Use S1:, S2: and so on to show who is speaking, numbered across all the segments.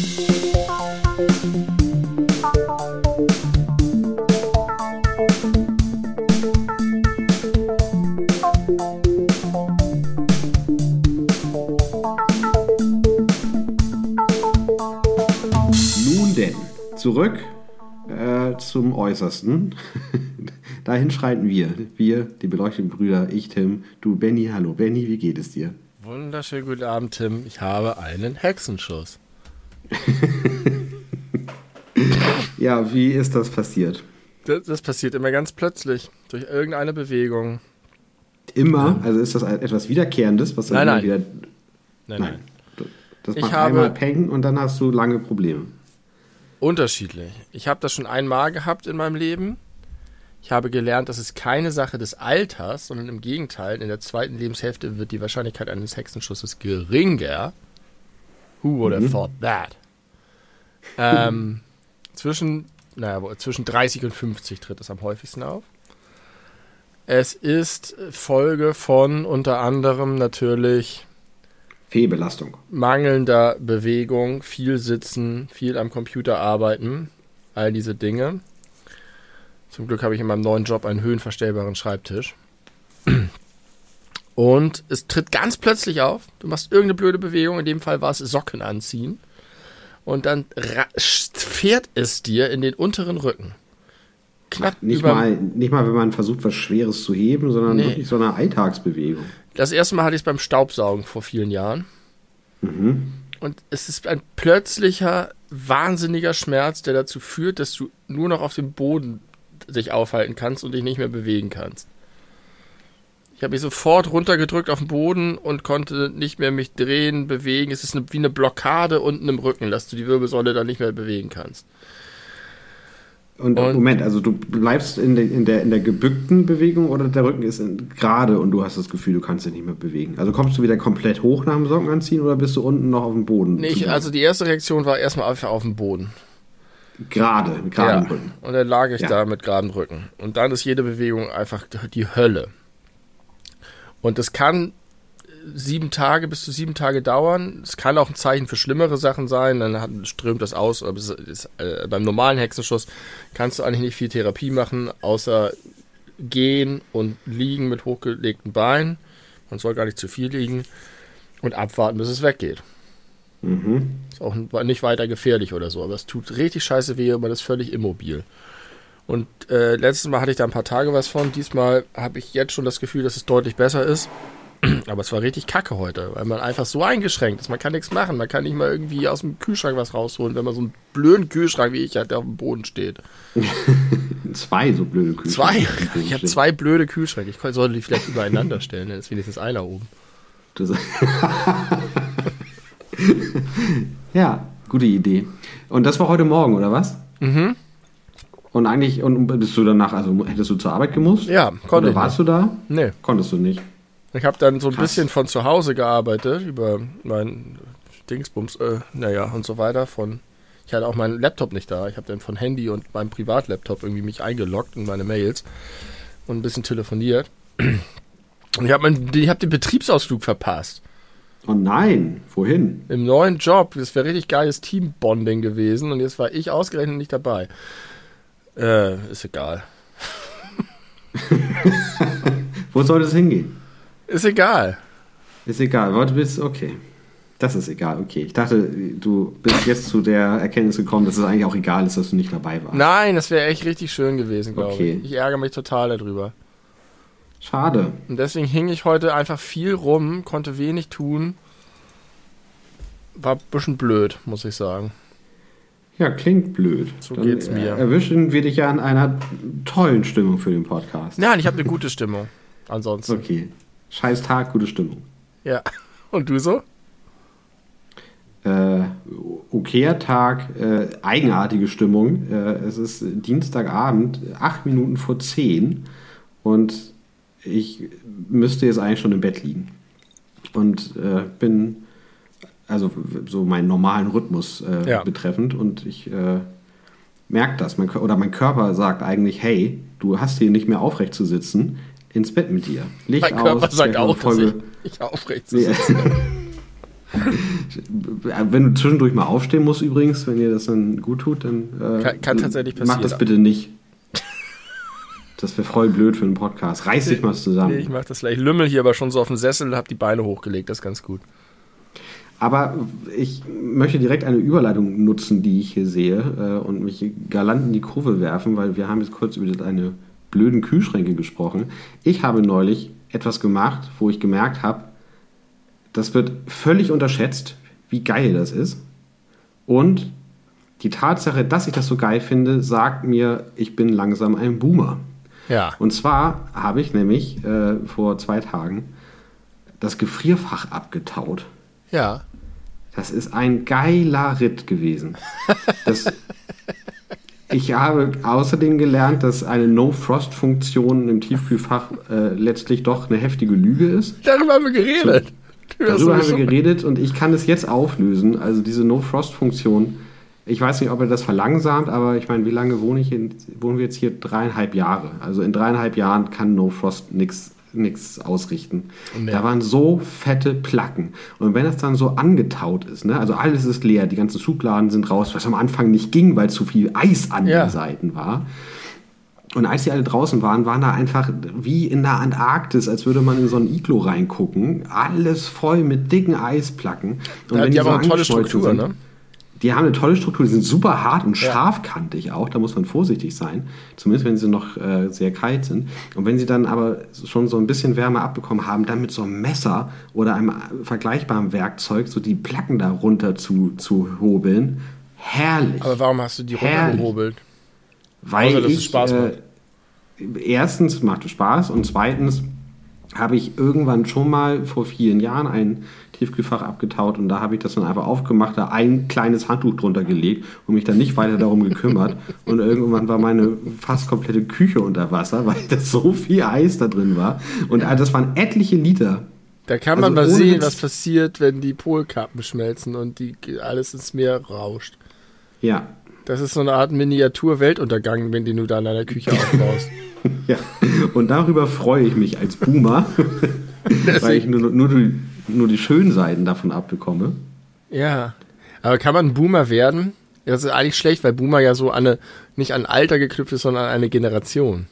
S1: Nun denn, zurück äh, zum Äußersten. Dahin schreiten wir. Wir, die beleuchteten Brüder, ich, Tim, du, Benny. Hallo, Benny, wie geht es dir?
S2: Wunderschönen guten Abend, Tim. Ich habe einen Hexenschuss.
S1: Ja, wie ist das passiert?
S2: Das, das passiert immer ganz plötzlich. Durch irgendeine Bewegung.
S1: Immer? Also ist das etwas Wiederkehrendes, was dann
S2: Nein, nein.
S1: wieder.
S2: Nein, nein.
S1: Du- Das
S2: Ich
S1: macht
S2: habe-
S1: einmal Peng und dann hast du lange Probleme.
S2: Unterschiedlich. Ich habe das schon einmal gehabt in meinem Leben. Ich habe gelernt, das ist keine Sache des Alters, sondern im Gegenteil, in der zweiten Lebenshälfte wird die Wahrscheinlichkeit eines Hexenschusses geringer. Who would have thought that? Ähm, zwischen, naja, zwischen 30 und 50 tritt es am häufigsten auf. Es ist Folge von unter anderem natürlich
S1: Fehlbelastung.
S2: mangelnder Bewegung, viel sitzen, viel am Computer arbeiten, all diese Dinge. Zum Glück habe ich in meinem neuen Job einen höhenverstellbaren Schreibtisch. Und es tritt ganz plötzlich auf. Du machst irgendeine blöde Bewegung, in dem Fall war es Socken anziehen. Und dann fährt es dir in den unteren Rücken. Knapp
S1: Nicht
S2: über,
S1: mal, nicht mal, wenn man versucht, was Schweres zu heben, sondern
S2: Nee.
S1: wirklich so eine Alltagsbewegung.
S2: Das erste Mal hatte ich es beim Staubsaugen vor vielen Jahren.
S1: Mhm.
S2: Und es ist ein plötzlicher, wahnsinniger Schmerz, der dazu führt, dass du nur noch auf dem Boden dich aufhalten kannst und dich nicht mehr bewegen kannst. Ich habe mich sofort runtergedrückt auf den Boden und konnte nicht mehr mich drehen, bewegen. Es ist eine, wie eine Blockade unten im Rücken, dass du die Wirbelsäule dann nicht mehr bewegen kannst.
S1: Und,
S2: Und-
S1: Moment, also du bleibst in der, in, der, in der gebückten Bewegung oder der Rücken ist gerade und du hast das Gefühl, du kannst dich nicht mehr bewegen. Also kommst du wieder komplett hoch nach dem Socken anziehen oder bist du unten noch auf dem Boden?
S2: Nee, ich, also die erste Reaktion war erstmal einfach auf dem Boden.
S1: gerade, gerade im Rücken.
S2: Und dann lag ich
S1: Ja.
S2: da mit geradem Rücken. Und dann ist jede Bewegung einfach die Hölle. Und das kann sieben Tage bis zu sieben Tage dauern. Es kann auch ein Zeichen für schlimmere Sachen sein. Dann hat, strömt das aus. Aber es ist, äh, beim normalen Hexenschuss kannst du eigentlich nicht viel Therapie machen, außer gehen und liegen mit hochgelegten Beinen. Man soll gar nicht zu viel liegen. Und abwarten, bis es weggeht.
S1: Mhm.
S2: Ist auch nicht weiter gefährlich oder so, aber es tut richtig scheiße weh und man ist völlig immobil. Und äh, letztes Mal hatte ich da ein paar Tage was von. Diesmal habe ich jetzt schon das Gefühl, dass es deutlich besser ist. Aber es war richtig kacke heute, weil man einfach so eingeschränkt ist. Man kann nichts machen. Man kann nicht mal irgendwie aus dem Kühlschrank was rausholen, wenn man so einen blöden Kühlschrank wie ich hat, der auf dem Boden steht.
S1: Zwei so blöde Kühlschränke.
S2: Zwei. Ich habe zwei blöde Kühlschränke. Ich sollte die vielleicht übereinander stellen, dann ist wenigstens einer oben.
S1: Ja, gute Idee. Und das war heute Morgen, oder was?
S2: Mhm.
S1: Und eigentlich, und bist du danach, also hättest du zur Arbeit gemusst?
S2: Ja, konnte
S1: Oder warst du da?
S2: Nee.
S1: Konntest du nicht.
S2: Ich habe dann so ein
S1: Krass.
S2: bisschen von zu Hause gearbeitet, über mein Dingsbums, äh, naja, und so weiter. Von, ich hatte auch meinen Laptop nicht da. Ich habe dann von Handy und meinem Privatlaptop irgendwie mich eingeloggt in meine Mails und ein bisschen telefoniert. Und ich habe hab den Betriebsausflug verpasst.
S1: Oh nein, wohin?
S2: Im neuen Job. Das wäre richtig geiles Teambonding gewesen und jetzt war ich ausgerechnet nicht dabei. Äh, ist egal.
S1: Wo soll es hingehen?
S2: Ist egal.
S1: Ist egal. Warte, bist okay. Das ist egal, okay. Ich dachte, du bist jetzt zu der Erkenntnis gekommen, dass es eigentlich auch egal ist, dass du nicht dabei warst.
S2: Nein, das wäre echt richtig schön gewesen, glaube
S1: Okay.
S2: ich. Ich ärgere mich total darüber.
S1: Schade.
S2: Und deswegen hing ich heute einfach viel rum, konnte wenig tun. War ein bisschen blöd, muss ich sagen.
S1: Ja, klingt blöd.
S2: So
S1: Dann
S2: geht's mir.
S1: äh, Erwischen wir dich ja in einer tollen Stimmung für den Podcast.
S2: Nein, ich habe eine gute Stimmung. Ansonsten.
S1: Okay. Scheiß Tag, gute Stimmung.
S2: Ja. Und du so?
S1: Äh, okayer Tag, äh, eigenartige Stimmung. Äh, es ist Dienstagabend, acht Minuten vor zehn und ich müsste jetzt eigentlich schon im Bett liegen. Und äh, bin, also so meinen normalen Rhythmus äh,
S2: Ja.
S1: betreffend und ich äh, merke das. Mein, oder mein Körper sagt eigentlich, hey, du hast hier nicht mehr aufrecht zu sitzen, ins Bett mit dir. Licht
S2: Mein Körper
S1: aus,
S2: sagt
S1: vielleicht noch
S2: auch, dass ich
S1: Folge-
S2: nicht aufrecht zu sitzen.
S1: Wenn du zwischendurch mal aufstehen musst, übrigens, wenn dir das dann gut tut, dann
S2: äh, kann, kann, tatsächlich passieren.
S1: Mach das bitte nicht. Das wäre voll blöd für einen Podcast. Reiß dich mal zusammen. Nee,
S2: ich mach das gleich. Ich lümmel hier aber schon so auf dem Sessel und hab die Beine hochgelegt. Das ist ganz gut.
S1: Aber ich möchte direkt eine Überleitung nutzen, die ich hier sehe äh, und mich galant in die Kurve werfen, weil wir haben jetzt kurz über deine blöden Kühlschränke gesprochen. Ich habe neulich etwas gemacht, wo ich gemerkt habe, das wird völlig unterschätzt, wie geil das ist. Und die Tatsache, dass ich das so geil finde, sagt mir, ich bin langsam ein Boomer.
S2: Ja.
S1: Und zwar habe ich nämlich äh, vor zwei Tagen das Gefrierfach abgetaut.
S2: Ja.
S1: Das ist ein geiler Ritt gewesen. Das, ich habe außerdem gelernt, dass eine No-Frost-Funktion im Tiefkühlfach äh, letztlich doch eine heftige Lüge ist.
S2: Darüber haben wir geredet.
S1: So, darüber haben wir geredet und ich kann es jetzt auflösen. Also diese No-Frost-Funktion ich weiß nicht, ob er das verlangsamt, aber ich meine, wie lange wohne ich in, wohnen wir jetzt hier? Dreieinhalb Jahre. Also in dreieinhalb Jahren kann No Frost nichts nichts ausrichten. Nee. Da waren so fette Placken. Und wenn das dann so angetaut ist, ne, also alles ist leer, die ganzen Schubladen sind raus, was am Anfang nicht ging, weil zu viel Eis an ja. den Seiten war. Und als die alle draußen waren, waren da einfach wie in der Antarktis, als würde man in so ein Iglo reingucken. Alles voll mit dicken Eisplacken.
S2: Und ja, wenn die, die haben so eine tolle Struktur, sind, ne?
S1: Die haben eine tolle Struktur, die sind super hart und scharfkantig auch, da muss man vorsichtig sein, zumindest wenn sie noch äh, sehr kalt sind. Und wenn sie dann aber schon so ein bisschen Wärme abbekommen haben, dann mit so einem Messer oder einem vergleichbaren Werkzeug so die Placken da runter zu, zu hobeln, herrlich.
S2: Aber warum hast du die runtergehobelt?
S1: Weil Außer, dass ich, es Spaß macht. Äh, erstens macht es Spaß und zweitens habe ich irgendwann schon mal vor vielen Jahren ein Tiefkühlfach abgetaut und da habe ich das dann einfach aufgemacht, da ein kleines Handtuch drunter gelegt und mich dann nicht weiter darum gekümmert. und irgendwann war meine fast komplette Küche unter Wasser, weil da so viel Eis da drin war. Und das waren etliche Liter.
S2: Da kann man also mal sehen, was passiert, wenn die Polkappen schmelzen und die, alles ins Meer rauscht.
S1: Ja.
S2: Das ist so eine Art Miniatur-Weltuntergang, wenn du da in deiner Küche aufbaust.
S1: ja, und darüber freue ich mich als Boomer, weil ich nur, nur, die, nur die schönen Seiten davon abbekomme.
S2: Ja, aber kann man Boomer werden? Das ist eigentlich schlecht, weil Boomer ja so an eine, nicht an Alter geknüpft ist, sondern an eine Generation.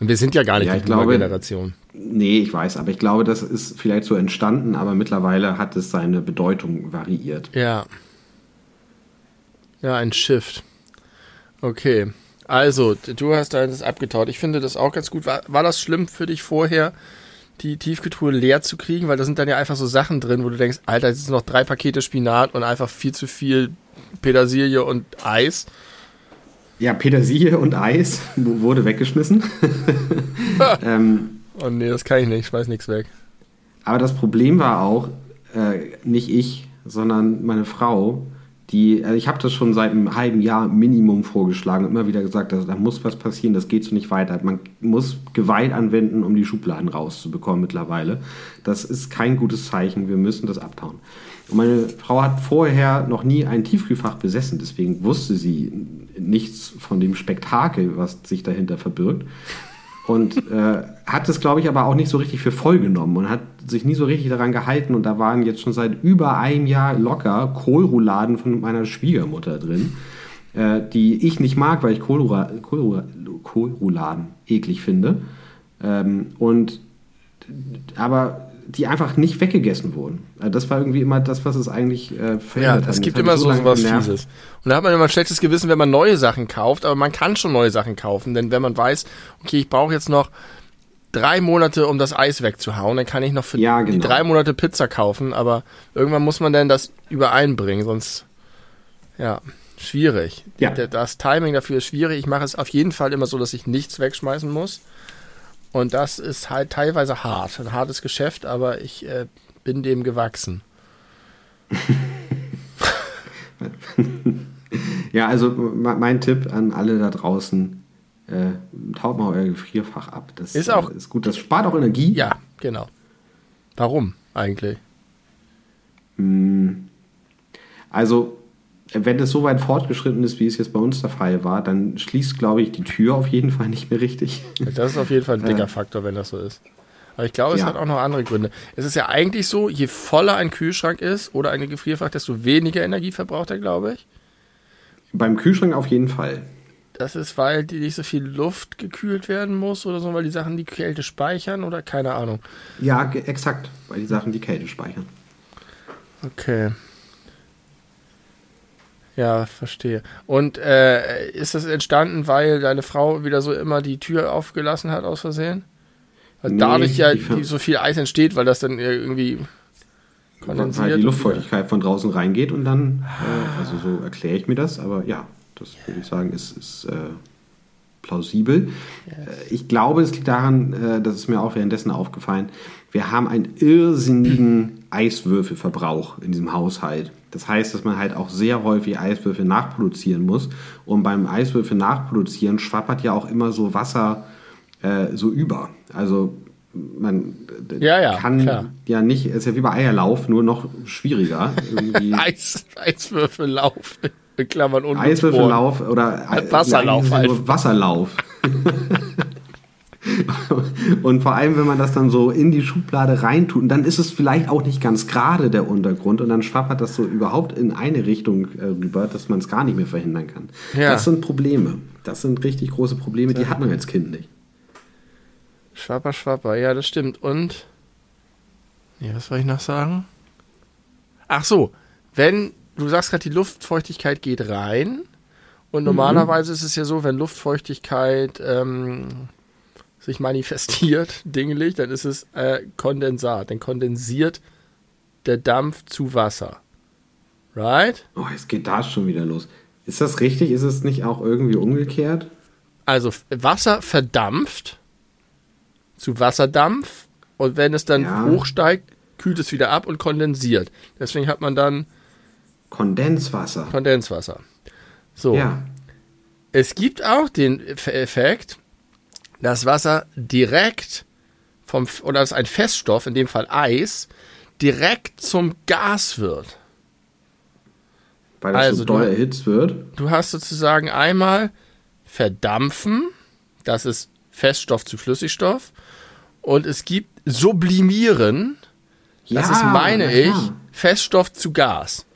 S2: Und wir sind ja gar nicht ja, die Boomer-Generation.
S1: Nee, ich weiß, aber ich glaube, das ist vielleicht so entstanden, aber mittlerweile hat es seine Bedeutung variiert.
S2: Ja. Ja, ein Shift. Okay. Also, du hast deines abgetaut. Ich finde das auch ganz gut. War, war das schlimm für dich vorher, die Tiefkühltruhe leer zu kriegen? Weil da sind dann ja einfach so Sachen drin, wo du denkst, Alter, jetzt sind noch drei Pakete Spinat und einfach viel zu viel Petersilie und Eis.
S1: Ja, Petersilie und Eis wurde weggeschmissen.
S2: ähm, oh nee, das kann ich nicht. Ich schmeiß nichts weg.
S1: Aber das Problem war auch, äh, nicht ich, sondern meine Frau, die, also ich habe das schon seit einem halben Jahr Minimum vorgeschlagen und immer wieder gesagt, dass, da muss was passieren, das geht so nicht weiter. Man muss Gewalt anwenden, um die Schubladen rauszubekommen mittlerweile. Das ist kein gutes Zeichen, wir müssen das abtauen. Und meine Frau hat vorher noch nie ein Tiefkühlfach besessen, deswegen wusste sie nichts von dem Spektakel, was sich dahinter verbirgt und äh, hat es, glaube ich, aber auch nicht so richtig für voll genommen und hat sich nie so richtig daran gehalten. Und da waren jetzt schon seit über einem Jahr locker Kohlrouladen von meiner Schwiegermutter drin, äh, die ich nicht mag, weil ich Kohlroula Kohlroula Kohlrouladen eklig finde. Ähm, und aber die einfach nicht weggegessen wurden. Also das war irgendwie immer das, was es eigentlich äh,
S2: verhindert ja, es gibt immer so, so was Fieses. Und da hat man immer ein schlechtes Gewissen, wenn man neue Sachen kauft, aber man kann schon neue Sachen kaufen, denn wenn man weiß, okay, ich brauche jetzt noch drei Monate, um das Eis wegzuhauen, dann kann ich noch für ja, genau. die drei Monate Pizza kaufen, aber irgendwann muss man dann das übereinbringen, sonst, ja, schwierig. Ja. Das Timing dafür ist schwierig. Ich mache es auf jeden Fall immer so, dass ich nichts wegschmeißen muss. Und das ist halt teilweise hart, ein hartes Geschäft, aber ich äh, bin dem gewachsen.
S1: ja, also mein Tipp an alle da draußen, äh, taut mal euer Gefrierfach ab. Das
S2: ist auch
S1: äh, ist gut, das spart auch Energie.
S2: Ja, genau. Warum eigentlich?
S1: Hm. Also wenn es so weit fortgeschritten ist, wie es jetzt bei uns der Fall war, dann schließt, glaube ich, die Tür auf jeden Fall nicht mehr richtig.
S2: Das ist auf jeden Fall ein dicker äh, Faktor, wenn das so ist. Aber ich glaube, es
S1: Ja.
S2: hat auch noch andere Gründe. Es ist ja eigentlich so, je voller ein Kühlschrank ist oder eine Gefrierfach, desto weniger Energie verbraucht er, glaube ich.
S1: Beim Kühlschrank auf jeden Fall.
S2: Das ist, weil die nicht so viel Luft gekühlt werden muss oder so, weil die Sachen die Kälte speichern oder keine Ahnung.
S1: Ja, exakt, weil die Sachen die Kälte speichern.
S2: Okay. Ja, verstehe. Und äh, ist das entstanden, weil deine Frau wieder so immer die Tür aufgelassen hat aus Versehen? Weil
S1: Nee,
S2: dadurch ja
S1: die-
S2: die, so viel Eis entsteht, weil das dann irgendwie
S1: Weil
S2: kondensiert.
S1: die
S2: und
S1: Luftfeuchtigkeit von draußen reingeht und dann, äh, also so erkläre ich mir das, aber ja, das würde ich sagen, ist, ist äh, plausibel. Äh, ich glaube, es liegt daran, äh, das ist mir auch währenddessen aufgefallen, wir haben einen irrsinnigen Eiswürfelverbrauch in diesem Haushalt. Das heißt, dass man halt auch sehr häufig Eiswürfel nachproduzieren muss. Und beim Eiswürfel nachproduzieren schwappert ja auch immer so Wasser äh, so über. Also man äh,
S2: Ja, ja,
S1: kann
S2: klar.
S1: ja nicht, ist ja wie bei Eierlauf, nur noch schwieriger.
S2: Eis, Eiswürfellauf. In Klammern und
S1: Eiswürfellauf oder
S2: Wasserlauf
S1: Wasserlauf. und vor allem, wenn man das dann so in die Schublade reintut, und dann ist es vielleicht auch nicht ganz gerade der Untergrund und dann schwappert das so überhaupt in eine Richtung äh, rüber, dass man es gar nicht mehr verhindern kann.
S2: Ja.
S1: Das sind Probleme. Das sind richtig große Probleme, die hat man als Kind nicht.
S2: Schwapper, schwapper, ja, das stimmt. Und. Nee, was soll ich noch sagen? Ach so, wenn du sagst gerade, die Luftfeuchtigkeit geht rein. Und normalerweise ist es ja so, wenn Luftfeuchtigkeit ähm, sich manifestiert, dingelig, dann ist es äh, Kondensat. Dann kondensiert der Dampf zu Wasser. Right?
S1: Oh, jetzt geht da schon wieder los. Ist das richtig? Ist es nicht auch irgendwie umgekehrt?
S2: Also Wasser verdampft zu Wasserdampf und wenn es dann
S1: Ja.
S2: hochsteigt, kühlt es wieder ab und kondensiert. Deswegen hat man dann
S1: Kondenswasser.
S2: Kondenswasser. So.
S1: Ja.
S2: Es gibt auch den Eff- Effekt, dass Wasser direkt vom, oder dass ein Feststoff, in dem Fall Eis, direkt zum Gas wird.
S1: Weil das
S2: Also
S1: so doll erhitzt wird.
S2: Du hast sozusagen einmal verdampfen, das ist Feststoff zu Flüssigstoff, und es gibt sublimieren, das
S1: Ja,
S2: ist, meine
S1: na
S2: ich. Feststoff zu Gas.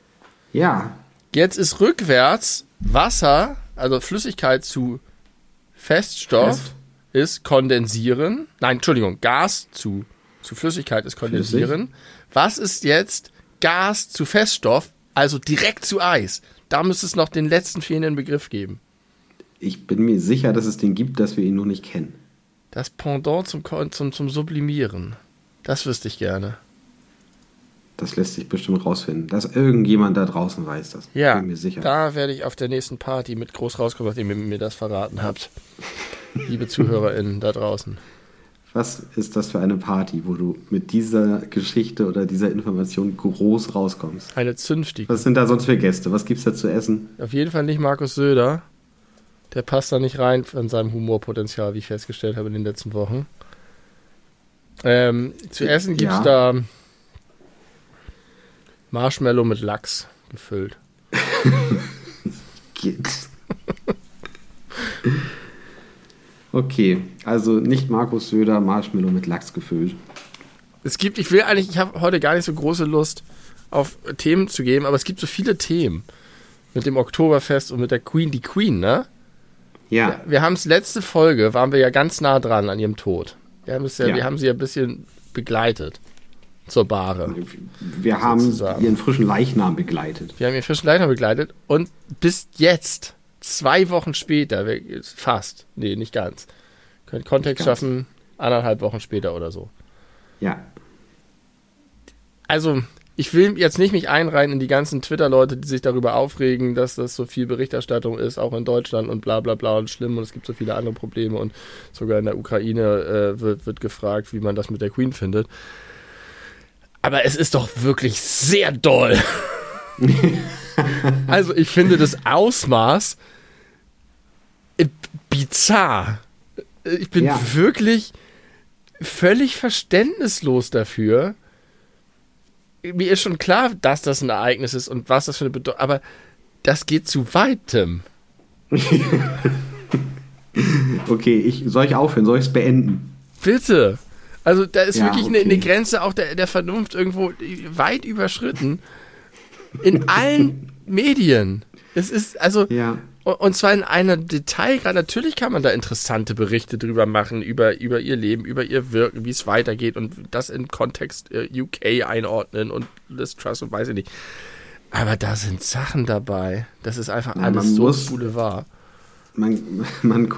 S1: Ja,
S2: Jetzt ist rückwärts Wasser, also Flüssigkeit zu Feststoff,
S1: Fest.
S2: Ist kondensieren. Nein, Entschuldigung, Gas zu, zu Flüssigkeit ist kondensieren. Was ist jetzt Gas zu Feststoff, also direkt zu Eis? Da müsste es noch den letzten fehlenden Begriff geben.
S1: ich bin mir sicher, dass es den gibt, dass wir ihn nur nicht kennen.
S2: Das Pendant zum, zum, zum Sublimieren. Das wüsste ich gerne.
S1: Das lässt sich bestimmt rausfinden. Dass irgendjemand da draußen weiß das.
S2: Ja,
S1: Bin mir sicher.
S2: da werde ich auf der nächsten Party mit groß rauskommen, nachdem ihr mir das verraten habt. Liebe ZuhörerInnen da draußen.
S1: Was ist das für eine Party, wo du mit dieser Geschichte oder dieser Information groß rauskommst?
S2: Eine zünftige.
S1: Was sind da sonst für Gäste? Was gibt's da zu essen?
S2: Auf jeden Fall nicht Markus Söder. Der passt da nicht rein von seinem Humorpotenzial, wie ich festgestellt habe in den letzten Wochen. Ähm, zu essen gibt es
S1: Ja.
S2: da Marshmallow mit Lachs gefüllt.
S1: Okay, also nicht Markus Söder, Marshmallow mit Lachs gefüllt.
S2: Es gibt, ich will eigentlich, ich habe heute gar nicht so große Lust auf Themen zu geben, aber es gibt so viele Themen. Mit dem Oktoberfest und mit der Queen, die Queen, ne?
S1: Ja,
S2: Wir haben es letzte Folge, waren wir ja ganz nah dran an ihrem Tod. Wir haben, es ja,
S1: Ja.
S2: wir haben sie ja ein bisschen begleitet zur Bahre.
S1: wir haben
S2: Sozusagen.
S1: ihren frischen Leichnam begleitet.
S2: Wir haben ihn frischen Leiter begleitet und bis jetzt, zwei Wochen später, fast, nee, nicht ganz, können Kontext schaffen, anderthalb Wochen später oder so.
S1: Ja,
S2: Also, ich will jetzt nicht mich einreihen in die ganzen Twitter-Leute, die sich darüber aufregen, dass das so viel Berichterstattung ist, auch in Deutschland und bla bla bla und schlimm und es gibt so viele andere Probleme und sogar in der Ukraine äh, wird, wird gefragt, wie man das mit der Queen findet. Aber es ist doch wirklich sehr doll. also ich finde das Ausmaß äh, bizarr. Äh, Ich bin
S1: Ja.
S2: wirklich völlig verständnislos dafür. Mir ist schon klar, dass das ein Ereignis ist und was das für eine Bedeutung, aber das geht zu weitem.
S1: okay, ich, soll ich aufhören? Soll ich es beenden?
S2: Bitte. Also da ist ja, wirklich okay. eine, eine, Grenze auch der, der Vernunft irgendwo weit überschritten. In allen Medien. Es ist, also,
S1: ja.
S2: und zwar in einer Detailgrad. Natürlich kann man da interessante Berichte drüber machen, über, über ihr Leben, über ihr Wirken, wie es weitergeht und das in Kontext äh, UK einordnen und Liz Trust und weiß ich nicht. Aber da sind Sachen dabei. Das ist einfach ja, alles so muss, Boulevard
S1: man, man,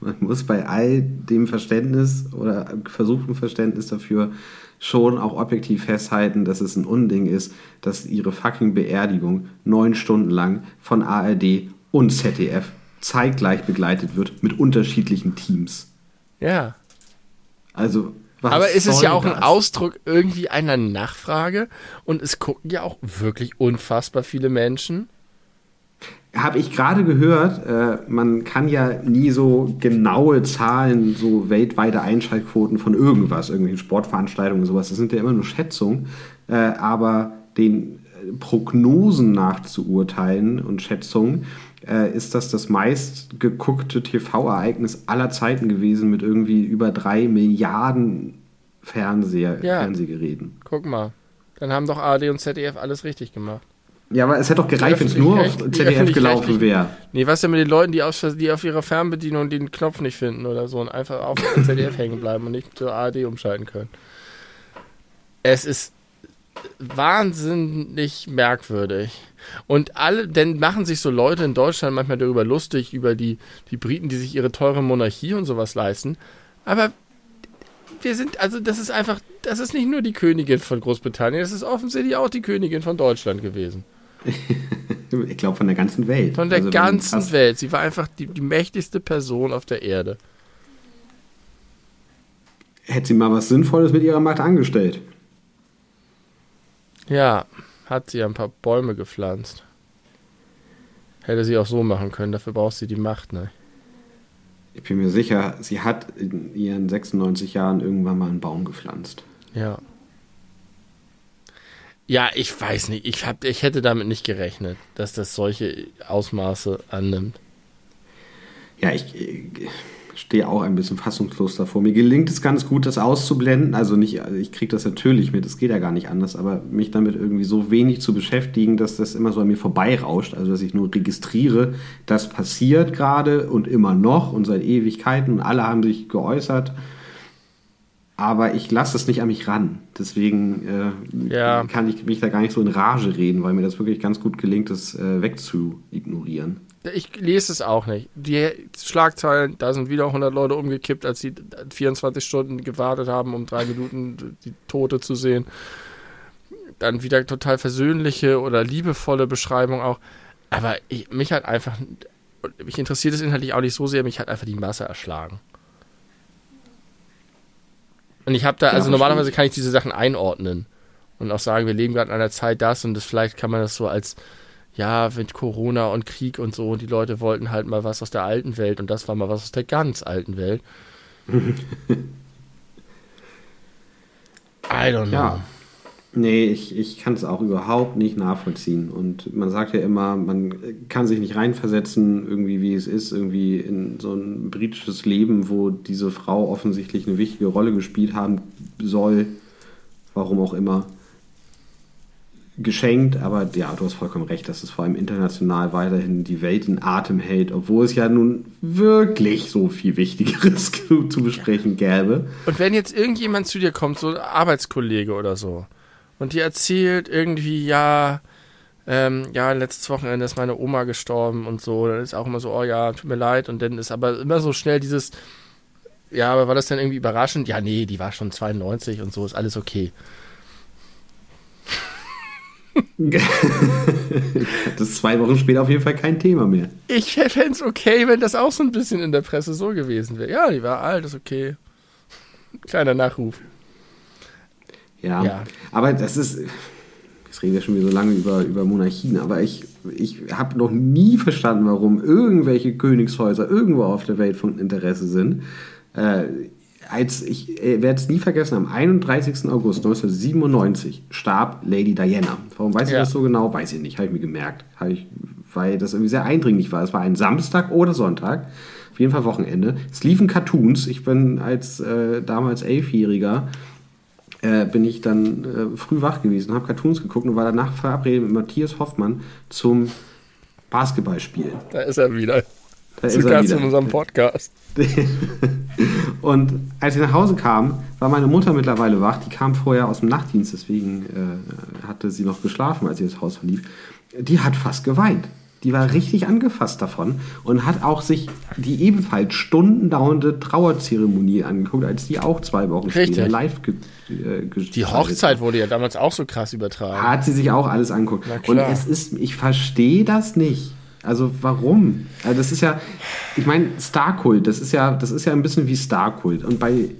S1: man muss bei all dem Verständnis oder versuchten Verständnis dafür schon auch objektiv festhalten, dass es ein Unding ist, dass ihre fucking Beerdigung neun Stunden lang von ARD und ZDF zeitgleich begleitet wird mit unterschiedlichen Teams.
S2: Ja.
S1: Also,
S2: was Aber es ist ja auch das? ein Ausdruck irgendwie einer Nachfrage und es gucken ja auch wirklich unfassbar viele Menschen
S1: habe ich gerade gehört, äh, man kann ja nie so genaue Zahlen, so weltweite Einschaltquoten von irgendwas, irgendwelchen Sportveranstaltungen und sowas, das sind ja immer nur Schätzungen, äh, aber den äh, Prognosen nach zu urteilen und Schätzungen, äh, ist das das meistgeguckte TV-Ereignis aller Zeiten gewesen mit irgendwie über drei Milliarden Fernseher, ja. Fernsehgeräten.
S2: Guck mal, dann haben doch ARD und ZDF alles richtig gemacht.
S1: Ja, aber es hätte doch gereicht, wenn es nur auf ZDF gelaufen wäre.
S2: Nee, was denn mit den Leuten, die, aus, die auf ihrer Fernbedienung den Knopf nicht finden oder so und einfach auf ZDF hängen bleiben und nicht zur ARD umschalten können? Es ist wahnsinnig merkwürdig. Und alle, denn machen sich so Leute in Deutschland manchmal darüber lustig, über die, die Briten, die sich ihre teure Monarchie und sowas leisten. Aber wir sind, also das ist einfach, das ist nicht nur die Königin von Großbritannien, das ist offensichtlich auch die Königin von Deutschland gewesen.
S1: Ich glaube von der ganzen Welt.
S2: Von der also, ganzen Welt. Sie war einfach die, die mächtigste Person auf der Erde.
S1: Hätte sie mal was Sinnvolles mit ihrer Macht angestellt.
S2: Ja, hat sie ein paar Bäume gepflanzt. Hätte sie auch so machen können, dafür braucht sie die Macht, ne?
S1: Ich bin mir sicher, sie hat in ihren 96 Jahren irgendwann mal einen Baum gepflanzt.
S2: Ja. Ja, ich weiß nicht. Ich, hab, ich hätte damit nicht gerechnet, dass das solche Ausmaße annimmt.
S1: Ja, ich, ich stehe auch ein bisschen fassungslos davor. Mir gelingt es ganz gut, das auszublenden. Also nicht, also ich kriege das natürlich mit, es geht ja gar nicht anders, aber mich damit irgendwie so wenig zu beschäftigen, dass das immer so an mir vorbeirauscht. Also dass ich nur registriere, das passiert gerade und immer noch und seit Ewigkeiten alle haben sich geäußert aber ich lasse es nicht an mich ran. Deswegen äh, ja. kann ich mich da gar nicht so in Rage reden, weil mir das wirklich ganz gut gelingt, das äh, wegzuignorieren.
S2: Ich lese es auch nicht. Die Schlagzeilen, da sind wieder 100 Leute umgekippt, als sie 24 Stunden gewartet haben, um drei Minuten die Tote zu sehen. Dann wieder total versöhnliche oder liebevolle Beschreibung auch. Aber ich, mich hat einfach, mich interessiert es inhaltlich auch nicht so sehr, mich hat einfach die Masse erschlagen. Und ich habe da, also normalerweise kann ich diese Sachen einordnen und auch sagen, wir leben gerade in einer Zeit das und das vielleicht kann man das so als, ja, mit Corona und Krieg und so und die Leute wollten halt mal was aus der alten Welt und das war mal was aus der ganz alten Welt. I don't know. Ja.
S1: Nee, ich, ich kann es auch überhaupt nicht nachvollziehen. Und man sagt ja immer, man kann sich nicht reinversetzen, irgendwie wie es ist, irgendwie in so ein britisches Leben, wo diese Frau offensichtlich eine wichtige Rolle gespielt haben soll, warum auch immer. Geschenkt, aber ja, du hast vollkommen recht, dass es vor allem international weiterhin die Welt in Atem hält, obwohl es ja nun wirklich so viel Wichtigeres zu besprechen gäbe.
S2: Und wenn jetzt irgendjemand zu dir kommt, so ein Arbeitskollege oder so, und die erzählt irgendwie, ja, ähm, ja, letztes Wochenende ist meine Oma gestorben und so. Dann ist auch immer so, oh ja, tut mir leid. Und dann ist aber immer so schnell dieses, ja, aber war das dann irgendwie überraschend? Ja, nee, die war schon 92 und so, ist alles okay.
S1: das ist zwei Wochen später auf jeden Fall kein Thema mehr.
S2: Ich fände es okay, wenn das auch so ein bisschen in der Presse so gewesen wäre. Ja, die war alt, ist okay. Kleiner Nachruf.
S1: Ja, ja. aber das ist, jetzt reden wir schon wieder so lange über, über Monarchien, aber ich, ich habe noch nie verstanden, warum irgendwelche Königshäuser irgendwo auf der Welt von Interesse sind. Äh, als ich äh, werde es nie vergessen, am 31. August 1997 starb Lady Diana. Warum weiß ich ja. das so genau? Weiß ich nicht, habe ich mir gemerkt. Ich, weil das irgendwie sehr eindringlich war. Es war ein Samstag oder Sonntag. Auf jeden Fall Wochenende. Es liefen Cartoons. Ich bin als äh, damals Elfjähriger äh, bin ich dann äh, früh wach gewesen, habe Cartoons geguckt und war danach verabredet mit Matthias Hoffmann zum Basketballspielen.
S2: Da ist er wieder. Da Zu ist er wieder. in unserem Podcast.
S1: und als ich nach Hause kam, war meine Mutter mittlerweile wach. Die kam vorher aus dem Nachtdienst, deswegen äh, hatte sie noch geschlafen, als sie das Haus verlief. Die hat fast geweint. Die war richtig angefasst davon und hat auch sich die ebenfalls stundendauernde Trauerzeremonie angeguckt, als die auch zwei Wochen
S2: richtig. später live ge äh, Die Hochzeit wurde ja damals auch so krass übertragen.
S1: Hat sie sich auch alles angeguckt. Und es ist, ich verstehe das nicht. Also warum? Also das ist ja, ich meine, Starkult, das ist ja, das ist ja ein bisschen wie Starkult. Und bei,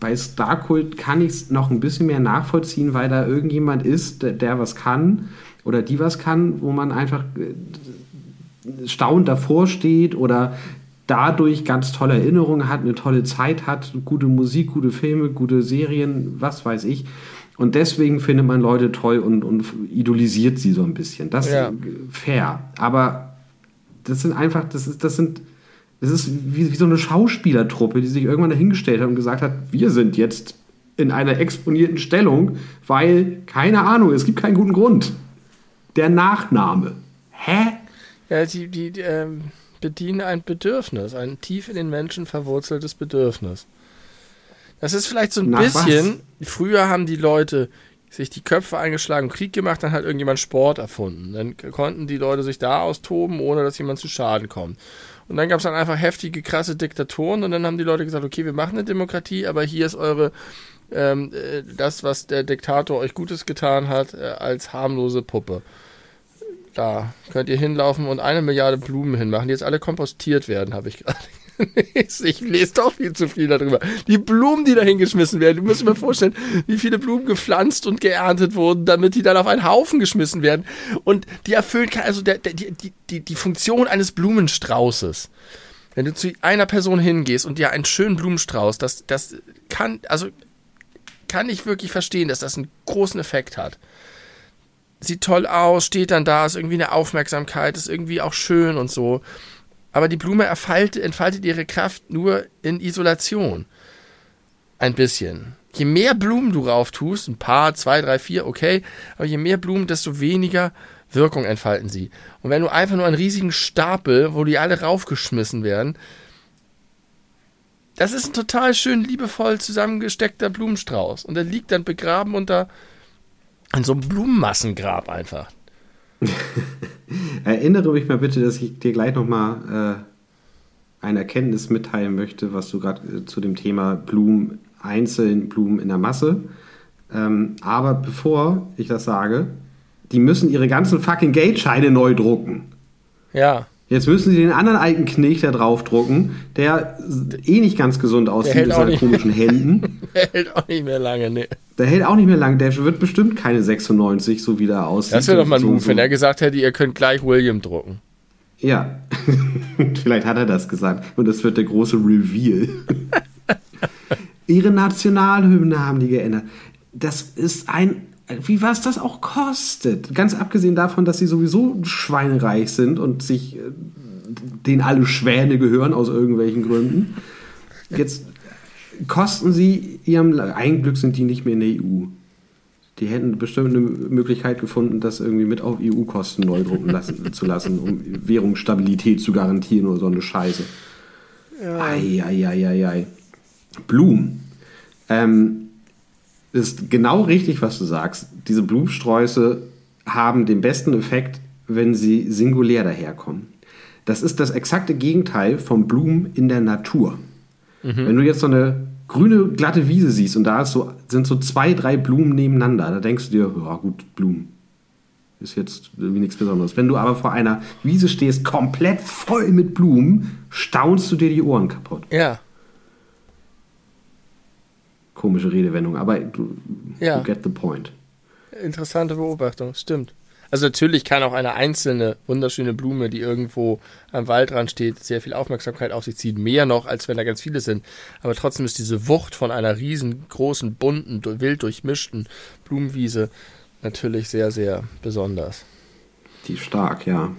S1: bei Starkult kann ich es noch ein bisschen mehr nachvollziehen, weil da irgendjemand ist, der, der was kann oder die was kann, wo man einfach äh, staunend davor steht oder dadurch ganz tolle Erinnerungen hat, eine tolle Zeit hat, gute Musik, gute Filme, gute Serien, was weiß ich. Und deswegen findet man Leute toll und, und idolisiert sie so ein bisschen. Das ja. ist fair. Aber das sind einfach, das ist, das sind, das ist wie, wie so eine Schauspielertruppe, die sich irgendwann dahingestellt hat und gesagt hat, wir sind jetzt in einer exponierten Stellung, weil, keine Ahnung, es gibt keinen guten Grund. Der Nachname. Hä?
S2: Ja, die, die, die ähm, bedienen ein Bedürfnis, ein tief in den Menschen verwurzeltes Bedürfnis. Das ist vielleicht so ein Nach bisschen, was? früher haben die Leute sich die Köpfe eingeschlagen, Krieg gemacht, dann hat irgendjemand Sport erfunden. Dann konnten die Leute sich da austoben, ohne dass jemand zu Schaden kommt. Und dann gab es dann einfach heftige, krasse Diktatoren und dann haben die Leute gesagt, okay, wir machen eine Demokratie, aber hier ist eure, ähm, äh, das, was der Diktator euch Gutes getan hat, äh, als harmlose Puppe. Da könnt ihr hinlaufen und eine Milliarde Blumen hinmachen, die jetzt alle kompostiert werden, habe ich gerade ich lese doch viel zu viel darüber. Die Blumen, die da hingeschmissen werden. Du musst mal vorstellen, wie viele Blumen gepflanzt und geerntet wurden, damit die dann auf einen Haufen geschmissen werden. Und die erfüllen, also der, der, die, die, die Funktion eines Blumenstraußes. Wenn du zu einer Person hingehst und dir einen schönen Blumenstrauß, das, das kann, also kann ich wirklich verstehen, dass das einen großen Effekt hat. Sieht toll aus, steht dann da, ist irgendwie eine Aufmerksamkeit, ist irgendwie auch schön und so. Aber die Blume erfaltet, entfaltet ihre Kraft nur in Isolation. Ein bisschen. Je mehr Blumen du rauf tust, ein paar, zwei, drei, vier, okay, aber je mehr Blumen, desto weniger Wirkung entfalten sie. Und wenn du einfach nur einen riesigen Stapel, wo die alle raufgeschmissen werden, das ist ein total schön liebevoll zusammengesteckter Blumenstrauß. Und der liegt dann begraben unter in so einem Blumenmassengrab einfach.
S1: Erinnere mich mal bitte, dass ich dir gleich nochmal äh, eine Erkenntnis mitteilen möchte, was du gerade äh, zu dem Thema Blumen einzeln, Blumen in der Masse. Ähm, aber bevor ich das sage, die müssen ihre ganzen fucking Geldscheine neu drucken.
S2: Ja.
S1: Jetzt müssen sie den anderen alten Knecht da draufdrucken, der eh nicht ganz gesund aussieht mit seinen komischen Händen.
S2: der hält auch nicht mehr lange, ne.
S1: Der hält auch nicht mehr lange. Der wird bestimmt keine 96, so wie der aussieht.
S2: Das wäre doch mal ein so, Move, wenn er gesagt hätte, ihr könnt gleich William drucken.
S1: Ja, vielleicht hat er das gesagt. Und das wird der große Reveal. Ihre Nationalhymne haben die geändert. Das ist ein wie was das auch kostet. Ganz abgesehen davon, dass sie sowieso schweinereich sind und sich äh, denen alle Schwäne gehören aus irgendwelchen Gründen. Jetzt kosten sie ihrem ein Glück sind die nicht mehr in der EU. Die hätten bestimmt eine Möglichkeit gefunden, das irgendwie mit auf EU-Kosten neu drucken lassen, zu lassen, um Währungsstabilität zu garantieren oder so eine Scheiße. Ja. Ei, ei, ei, ei, ei. Blumen. Ähm, ist genau richtig, was du sagst. Diese Blumensträuße haben den besten Effekt, wenn sie singulär daherkommen. Das ist das exakte Gegenteil von Blumen in der Natur. Mhm. Wenn du jetzt so eine grüne, glatte Wiese siehst und da so, sind so zwei, drei Blumen nebeneinander, da denkst du dir, ja gut, Blumen. Ist jetzt irgendwie nichts Besonderes. Wenn du aber vor einer Wiese stehst, komplett voll mit Blumen, staunst du dir die Ohren kaputt.
S2: Ja
S1: komische Redewendung, aber du, ja. you get the point.
S2: Interessante Beobachtung, stimmt. Also natürlich kann auch eine einzelne wunderschöne Blume, die irgendwo am Waldrand steht, sehr viel Aufmerksamkeit auf sich ziehen. Mehr noch, als wenn da ganz viele sind. Aber trotzdem ist diese Wucht von einer riesengroßen, bunten, wild durchmischten Blumenwiese natürlich sehr, sehr besonders.
S1: Die stark, ja.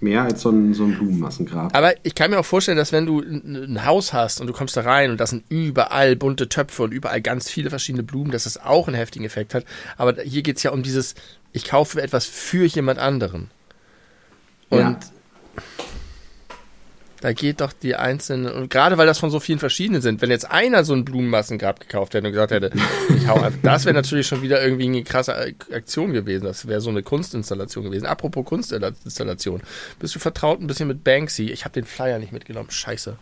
S1: Mehr als so ein, so ein Blumenmassengrab.
S2: Aber ich kann mir auch vorstellen, dass wenn du ein Haus hast und du kommst da rein und da sind überall bunte Töpfe und überall ganz viele verschiedene Blumen, dass das auch einen heftigen Effekt hat. Aber hier geht es ja um dieses, ich kaufe etwas für jemand anderen. Und ja. Da geht doch die einzelnen, und gerade weil das von so vielen verschiedenen sind, wenn jetzt einer so ein Blumenmassengrab gekauft hätte und gesagt hätte, ich hau einfach, das wäre natürlich schon wieder irgendwie eine krasse Aktion gewesen. Das wäre so eine Kunstinstallation gewesen. Apropos Kunstinstallation. Bist du vertraut ein bisschen mit Banksy? Ich habe den Flyer nicht mitgenommen. Scheiße.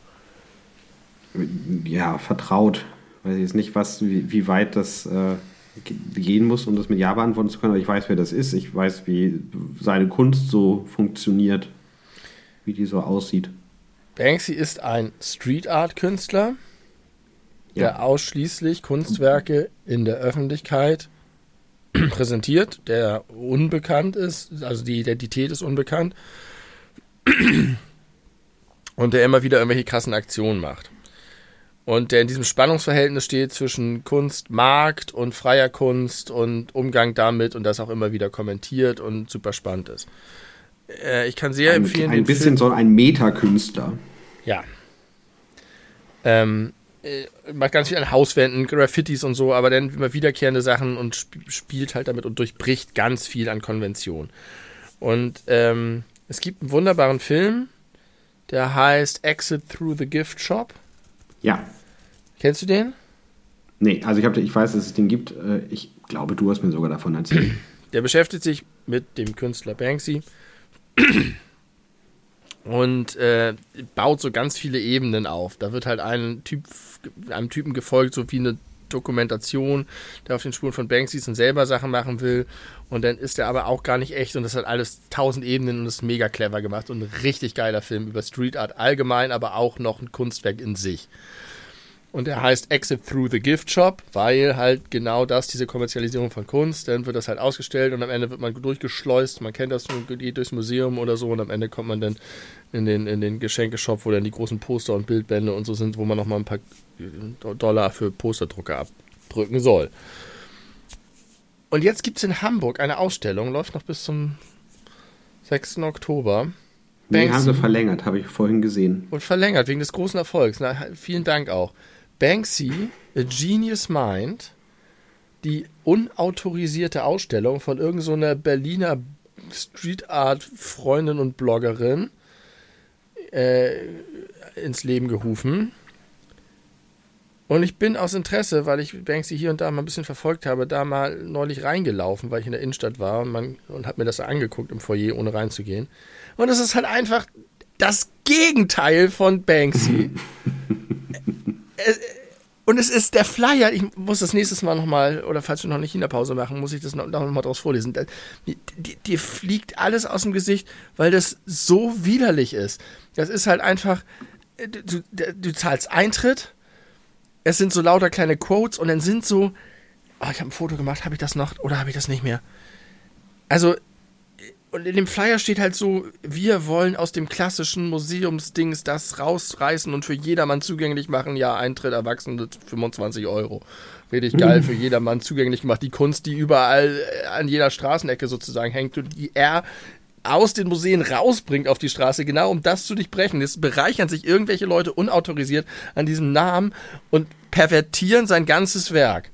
S1: Ja, vertraut. Weiß ich jetzt nicht, was, wie, wie weit das äh, gehen muss, um das mit Ja beantworten zu können, aber ich weiß, wer das ist. Ich weiß, wie seine Kunst so funktioniert, wie die so aussieht.
S2: Banksy ist ein Street Art Künstler, der ja. ausschließlich Kunstwerke in der Öffentlichkeit präsentiert, der unbekannt ist, also die Identität ist unbekannt und der immer wieder irgendwelche krassen Aktionen macht. Und der in diesem Spannungsverhältnis steht zwischen Kunst, Markt und freier Kunst und Umgang damit und das auch immer wieder kommentiert und super spannend ist. Äh, ich kann sehr
S1: ein,
S2: empfehlen.
S1: Ein bisschen Film. so ein Metakünstler.
S2: Ja. Ähm, äh, macht ganz viel an Hauswänden, Graffitis und so, aber dann immer wiederkehrende Sachen und sp spielt halt damit und durchbricht ganz viel an Konvention. Und ähm, es gibt einen wunderbaren Film, der heißt Exit Through the Gift Shop.
S1: Ja.
S2: Kennst du den?
S1: Nee, also ich, hab, ich weiß, dass es den gibt. Äh, ich glaube, du hast mir sogar davon erzählt.
S2: Der beschäftigt sich mit dem Künstler Banksy und äh, baut so ganz viele Ebenen auf. Da wird halt ein Typ, einem Typen gefolgt, so wie eine Dokumentation, der auf den Spuren von Banksy ist und selber Sachen machen will. Und dann ist er aber auch gar nicht echt und das hat alles tausend Ebenen und ist mega clever gemacht und ein richtig geiler Film über Street Art allgemein, aber auch noch ein Kunstwerk in sich. Und er heißt Exit Through the Gift Shop, weil halt genau das, diese Kommerzialisierung von Kunst, dann wird das halt ausgestellt und am Ende wird man durchgeschleust. Man kennt das, man geht durchs Museum oder so und am Ende kommt man dann in den, in den Geschenkeshop, wo dann die großen Poster und Bildbände und so sind, wo man nochmal ein paar Dollar für Posterdrucker abdrücken soll. Und jetzt gibt es in Hamburg eine Ausstellung, läuft noch bis zum 6. Oktober.
S1: Nee, haben sie verlängert, habe ich vorhin gesehen.
S2: Und verlängert, wegen des großen Erfolgs. Na, vielen Dank auch. Banksy, A Genius Mind, die unautorisierte Ausstellung von irgendeiner so Berliner Street Art Freundin und Bloggerin äh, ins Leben gerufen. Und ich bin aus Interesse, weil ich Banksy hier und da mal ein bisschen verfolgt habe, da mal neulich reingelaufen, weil ich in der Innenstadt war und, man, und habe mir das angeguckt im Foyer, ohne reinzugehen. Und es ist halt einfach das Gegenteil von Banksy. und es ist der Flyer, ich muss das nächstes Mal nochmal, oder falls wir noch eine China-Pause machen, muss ich das noch, noch mal draus vorlesen. Dir fliegt alles aus dem Gesicht, weil das so widerlich ist. Das ist halt einfach, du, du zahlst Eintritt, es sind so lauter kleine Quotes und dann sind so, oh, ich habe ein Foto gemacht, habe ich das noch oder habe ich das nicht mehr? Also und in dem Flyer steht halt so, wir wollen aus dem klassischen Museumsdings das rausreißen und für jedermann zugänglich machen. Ja, Eintritt Erwachsene 25 Euro. Richtig geil, für jedermann zugänglich gemacht. Die Kunst, die überall äh, an jeder Straßenecke sozusagen hängt und die er aus den Museen rausbringt auf die Straße, genau um das zu durchbrechen. Jetzt bereichern sich irgendwelche Leute unautorisiert an diesem Namen und pervertieren sein ganzes Werk.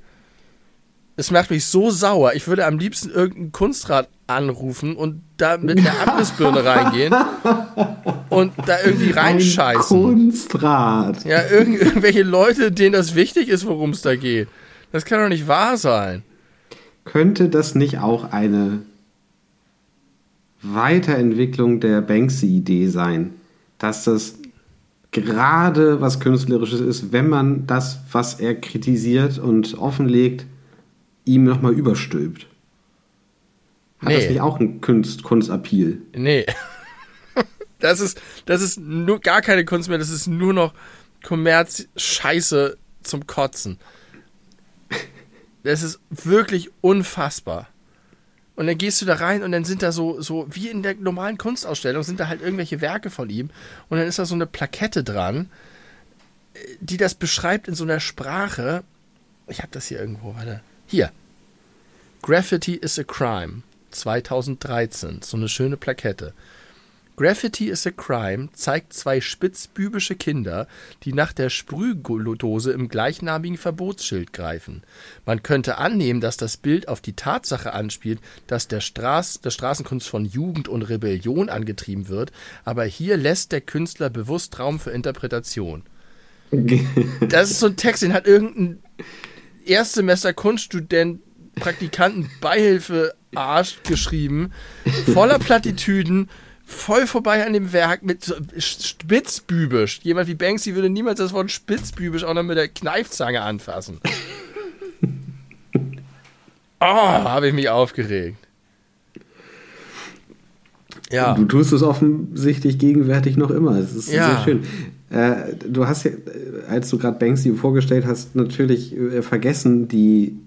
S2: Es macht mich so sauer. Ich würde am liebsten irgendeinen Kunstrat anrufen und da mit der Abrissbirne reingehen und da irgendwie reinscheißen.
S1: Ein Kunstrat.
S2: Ja, irgend, irgendwelche Leute, denen das wichtig ist, worum es da geht. Das kann doch nicht wahr sein.
S1: Könnte das nicht auch eine Weiterentwicklung der Banksy-Idee sein? Dass das gerade was Künstlerisches ist, wenn man das, was er kritisiert und offenlegt, ihm nochmal überstülpt. Hat nee. das nicht auch einen Kunst, Kunstappeal?
S2: Nee. Das ist, das ist nur gar keine Kunst mehr, das ist nur noch Kommerz-Scheiße zum Kotzen. Das ist wirklich unfassbar. Und dann gehst du da rein und dann sind da so, so wie in der normalen Kunstausstellung, sind da halt irgendwelche Werke von ihm. Und dann ist da so eine Plakette dran, die das beschreibt in so einer Sprache. Ich habe das hier irgendwo, warte. Hier. Graffiti is a crime. 2013. So eine schöne Plakette. Graffiti is a Crime zeigt zwei spitzbübische Kinder, die nach der Sprühdose im gleichnamigen Verbotsschild greifen. Man könnte annehmen, dass das Bild auf die Tatsache anspielt, dass der Straß, der Straßenkunst von Jugend und Rebellion angetrieben wird, aber hier lässt der Künstler bewusst Raum für Interpretation. Das ist so ein Text, den hat irgendein Erstsemester Kunststudent, Praktikanten, Beihilfe, Arsch geschrieben, voller Plattitüden, voll vorbei an dem Werk mit so spitzbübisch. Jemand wie Banksy würde niemals das Wort spitzbübisch auch noch mit der Kneifzange anfassen. Oh, habe ich mich aufgeregt.
S1: Ja. Du tust es offensichtlich gegenwärtig noch immer. Es ist ja. sehr schön. Äh, du hast ja, als du gerade Banksy vorgestellt hast, natürlich äh, vergessen, die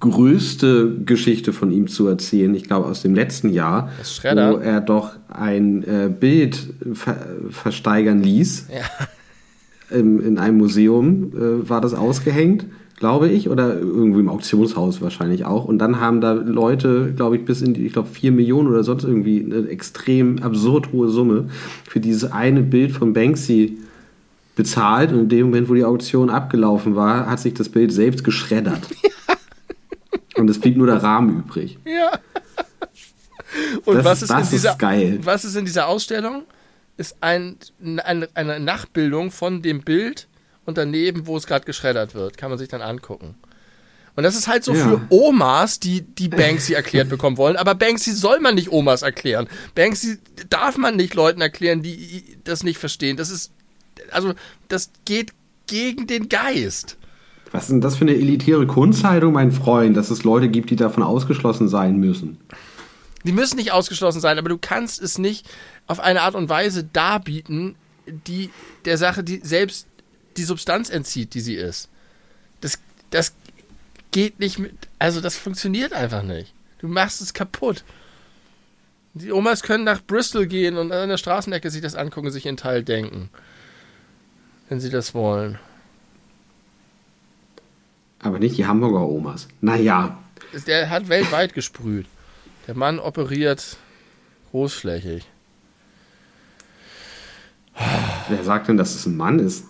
S1: größte Geschichte von ihm zu erzählen, ich glaube aus dem letzten Jahr, wo er doch ein äh, Bild ver versteigern ließ. Ja. Im, in einem Museum äh, war das ausgehängt, glaube ich, oder irgendwo im Auktionshaus wahrscheinlich auch. Und dann haben da Leute, glaube ich, bis in die, ich glaube, vier Millionen oder sonst irgendwie eine extrem absurd hohe Summe für dieses eine Bild von Banksy bezahlt. Und in dem Moment, wo die Auktion abgelaufen war, hat sich das Bild selbst geschreddert. Und es blieb nur der Rahmen übrig.
S2: Ja. Und das, was, ist das in dieser, ist geil. was ist in dieser Ausstellung? Ist ein, ein, eine Nachbildung von dem Bild und daneben, wo es gerade geschreddert wird. Kann man sich dann angucken. Und das ist halt so ja. für Omas, die, die Banksy erklärt bekommen wollen. Aber Banksy soll man nicht Omas erklären. Banksy darf man nicht Leuten erklären, die das nicht verstehen. Das ist, also, das geht gegen den Geist.
S1: Was ist denn das für eine elitäre Kunsthaltung, mein Freund, dass es Leute gibt, die davon ausgeschlossen sein müssen?
S2: Die müssen nicht ausgeschlossen sein, aber du kannst es nicht auf eine Art und Weise darbieten, die der Sache, die selbst die Substanz entzieht, die sie ist. Das, das geht nicht mit, also das funktioniert einfach nicht. Du machst es kaputt. Die Omas können nach Bristol gehen und an der Straßenecke sich das angucken, sich in Teil denken. Wenn sie das wollen.
S1: Aber nicht die Hamburger Omas. Naja.
S2: Der hat weltweit gesprüht. Der Mann operiert großflächig.
S1: Wer sagt denn, dass es ein Mann ist?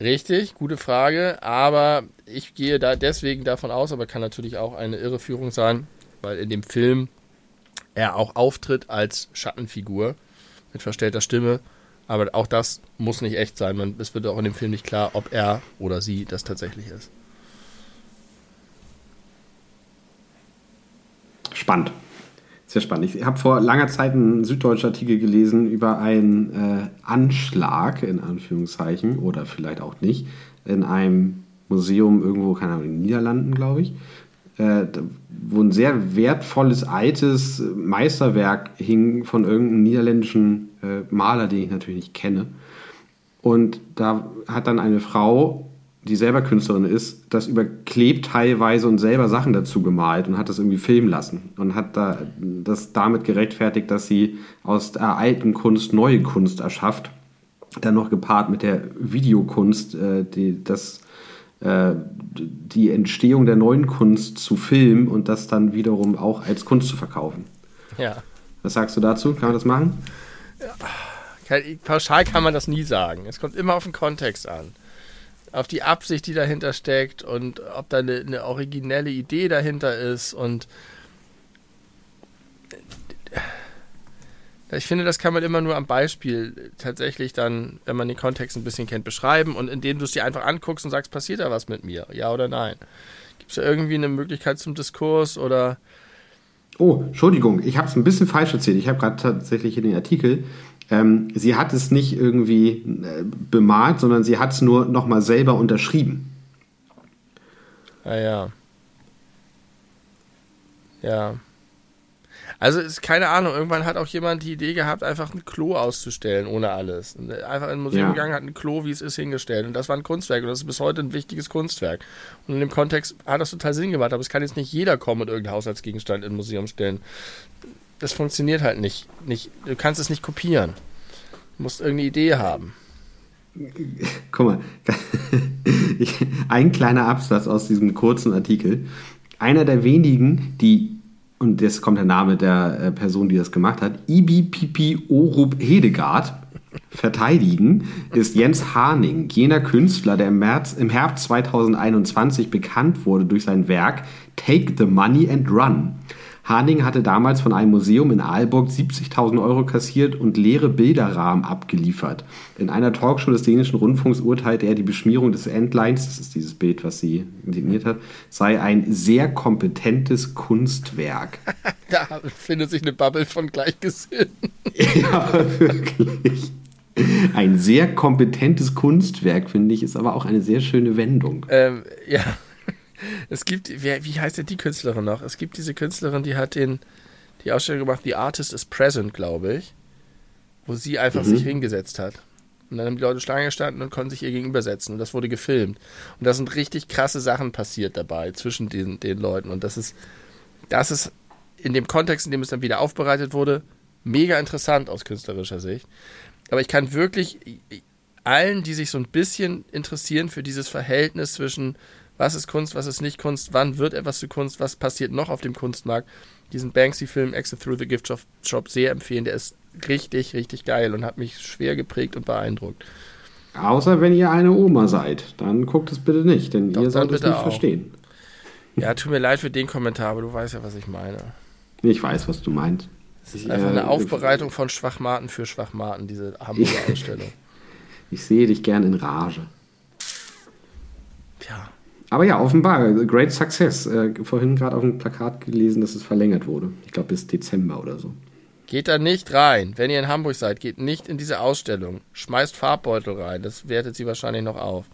S2: Richtig, gute Frage. Aber ich gehe da deswegen davon aus, aber kann natürlich auch eine Irreführung sein, weil in dem Film er auch auftritt als Schattenfigur mit verstellter Stimme aber auch das muss nicht echt sein. Man, es wird auch in dem Film nicht klar, ob er oder sie das tatsächlich ist.
S1: Spannend. Sehr spannend. Ich habe vor langer Zeit einen süddeutschen Artikel gelesen über einen äh, Anschlag, in Anführungszeichen, oder vielleicht auch nicht, in einem Museum irgendwo, keine Ahnung, in den Niederlanden, glaube ich, äh, wo ein sehr wertvolles, altes Meisterwerk hing von irgendeinem niederländischen äh, Maler, den ich natürlich nicht kenne. Und da hat dann eine Frau, die selber Künstlerin ist, das überklebt teilweise und selber Sachen dazu gemalt und hat das irgendwie filmen lassen und hat da das damit gerechtfertigt, dass sie aus der alten Kunst neue Kunst erschafft. Dann noch gepaart mit der Videokunst, äh, die das äh, die Entstehung der neuen Kunst zu filmen und das dann wiederum auch als Kunst zu verkaufen.
S2: Ja.
S1: Was sagst du dazu? Kann man das machen?
S2: Pauschal kann man das nie sagen. Es kommt immer auf den Kontext an. Auf die Absicht, die dahinter steckt und ob da eine, eine originelle Idee dahinter ist und ich finde, das kann man immer nur am Beispiel tatsächlich dann, wenn man den Kontext ein bisschen kennt, beschreiben und indem du es dir einfach anguckst und sagst, passiert da was mit mir? Ja oder nein? Gibt es da irgendwie eine Möglichkeit zum Diskurs oder.
S1: Oh, Entschuldigung, ich habe es ein bisschen falsch erzählt. Ich habe gerade tatsächlich in den Artikel, ähm, sie hat es nicht irgendwie äh, bemalt, sondern sie hat es nur nochmal selber unterschrieben.
S2: Ah ja. Ja. Also ist keine Ahnung, irgendwann hat auch jemand die Idee gehabt, einfach ein Klo auszustellen, ohne alles. Einfach in ein Museum ja. gegangen, hat ein Klo, wie es ist, hingestellt. Und das war ein Kunstwerk und das ist bis heute ein wichtiges Kunstwerk. Und in dem Kontext hat das total Sinn gemacht, aber es kann jetzt nicht jeder kommen und irgendeinen Haushaltsgegenstand in ein Museum stellen. Das funktioniert halt nicht. nicht. Du kannst es nicht kopieren. Du musst irgendeine Idee haben.
S1: Guck mal, ein kleiner Absatz aus diesem kurzen Artikel. Einer der wenigen, die und jetzt kommt der Name der äh, Person, die das gemacht hat, Ibi Pipi Orup Hedegaard, verteidigen, ist Jens Harning, jener Künstler, der im, März, im Herbst 2021 bekannt wurde durch sein Werk Take the Money and Run. Harning hatte damals von einem Museum in Aalborg 70.000 Euro kassiert und leere Bilderrahmen abgeliefert. In einer Talkshow des dänischen Rundfunks urteilte er, die Beschmierung des Endlines, das ist dieses Bild, was sie indigniert hat, sei ein sehr kompetentes Kunstwerk.
S2: da findet sich eine Bubble von Gleichgesinnten.
S1: ja, wirklich. Ein sehr kompetentes Kunstwerk, finde ich, ist aber auch eine sehr schöne Wendung.
S2: Ähm, ja. Es gibt, wer, wie heißt denn die Künstlerin noch? Es gibt diese Künstlerin, die hat den, die Ausstellung gemacht, The Artist is Present, glaube ich, wo sie einfach mhm. sich hingesetzt hat. Und dann haben die Leute Schlange gestanden und konnten sich ihr gegenübersetzen. Und das wurde gefilmt. Und da sind richtig krasse Sachen passiert dabei zwischen den, den Leuten. Und das ist, das ist in dem Kontext, in dem es dann wieder aufbereitet wurde, mega interessant aus künstlerischer Sicht. Aber ich kann wirklich allen, die sich so ein bisschen interessieren für dieses Verhältnis zwischen was ist Kunst, was ist nicht Kunst, wann wird etwas zu Kunst, was passiert noch auf dem Kunstmarkt. Diesen Banksy-Film Exit Through the Gift Shop sehr empfehlen. Der ist richtig, richtig geil und hat mich schwer geprägt und beeindruckt.
S1: Außer wenn ihr eine Oma seid, dann guckt es bitte nicht, denn Doch, ihr sollt es nicht auch. verstehen.
S2: Ja, tut mir leid für den Kommentar, aber du weißt ja, was ich meine.
S1: Ich weiß, was du meinst.
S2: Es ist einfach eine äh, Aufbereitung von Schwachmaten für Schwachmaten, diese Hamburger Ausstellung.
S1: Ich sehe dich gern in Rage.
S2: Tja.
S1: Aber ja, offenbar, great success. Äh, vorhin gerade auf dem Plakat gelesen, dass es verlängert wurde. Ich glaube bis Dezember oder so.
S2: Geht da nicht rein. Wenn ihr in Hamburg seid, geht nicht in diese Ausstellung. Schmeißt Farbbeutel rein. Das wertet sie wahrscheinlich noch auf.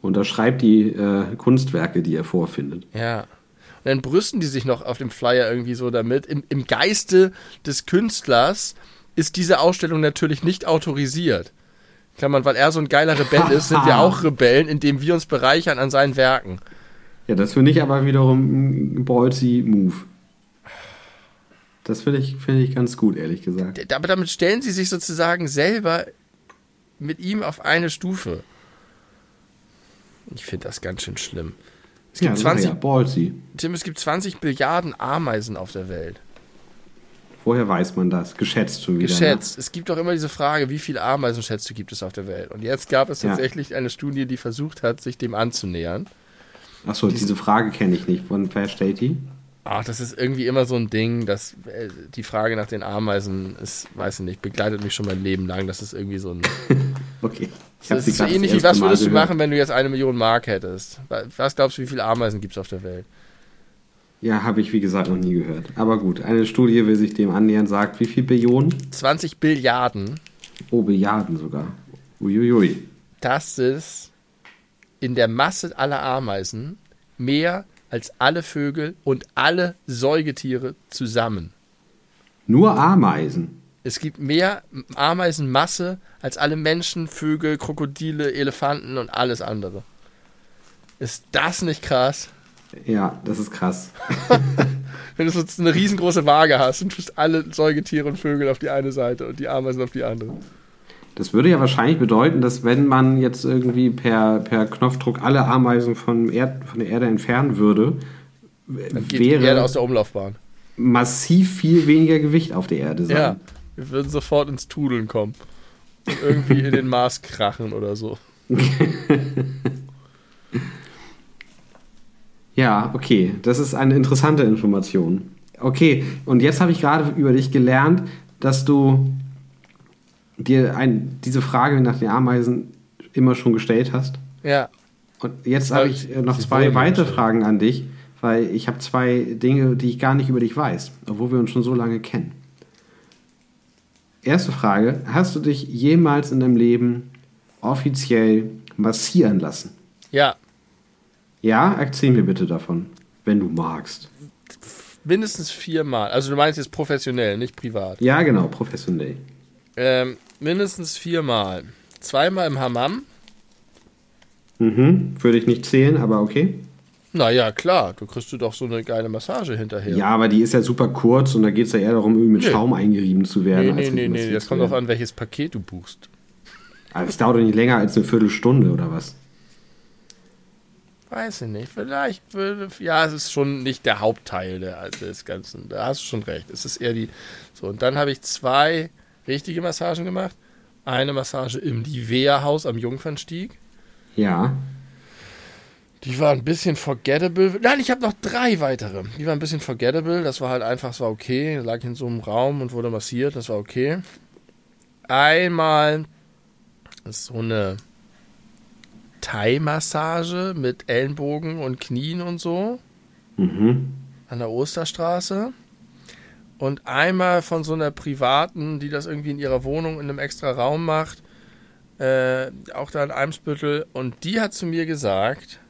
S1: Unterschreibt die äh, Kunstwerke, die ihr vorfindet.
S2: Ja. Und dann brüsten die sich noch auf dem Flyer irgendwie so damit. Im, Im Geiste des Künstlers ist diese Ausstellung natürlich nicht autorisiert. Klammern, weil er so ein geiler Rebell ist, sind wir auch Rebellen, indem wir uns bereichern an seinen Werken.
S1: Ja, das finde ich aber wiederum ein ballsy Move. Das finde ich, find ich ganz gut, ehrlich gesagt.
S2: Aber damit stellen sie sich sozusagen selber mit ihm auf eine Stufe. Ich finde das ganz schön schlimm. Es gibt ja, 20, ja, ballsy. Tim, es gibt 20 Milliarden Ameisen auf der Welt.
S1: Woher weiß man das? Geschätzt schon wieder.
S2: Ne? Geschätzt. Ne? Es gibt doch immer diese Frage, wie viele Ameisenschätze gibt es auf der Welt? Und jetzt gab es tatsächlich ja. eine Studie, die versucht hat, sich dem anzunähern.
S1: Achso, diese Frage kenne ich nicht. Von wer stellt die?
S2: Ach, das ist irgendwie immer so ein Ding, dass äh, die Frage nach den Ameisen ist, weiß ich nicht, begleitet mich schon mein Leben lang. Das ist irgendwie so ein.
S1: okay.
S2: Ich das ist so ähnlich wie, was würdest du machen, wenn du jetzt eine Million Mark hättest? Was glaubst du, wie viele Ameisen gibt es auf der Welt?
S1: Ja, habe ich wie gesagt noch nie gehört. Aber gut, eine Studie will sich dem annähern, sagt wie viel Billionen?
S2: 20 Billiarden.
S1: Oh, Billiarden sogar. Uiuiui.
S2: Das ist in der Masse aller Ameisen mehr als alle Vögel und alle Säugetiere zusammen.
S1: Nur Ameisen?
S2: Es gibt mehr Ameisenmasse als alle Menschen, Vögel, Krokodile, Elefanten und alles andere. Ist das nicht krass?
S1: Ja, das ist krass.
S2: Wenn du so eine riesengroße Waage hast und tust alle Säugetiere und Vögel auf die eine Seite und die Ameisen auf die andere.
S1: Das würde ja wahrscheinlich bedeuten, dass wenn man jetzt irgendwie per, per Knopfdruck alle Ameisen von, Erd, von der Erde entfernen würde,
S2: Dann geht wäre die Erde aus der Umlaufbahn.
S1: massiv viel weniger Gewicht auf der Erde sein. Ja,
S2: wir würden sofort ins Tudeln kommen. Und irgendwie in den Mars krachen oder so.
S1: Ja, okay. Das ist eine interessante Information. Okay, und jetzt habe ich gerade über dich gelernt, dass du dir ein, diese Frage nach den Ameisen immer schon gestellt hast.
S2: Ja.
S1: Und jetzt habe ich äh, noch zwei weitere Fragen an dich, weil ich habe zwei Dinge, die ich gar nicht über dich weiß, obwohl wir uns schon so lange kennen. Erste Frage: Hast du dich jemals in deinem Leben offiziell massieren lassen?
S2: Ja.
S1: Ja, erzähl mir bitte davon, wenn du magst.
S2: Mindestens viermal. Also du meinst jetzt professionell, nicht privat.
S1: Ja, genau, professionell.
S2: Ähm, mindestens viermal. Zweimal im Hammam.
S1: Mhm, würde ich nicht zählen, aber okay.
S2: Naja, klar, du kriegst du doch so eine geile Massage hinterher.
S1: Ja, aber die ist ja super kurz und da geht es ja eher darum, irgendwie mit nee. Schaum eingerieben zu werden.
S2: Nee, nee, nee, nee, das kommt auch an, welches Paket du buchst.
S1: Aber es dauert doch nicht länger als eine Viertelstunde oder was?
S2: Weiß ich nicht. Vielleicht würde. Ja, es ist schon nicht der Hauptteil der, des Ganzen. Da hast du schon recht. Es ist eher die. So, und dann habe ich zwei richtige Massagen gemacht. Eine Massage im Livea-Haus am Jungfernstieg.
S1: Ja.
S2: Die war ein bisschen forgettable. Nein, ich habe noch drei weitere. Die war ein bisschen forgettable. Das war halt einfach, es war okay. Ich lag in so einem Raum und wurde massiert. Das war okay. Einmal so eine Thai-Massage mit Ellenbogen und Knien und so.
S1: Mhm.
S2: An der Osterstraße. Und einmal von so einer privaten, die das irgendwie in ihrer Wohnung in einem extra Raum macht. Äh, auch da in Eimsbüttel. Und die hat zu mir gesagt,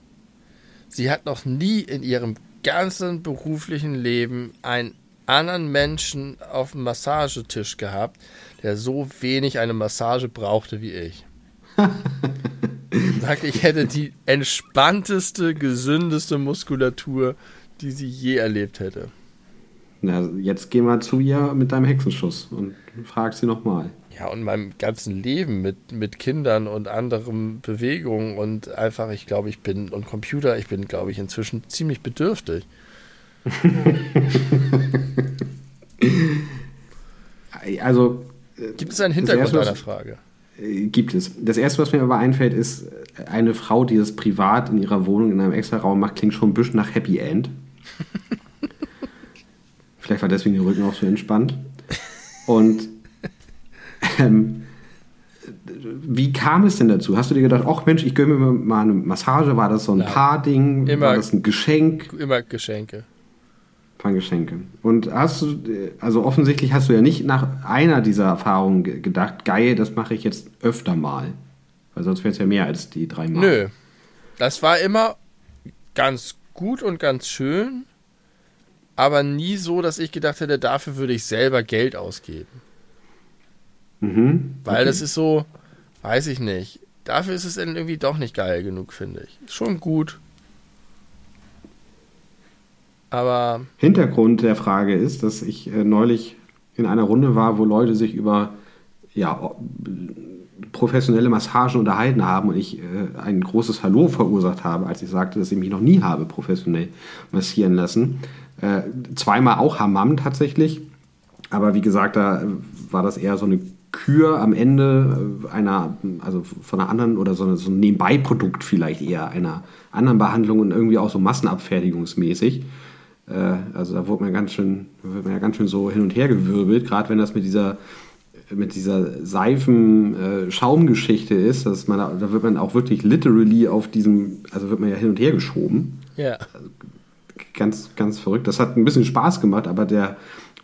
S2: sie hat noch nie in ihrem ganzen beruflichen Leben einen anderen Menschen auf dem Massagetisch gehabt, der so wenig eine Massage brauchte wie ich. Sagt, ich hätte die entspannteste, gesündeste Muskulatur, die sie je erlebt hätte.
S1: Na, jetzt geh mal zu ihr mit deinem Hexenschuss und frag sie nochmal.
S2: Ja, und meinem ganzen Leben mit, mit Kindern und anderen Bewegungen und einfach, ich glaube, ich bin, und Computer, ich bin, glaube ich, inzwischen ziemlich bedürftig.
S1: also.
S2: Gibt es einen Hintergrund deiner Frage?
S1: Äh, gibt es. Das erste, was mir aber einfällt, ist eine Frau, die das privat in ihrer Wohnung in einem extra Raum macht, klingt schon ein bisschen nach Happy End. Vielleicht war deswegen der Rücken auch so entspannt. Und ähm, wie kam es denn dazu? Hast du dir gedacht, ach Mensch, ich gönne mir mal eine Massage? War das so ein Paar-Ding? War das ein Geschenk?
S2: Immer Geschenke.
S1: Von Geschenke. Und hast du, also offensichtlich hast du ja nicht nach einer dieser Erfahrungen gedacht, geil, das mache ich jetzt öfter mal. Weil sonst wäre es ja mehr als die drei Mal.
S2: Nö. Das war immer ganz gut und ganz schön, aber nie so, dass ich gedacht hätte, dafür würde ich selber Geld ausgeben.
S1: Mhm.
S2: Weil okay. das ist so, weiß ich nicht. Dafür ist es dann irgendwie doch nicht geil genug, finde ich. Schon gut. Aber.
S1: Hintergrund der Frage ist, dass ich äh, neulich in einer Runde war, wo Leute sich über ja, professionelle Massagen unterhalten haben und ich äh, ein großes Hallo verursacht habe, als ich sagte, dass ich mich noch nie habe professionell massieren lassen. Äh, zweimal auch Hammam tatsächlich, aber wie gesagt, da war das eher so eine Kür am Ende äh, einer, also von einer anderen oder so, so ein Nebenbeiprodukt vielleicht eher einer anderen Behandlung und irgendwie auch so massenabfertigungsmäßig. Äh, also da wurde man ganz schön, wird man ja ganz schön so hin und her gewirbelt, gerade wenn das mit dieser mit dieser Seifen-Schaumgeschichte ist, dass man da, da, wird man auch wirklich literally auf diesem, also wird man ja hin und her geschoben.
S2: Ja.
S1: Also ganz, ganz verrückt. Das hat ein bisschen Spaß gemacht, aber der,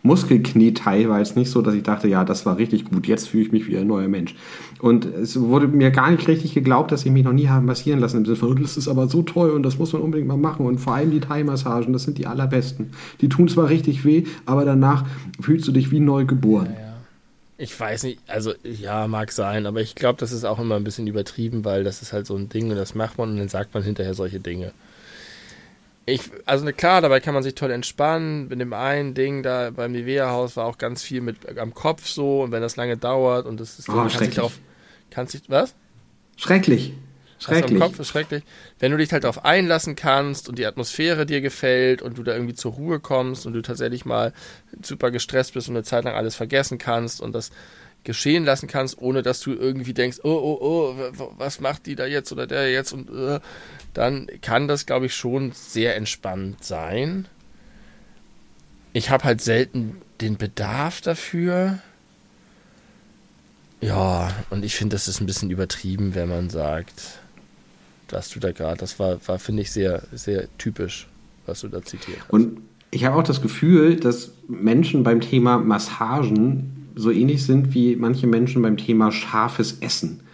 S1: Muskelknieteil war jetzt nicht so, dass ich dachte, ja, das war richtig gut, jetzt fühle ich mich wie ein neuer Mensch. Und es wurde mir gar nicht richtig geglaubt, dass ich mich noch nie haben massieren lassen. Im Sinne von, das ist aber so toll und das muss man unbedingt mal machen. Und vor allem die Thai-Massagen, das sind die allerbesten. Die tun zwar richtig weh, aber danach fühlst du dich wie neu geboren.
S2: Ja, ja. Ich weiß nicht, also ja, mag sein, aber ich glaube, das ist auch immer ein bisschen übertrieben, weil das ist halt so ein Ding und das macht man und dann sagt man hinterher solche Dinge. Ich, also klar, dabei kann man sich toll entspannen. Mit dem einen Ding da beim Nivea-Haus war auch ganz viel mit am Kopf so und wenn das lange dauert und das ist,
S1: oh,
S2: kann
S1: sich darauf,
S2: kann sich, was?
S1: Schrecklich. Schrecklich.
S2: Am Kopf ist schrecklich. Wenn du dich halt darauf einlassen kannst und die Atmosphäre dir gefällt und du da irgendwie zur Ruhe kommst und du tatsächlich mal super gestresst bist und eine Zeit lang alles vergessen kannst und das geschehen lassen kannst, ohne dass du irgendwie denkst, oh, oh, oh, was macht die da jetzt oder der jetzt und uh, dann kann das, glaube ich, schon sehr entspannt sein. Ich habe halt selten den Bedarf dafür. Ja, und ich finde, das ist ein bisschen übertrieben, wenn man sagt, dass du da gerade, das war, war finde ich, sehr, sehr typisch, was du da zitiert hast.
S1: Und ich habe auch das Gefühl, dass Menschen beim Thema Massagen so ähnlich sind wie manche Menschen beim Thema scharfes Essen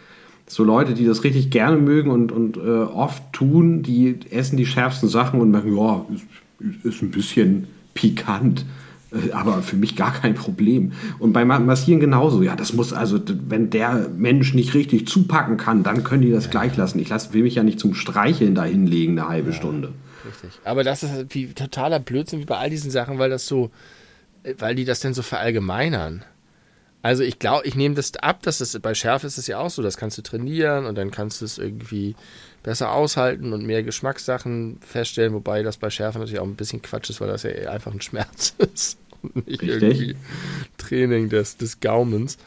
S1: so Leute, die das richtig gerne mögen und, und äh, oft tun, die essen die schärfsten Sachen und merken, ja, ist, ist ein bisschen pikant äh, aber für mich gar kein Problem. Und beim Massieren genauso. Ja, das muss also, wenn der Mensch nicht richtig zupacken kann, dann können die das ja. gleich lassen. Ich lass, will mich ja nicht zum Streicheln da hinlegen, eine halbe ja, Stunde.
S2: Richtig. Aber das ist wie totaler Blödsinn wie bei all diesen Sachen, weil das so, weil die das denn so verallgemeinern. Also ich glaube, ich nehme das ab, dass es bei Schärfe ist es ja auch so, das kannst du trainieren und dann kannst du es irgendwie besser aushalten und mehr Geschmackssachen feststellen, wobei das bei Schärfe natürlich auch ein bisschen Quatsch ist, weil das ja einfach ein Schmerz ist und nicht
S1: Richtig.
S2: irgendwie Training des, des Gaumens.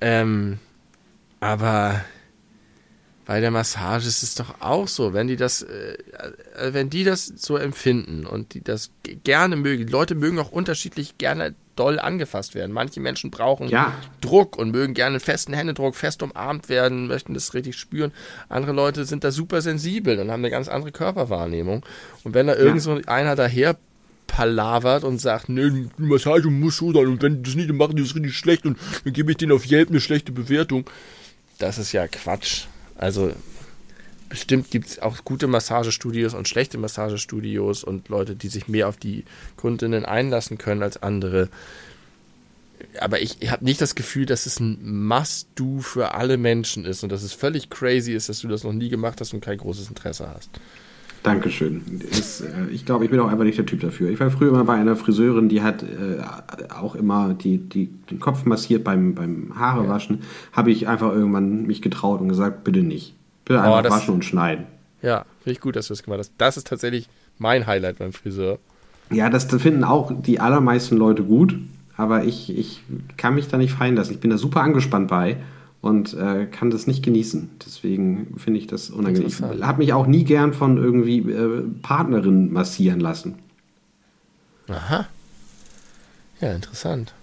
S2: Ähm, aber bei der Massage ist es doch auch so, wenn die das, äh, äh, wenn die das so empfinden und die das gerne mögen, die Leute mögen auch unterschiedlich gerne doll angefasst werden. Manche Menschen brauchen
S1: Ja.
S2: Druck und mögen gerne einen festen Händedruck, fest umarmt werden, möchten das richtig spüren. Andere Leute sind da super sensibel und haben eine ganz andere Körperwahrnehmung. Und wenn da irgend so einer daher palavert und sagt, nee, die Massage muss so sein und wenn die das nicht machen, die ist richtig schlecht und dann gebe ich denen auf Yelp eine schlechte Bewertung. Das ist ja Quatsch. Also bestimmt gibt es auch gute Massagestudios und schlechte Massagestudios und Leute, die sich mehr auf die Kundinnen einlassen können als andere. Aber ich habe nicht das Gefühl, dass es ein Must-Do für alle Menschen ist und dass es völlig crazy ist, dass du das noch nie gemacht hast und kein großes Interesse hast.
S1: Dankeschön. Ist, äh, ich glaube, ich bin auch einfach nicht der Typ dafür. Ich war früher mal bei einer Friseurin, die hat äh, auch immer die, die, den Kopf massiert beim, beim Haarewaschen. Habe ich einfach irgendwann mich getraut und gesagt, bitte nicht. Bitte einfach
S2: das-
S1: waschen und schneiden.
S2: Ja, finde ich gut, dass du das gemacht hast. Das ist tatsächlich mein Highlight beim Friseur.
S1: Ja, das finden auch die allermeisten Leute gut, aber ich, ich kann mich da nicht fallen lassen. Ich bin da super angespannt bei und äh, kann das nicht genießen. Deswegen finde ich das unangenehm. Ich habe mich auch nie gern von irgendwie äh, Partnerin massieren lassen.
S2: Aha. Ja, interessant.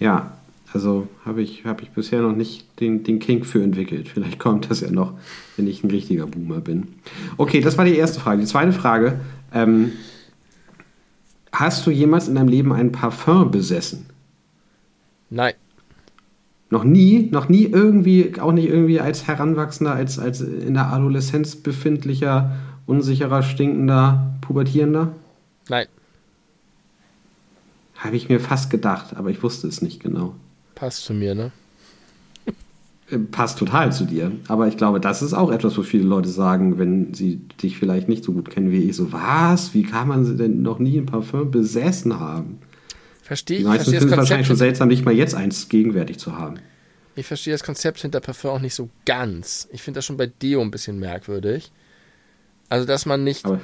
S1: Ja, also habe ich, hab ich bisher noch nicht den, den Kink für entwickelt. Vielleicht kommt das ja noch, wenn ich ein richtiger Boomer bin. Okay, das war die erste Frage. Die zweite Frage. Ähm, hast du jemals in deinem Leben ein Parfum besessen?
S2: Nein.
S1: Noch nie, noch nie irgendwie, auch nicht irgendwie als Heranwachsender, als, als in der Adoleszenz befindlicher, unsicherer, stinkender, pubertierender?
S2: Nein.
S1: Habe ich mir fast gedacht, aber ich wusste es nicht genau.
S2: Passt zu mir, ne?
S1: Äh, Passt total zu dir. Aber ich glaube, das ist auch etwas, wo viele Leute sagen, wenn sie dich vielleicht nicht so gut kennen wie ich. So, was? Wie kann man denn noch nie ein Parfum besessen haben?
S2: Verstehe ich.
S1: meisten
S2: Verstehe
S1: finden
S2: das
S1: es wahrscheinlich schon seltsam, nicht mal jetzt eins gegenwärtig zu haben.
S2: Ich verstehe das Konzept hinter Parfum auch nicht so ganz. Ich finde das schon bei Deo ein bisschen merkwürdig. Also, dass man nicht
S1: Aber, aber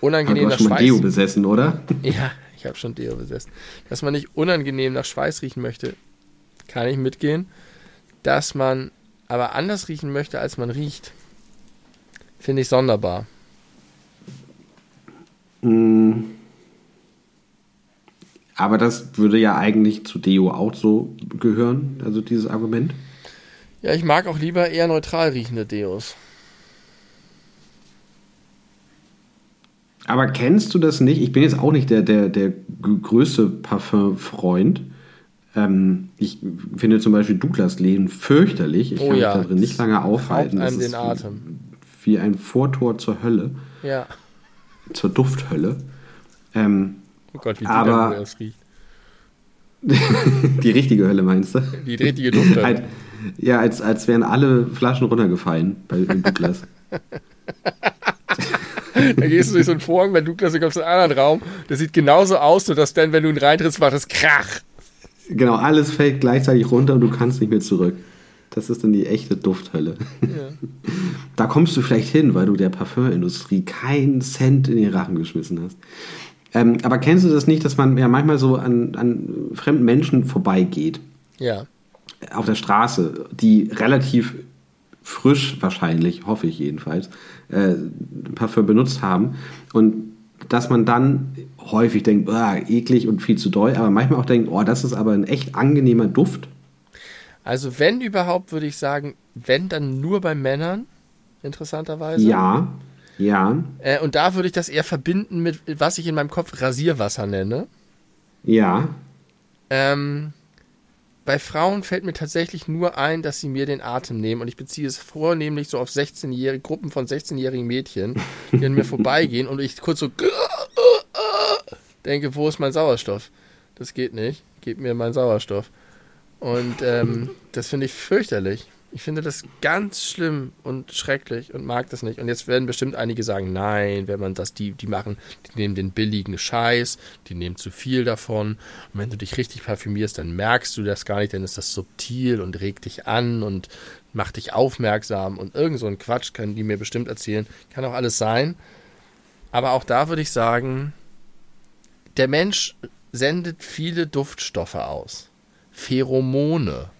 S2: unangenehm
S1: du
S2: nach
S1: hast schon mal
S2: Schweiß.
S1: Deo besessen, oder?
S2: Ja, ich habe schon Deo besessen. Dass man nicht unangenehm nach Schweiß riechen möchte, kann ich mitgehen. Dass man aber anders riechen möchte, als man riecht, finde ich sonderbar.
S1: Mm. Aber das würde ja eigentlich zu Deo auch so gehören, also dieses Argument.
S2: Ja, ich mag auch lieber eher neutral riechende Deos.
S1: Aber kennst du das nicht? Ich bin jetzt auch nicht der, der, der größte Parfum-Freund. Ähm, ich finde zum Beispiel Douglas Lehen fürchterlich. Ich
S2: Oh
S1: kann
S2: ja,
S1: mich da drin nicht lange aufhalten.
S2: einem
S1: Das
S2: den
S1: ist
S2: Atem.
S1: Wie ein Vortor zur Hölle,
S2: Ja.
S1: zur Dufthölle. Ähm,
S2: Oh Gott, wie die
S1: Aber-
S2: dann das riecht.
S1: die richtige Hölle meinst du?
S2: Die richtige Duft.
S1: Halt, ja, als, als wären alle Flaschen runtergefallen bei Douglas.
S2: Da gehst du durch so einen Vorhang bei Douglas, dann kommst du in einen anderen Raum. Das sieht genauso aus, nur dass dann, wenn du ihn reintrittst, macht es Krach.
S1: Genau, alles fällt gleichzeitig runter und du kannst nicht mehr zurück. Das ist dann die echte Dufthölle. Da kommst du vielleicht hin, weil du der Parfümindustrie keinen Cent in den Rachen geschmissen hast. Ähm, aber kennst du das nicht, dass man ja manchmal so an, an fremden Menschen vorbeigeht,
S2: Ja.
S1: auf der Straße, die relativ frisch wahrscheinlich, hoffe ich jedenfalls, äh, Parfüm benutzt haben und dass man dann häufig denkt, eklig und viel zu doll, aber manchmal auch denkt, oh, das ist aber ein echt angenehmer Duft.
S2: Also wenn überhaupt, würde ich sagen, wenn dann nur bei Männern, interessanterweise.
S1: Ja, ja,
S2: Äh, und da würde ich das eher verbinden mit, was ich in meinem Kopf Rasierwasser nenne.
S1: ja,
S2: Ähm, bei Frauen fällt mir tatsächlich nur ein, dass sie mir den Atem nehmen und ich beziehe es vornehmlich so auf 16-jährige Gruppen von 16-jährigen Mädchen, die an mir vorbeigehen und ich kurz so denke, wo ist mein Sauerstoff? Das geht nicht. Gib mir meinen Sauerstoff. Und ähm, das finde ich fürchterlich. Ich finde das ganz schlimm und schrecklich und mag das nicht. Und jetzt werden bestimmt einige sagen, nein, wenn man das, die, die machen, die nehmen den billigen Scheiß, die nehmen zu viel davon. Und wenn du dich richtig parfümierst, dann merkst du das gar nicht, dann ist das subtil und regt dich an und macht dich aufmerksam und irgend so ein Quatsch können die mir bestimmt erzählen. Kann auch alles sein. Aber auch da würde ich sagen, der Mensch sendet viele Duftstoffe aus. Pheromone.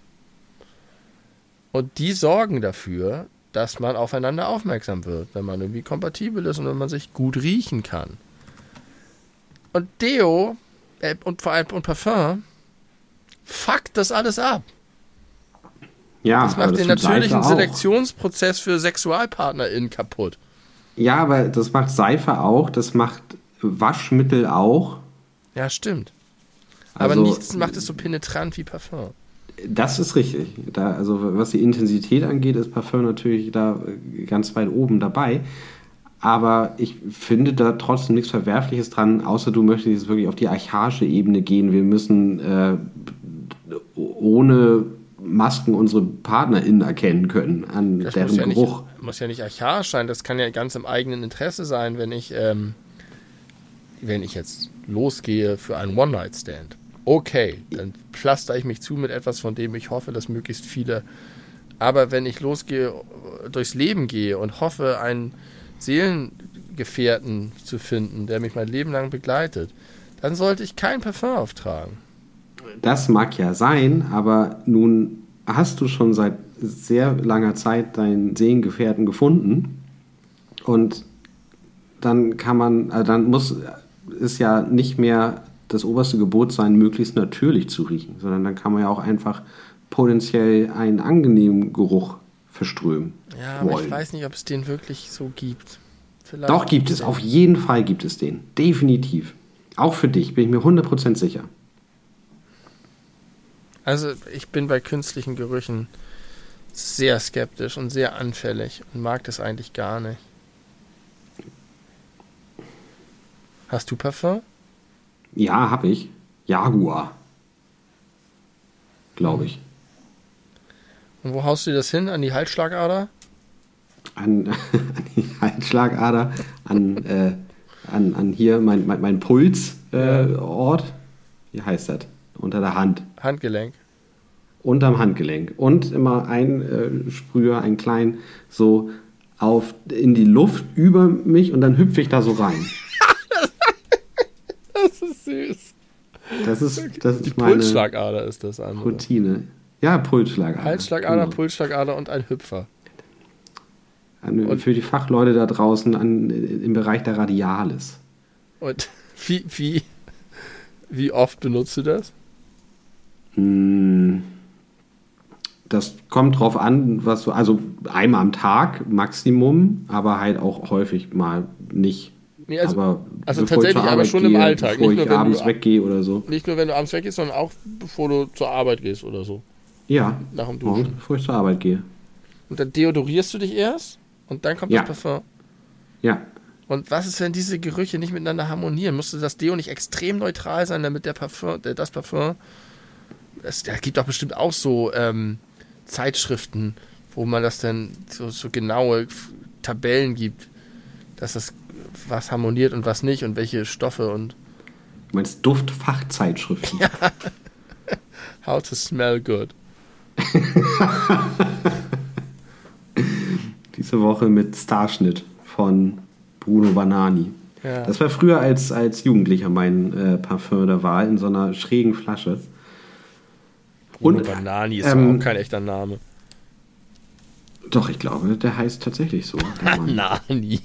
S2: Und die sorgen dafür, dass man aufeinander aufmerksam wird, wenn man irgendwie kompatibel ist und wenn man sich gut riechen kann. Und Deo äh, und vor allem und Parfum fuckt das alles ab.
S1: Ja,
S2: das macht den natürlichen Selektionsprozess für SexualpartnerInnen kaputt.
S1: Ja, aber das macht Seife auch, das macht Waschmittel auch.
S2: Ja, stimmt. Aber also, nichts macht es so penetrant wie Parfum.
S1: Das ist richtig. Da, also was die Intensität angeht, ist Parfum natürlich da ganz weit oben dabei. Aber ich finde da trotzdem nichts Verwerfliches dran, außer du möchtest jetzt wirklich auf die archaische Ebene gehen. Wir müssen äh, ohne Masken unsere PartnerInnen erkennen können an das deren muss
S2: ja
S1: Geruch.
S2: Nicht, muss ja nicht archaisch sein, das kann ja ganz im eigenen Interesse sein, wenn ich, ähm, wenn ich jetzt losgehe für einen One-Night-Stand okay, dann pflaster ich mich zu mit etwas, von dem ich hoffe, dass möglichst viele. Aber wenn ich losgehe, durchs Leben gehe und hoffe, einen Seelengefährten zu finden, der mich mein Leben lang begleitet, dann sollte ich kein Parfum auftragen.
S1: Das mag ja sein, aber nun hast du schon seit sehr langer Zeit deinen Seelengefährten gefunden und dann kann man, also dann muss es ja nicht mehr das oberste Gebot sein, möglichst natürlich zu riechen, sondern dann kann man ja auch einfach potenziell einen angenehmen Geruch verströmen.
S2: Ja, aber wollen. ich weiß nicht, ob es den wirklich so gibt.
S1: Vielleicht Doch, gibt es. Auf jeden Fall gibt es den. Definitiv. Auch für dich, bin ich mir 100% sicher.
S2: Also, ich bin bei künstlichen Gerüchen sehr skeptisch und sehr anfällig und mag das eigentlich gar nicht. Hast du Parfum?
S1: Ja, habe ich. Jaguar. Glaube ich.
S2: Und wo haust du das hin? An die Halsschlagader?
S1: An, an die Halsschlagader, an, äh, an, an hier mein, mein, mein Pulsort. Äh, Wie heißt das? Unter der Hand.
S2: Handgelenk.
S1: Unterm Handgelenk. Und immer ein äh, Sprüher, ein klein, so auf, in die Luft über mich und dann hüpfe ich da so rein.
S2: Das ist süß.
S1: Das ist, das ist
S2: Die Pulsschlagader ist das andere.
S1: Routine. Ja, Pulsschlagader.
S2: Halsschlagader, genau. Pulsschlagader und ein Hüpfer.
S1: An, und für die Fachleute da draußen an, im Bereich der Radialis.
S2: Und wie, wie, wie oft benutzt du das?
S1: Hm, das kommt drauf an, was du, also einmal am Tag Maximum, aber halt auch häufig mal nicht.
S2: Nee, also, aber also tatsächlich, aber schon gehe, im Alltag.
S1: Bevor nicht nur, ich abends du, weggehe oder so.
S2: Nicht nur, wenn du abends weggehst, sondern auch bevor du zur Arbeit gehst oder so.
S1: Ja.
S2: Nach dem Duschen.
S1: bevor ich zur Arbeit gehe.
S2: Und dann deodorierst du dich erst und dann kommt ja. das Parfum.
S1: Ja.
S2: Und was ist, wenn diese Gerüche nicht miteinander harmonieren? Musste das Deo nicht extrem neutral sein, damit der Parfum, der, das Parfum. Es gibt doch bestimmt auch so ähm, Zeitschriften, wo man das dann so, so genaue Tabellen gibt, dass das was harmoniert und was nicht und welche Stoffe und.
S1: Du meinst Duftfachzeitschriften?
S2: Ja. How to smell good.
S1: Diese Woche mit Starschnitt von Bruno Banani. Ja. Das war früher als, als Jugendlicher mein äh, Parfum der Wahl in so einer schrägen Flasche.
S2: Bruno Und, Banani ist ähm, auch kein echter Name.
S1: Doch, ich glaube, der heißt tatsächlich so.
S2: Banani.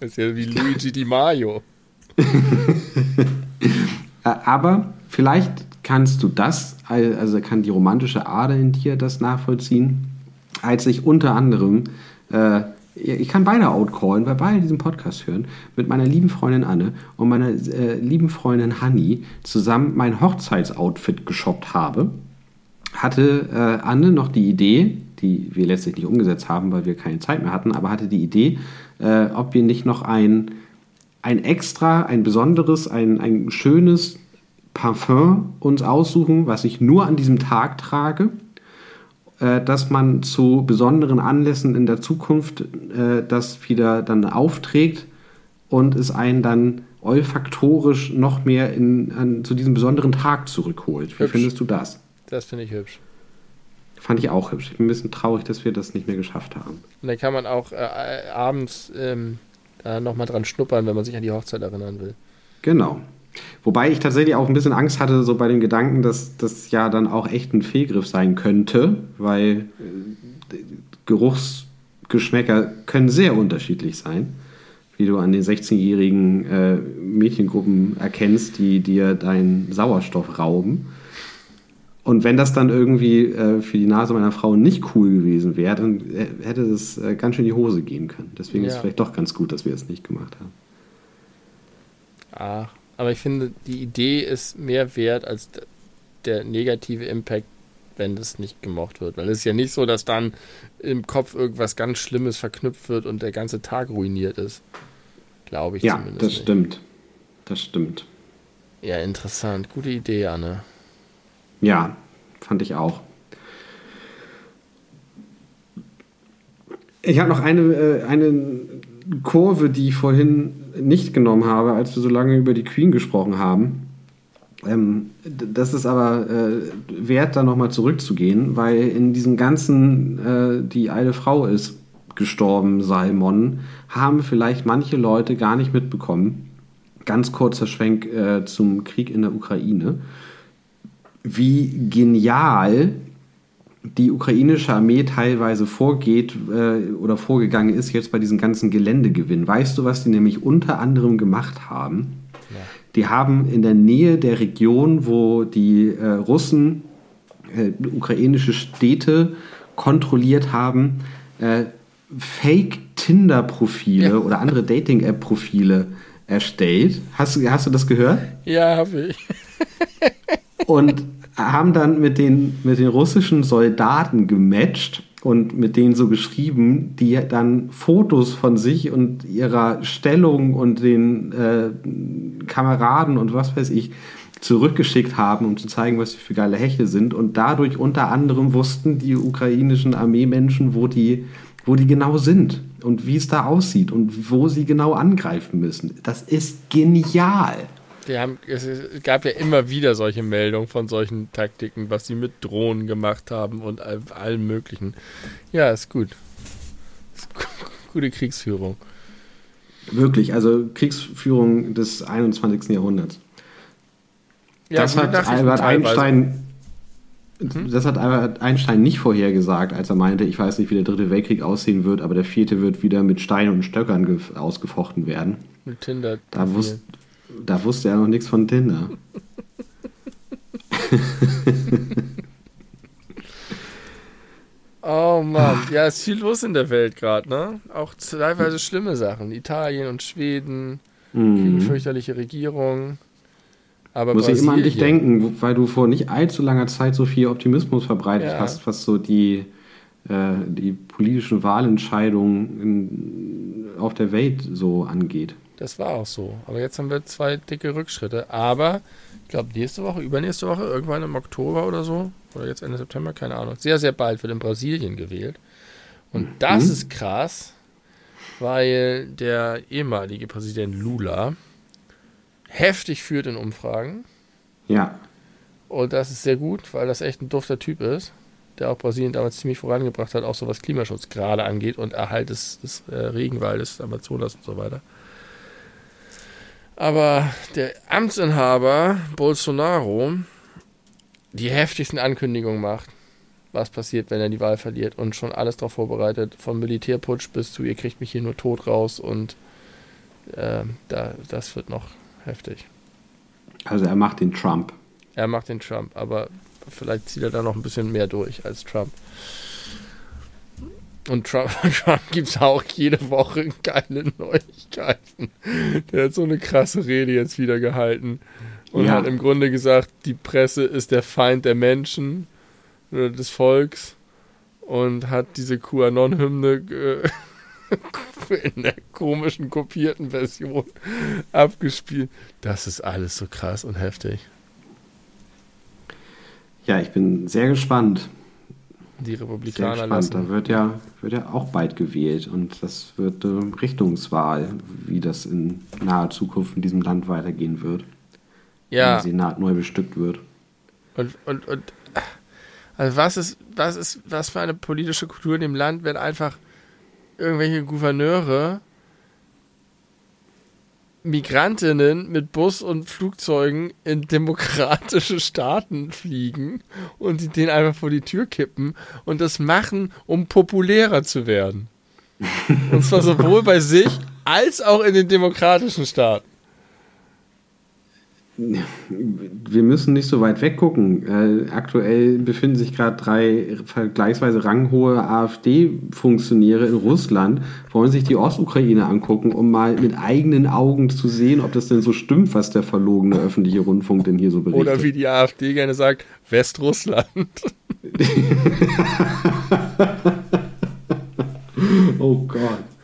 S2: Das ist ja wie Luigi Di Mario.
S1: Äh, aber vielleicht kannst du das, also kann die romantische Ader in dir das nachvollziehen, als ich unter anderem, äh, ich kann beide outcallen, weil beide diesen Podcast hören, mit meiner lieben Freundin Anne und meiner äh, lieben Freundin Hanni zusammen mein Hochzeitsoutfit geshoppt habe, hatte äh, Anne noch die Idee, die wir letztlich nicht umgesetzt haben, weil wir keine Zeit mehr hatten, aber hatte die Idee, äh, ob wir nicht noch ein, ein extra, ein besonderes, ein, ein schönes Parfum uns aussuchen, was ich nur an diesem Tag trage äh, dass man zu besonderen Anlässen in der Zukunft äh, das wieder dann aufträgt und es einen dann olfaktorisch noch mehr in, an, zu diesem besonderen Tag zurückholt. Wie
S2: Hübsch.
S1: findest du das?
S2: Das finde ich hübsch.
S1: Fand ich auch hübsch. Ich bin ein bisschen traurig, dass wir das nicht mehr geschafft haben.
S2: Und dann kann man auch äh, abends ähm, da nochmal dran schnuppern, wenn man sich an die Hochzeit erinnern will.
S1: Genau. Wobei ich tatsächlich auch ein bisschen Angst hatte, so bei dem Gedanken, dass das ja dann auch echt ein Fehlgriff sein könnte, weil äh, Geruchsgeschmäcker können sehr unterschiedlich sein, wie du an den 16-jährigen äh, Mädchengruppen erkennst, die dir deinen Sauerstoff rauben. Und wenn das dann irgendwie äh, für die Nase meiner Frau nicht cool gewesen wäre, dann äh, hätte es äh, ganz schön in die Hose gehen können. Deswegen ist es
S2: Ja.
S1: vielleicht doch ganz gut, dass wir es nicht gemacht haben.
S2: Ah, aber ich finde, die Idee ist mehr wert als der negative Impact, wenn das nicht gemocht wird. Weil es ist ja nicht so, dass dann im Kopf irgendwas ganz Schlimmes verknüpft wird und der ganze Tag ruiniert ist. Glaube ich
S1: Ja,
S2: zumindest.
S1: das
S2: nicht.
S1: stimmt. Das stimmt.
S2: Ja, interessant. Gute Idee, Anne.
S1: Ja, fand ich auch. Ich habe noch eine, äh, eine Kurve, die ich vorhin nicht genommen habe, als wir so lange über die Queen gesprochen haben. Ähm, das ist aber äh, wert, da nochmal zurückzugehen, weil in diesem ganzen äh, Die alte Frau ist gestorben, Salmon, haben vielleicht manche Leute gar nicht mitbekommen. Ganz kurzer Schwenk zum Krieg in der Ukraine wie genial die ukrainische Armee teilweise vorgeht äh, oder vorgegangen ist jetzt bei diesen ganzen Geländegewinnen. Weißt du, was die nämlich unter anderem gemacht haben?
S2: Ja.
S1: Die haben in der Nähe der Region, wo die äh, Russen äh, ukrainische Städte kontrolliert haben, äh, Fake-Tinder-Profile
S2: Ja.
S1: oder andere Dating-App-Profile erstellt. Hast, du- hast du das gehört?
S2: Ja, habe ich.
S1: und haben dann mit den, mit den russischen Soldaten gematcht und mit denen so geschrieben, die dann Fotos von sich und ihrer Stellung und den äh, Kameraden und was weiß ich zurückgeschickt haben, um zu zeigen, was sie für geile Hechte sind. Und dadurch unter anderem wussten die ukrainischen Armeemenschen, wo die, wo die genau sind und wie es da aussieht und wo sie genau angreifen müssen. Das ist genial.
S2: Die haben, es, gab ja immer wieder solche Meldungen von solchen Taktiken, was sie mit Drohnen gemacht haben und all, allem Möglichen. Ja, ist gut. Ist gu- gute Kriegsführung.
S1: Wirklich, also Kriegsführung des 21. Jahrhunderts.
S2: Ja,
S1: das hat Albert. Einstein.
S2: Mhm.
S1: Das hat Albert Einstein nicht vorhergesagt, als er meinte, ich weiß nicht, wie der dritte Weltkrieg aussehen wird, aber der vierte wird wieder mit Steinen und Stöckern gef- ausgefochten werden.
S2: Mit Tinder.
S1: Da, wus da wusste er noch nichts von Tinder.
S2: Oh Mann, ja, ist viel los in der Welt gerade, ne? Auch teilweise schlimme Sachen. Italien und Schweden,
S1: Mhm.
S2: fürchterliche Regierungen. Aber
S1: Muss ich immer an dich
S2: Brasilien-
S1: denken, weil du vor nicht allzu langer Zeit so viel Optimismus verbreitet
S2: Ja.
S1: hast, was so die, äh, die politischen Wahlentscheidungen in, auf der Welt so angeht.
S2: Das war auch so. Aber jetzt haben wir zwei dicke Rückschritte. Aber ich glaube, nächste Woche, übernächste Woche, irgendwann im Oktober oder so, oder jetzt Ende September, keine Ahnung. Sehr, sehr bald wird in Brasilien gewählt. Und das ist krass, weil der ehemalige Präsident Lula heftig führt in Umfragen.
S1: Ja,
S2: Und das ist sehr gut, weil das echt ein dufter Typ ist, der auch Brasilien damals ziemlich vorangebracht hat, auch so was Klimaschutz gerade angeht und Erhalt des, des äh, Regenwaldes, Amazonas und so weiter. Aber der Amtsinhaber Bolsonaro die heftigsten Ankündigungen macht, was passiert, wenn er die Wahl verliert und schon alles darauf vorbereitet, vom Militärputsch bis zu ihr kriegt mich hier nur tot raus und äh, da, das wird noch heftig.
S1: also er macht den Trump.
S2: Er macht den Trump, aber vielleicht zieht er da noch ein bisschen mehr durch als Trump. Und Trump, Trump gibt es auch jede Woche geile Neuigkeiten. Der hat so eine krasse Rede jetzt wieder gehalten und
S1: Ja.
S2: hat im Grunde gesagt, die Presse ist der Feind der Menschen oder des Volks und hat diese QAnon-Hymne äh, in der komischen kopierten Version abgespielt. Das ist alles so krass und heftig.
S1: Ja, ich bin sehr gespannt.
S2: Die Republikaner
S1: spannend. Da wird ja, wird ja auch bald gewählt und das wird eine Richtungswahl, wie das in naher Zukunft in diesem Land weitergehen wird.
S2: Ja. Wenn
S1: der Senat neu bestückt wird.
S2: Und, und, und also was ist, was ist, was für eine politische Kultur in dem Land, wenn einfach irgendwelche Gouverneure Migrantinnen mit Bus und Flugzeugen in demokratische Staaten fliegen und die den einfach vor die Tür kippen und das machen, um populärer zu werden. und zwar sowohl bei sich als auch in den demokratischen Staaten.
S1: Wir müssen nicht so weit weggucken. Äh, aktuell befinden sich gerade drei vergleichsweise ranghohe AfD-Funktionäre in Russland, wollen sich die Ostukraine angucken, um mal mit eigenen Augen zu sehen, ob das denn so stimmt, was der verlogene öffentliche Rundfunk denn hier so berichtet.
S2: Oder wie die AfD gerne sagt, Westrussland.
S1: oh Gott.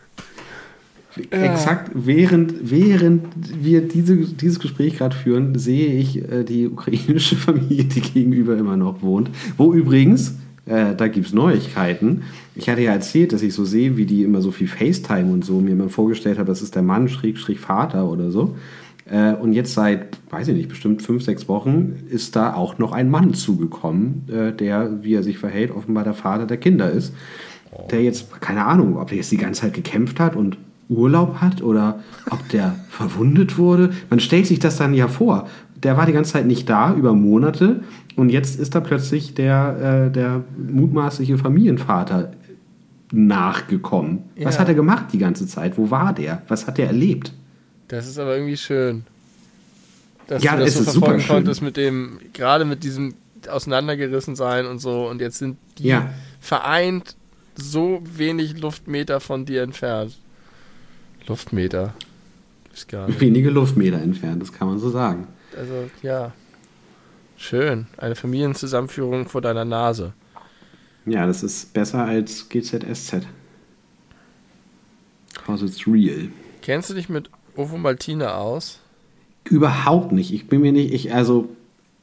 S1: Exakt während, während wir diese, dieses Gespräch gerade führen, sehe ich äh, die ukrainische Familie, die gegenüber immer noch wohnt. Wo übrigens, äh, da gibt es Neuigkeiten. Ich hatte ja erzählt, dass ich so sehe, wie die immer so viel FaceTime und so mir immer vorgestellt habe, das ist der Mann, Schräg, Schräg, Vater oder so. Äh, und jetzt seit, weiß ich nicht, bestimmt fünf, sechs Wochen ist da auch noch ein Mann zugekommen, äh, der, wie er sich verhält, offenbar der Vater der Kinder ist. Der jetzt, keine Ahnung, ob er jetzt die ganze Zeit gekämpft hat und Urlaub hat oder ob der verwundet wurde. Man stellt sich das dann ja vor. Der war die ganze Zeit nicht da, über Monate, und jetzt ist da plötzlich der, äh, der mutmaßliche Familienvater nachgekommen. Ja. Was hat er gemacht die ganze Zeit? Wo war der? Was hat er erlebt?
S2: Das ist aber irgendwie schön. Dass
S1: ja,
S2: du das
S1: so
S2: verfolgen konntest mit dem, gerade mit diesem auseinandergerissen sein und so. Und jetzt sind die ja. vereint so wenig Luftmeter von dir entfernt. Luftmeter.
S1: Ist gar nicht. Wenige Luftmeter entfernt, das kann man so sagen.
S2: Also, ja. Schön. Eine Familienzusammenführung vor deiner Nase.
S1: Ja, das ist besser als GZSZ. Cause it's real.
S2: Kennst du dich mit Ovomaltine aus?
S1: Überhaupt nicht. Ich bin mir nicht, ich, also,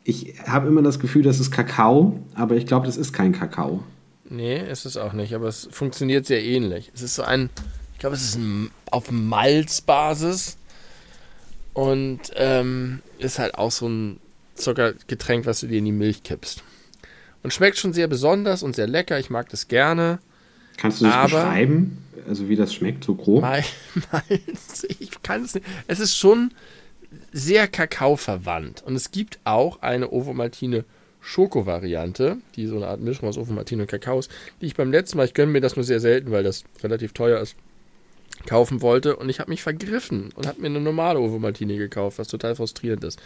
S1: ich habe immer das Gefühl, das ist Kakao, aber ich glaube, das ist kein Kakao.
S2: Nee, ist es auch nicht, aber es funktioniert sehr ähnlich. Es ist so ein, ich glaube, es ist ein, auf Malzbasis und ähm, ist halt auch so ein Zuckergetränk, was du dir in die Milch kippst. Und schmeckt schon sehr besonders und sehr lecker. Ich mag das gerne.
S1: Kannst du das aber beschreiben? Also wie das schmeckt, so grob?
S2: Malz, ich kann es nicht. Es ist schon sehr Kakao-verwandt. Und es gibt auch eine Ovomaltine Schoko-Variante, die so eine Art Mischung aus Ovomaltine und Kakao ist, die ich beim letzten Mal, ich gönne mir das nur sehr selten, weil das relativ teuer ist, kaufen wollte und ich habe mich vergriffen und habe mir eine normale Ovomaltine gekauft, was total frustrierend ist.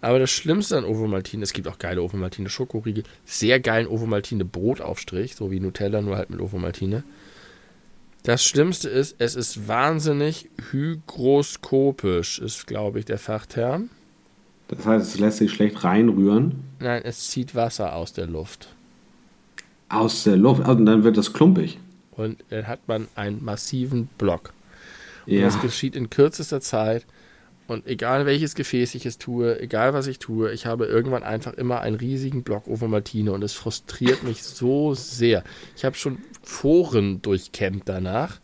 S2: Aber das Schlimmste an Ovomaltine, es gibt auch geile Ovomaltine Schokoriegel, sehr geilen Ovomaltine Brotaufstrich, so wie Nutella, nur halt mit Ovomaltine. Das Schlimmste ist, es ist wahnsinnig hygroskopisch, ist glaube ich der Fachterm.
S1: Das heißt, es lässt sich schlecht reinrühren?
S2: Nein, es zieht Wasser aus der Luft.
S1: Aus der Luft? Also, und dann wird das klumpig
S2: und dann hat man einen massiven Block. Und ja. das geschieht in kürzester Zeit. Und egal welches Gefäß ich es tue, egal was ich tue, ich habe irgendwann einfach immer einen riesigen Block Ovomaltine und es frustriert mich so sehr. Ich habe schon Foren durchkämmt danach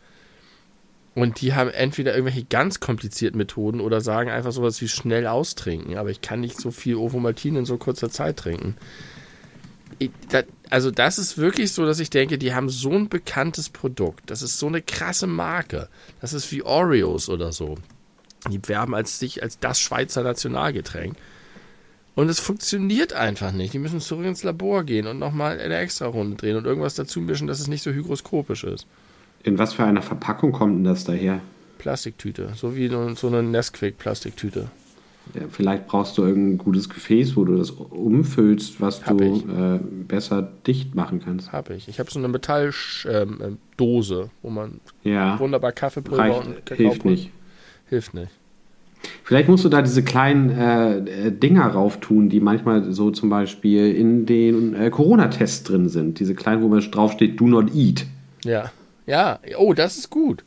S2: und die haben entweder irgendwelche ganz komplizierten Methoden oder sagen einfach sowas wie schnell austrinken. Aber ich kann nicht so viel Ovomaltine in so kurzer Zeit trinken also das ist wirklich so, dass ich denke, die haben so ein bekanntes Produkt. Das ist so eine krasse Marke. Das ist wie Oreos oder so. Die werben als sich als das Schweizer Nationalgetränk. Und es funktioniert einfach nicht. Die müssen zurück ins Labor gehen und nochmal eine extra Runde drehen und irgendwas dazu mischen, dass es nicht so hygroskopisch ist.
S1: In was für einer Verpackung kommt denn das daher?
S2: Plastiktüte, so wie so eine Nesquik-Plastiktüte.
S1: Ja, vielleicht brauchst du irgendein gutes Gefäß, wo du das umfüllst, was Hab du äh, besser dicht machen kannst.
S2: Habe ich. Ich habe so eine Metalldose, ähm, äh, wo man
S1: ja.
S2: wunderbar Kaffeepulver
S1: Reicht, und Kakao Hilft nicht.
S2: Hilft nicht.
S1: Vielleicht musst du da diese kleinen äh, Dinger rauf tun, die manchmal so zum Beispiel in den äh, Corona-Tests drin sind. Diese kleinen, wo man draufsteht, do not eat.
S2: Ja. Ja. Oh, das ist gut.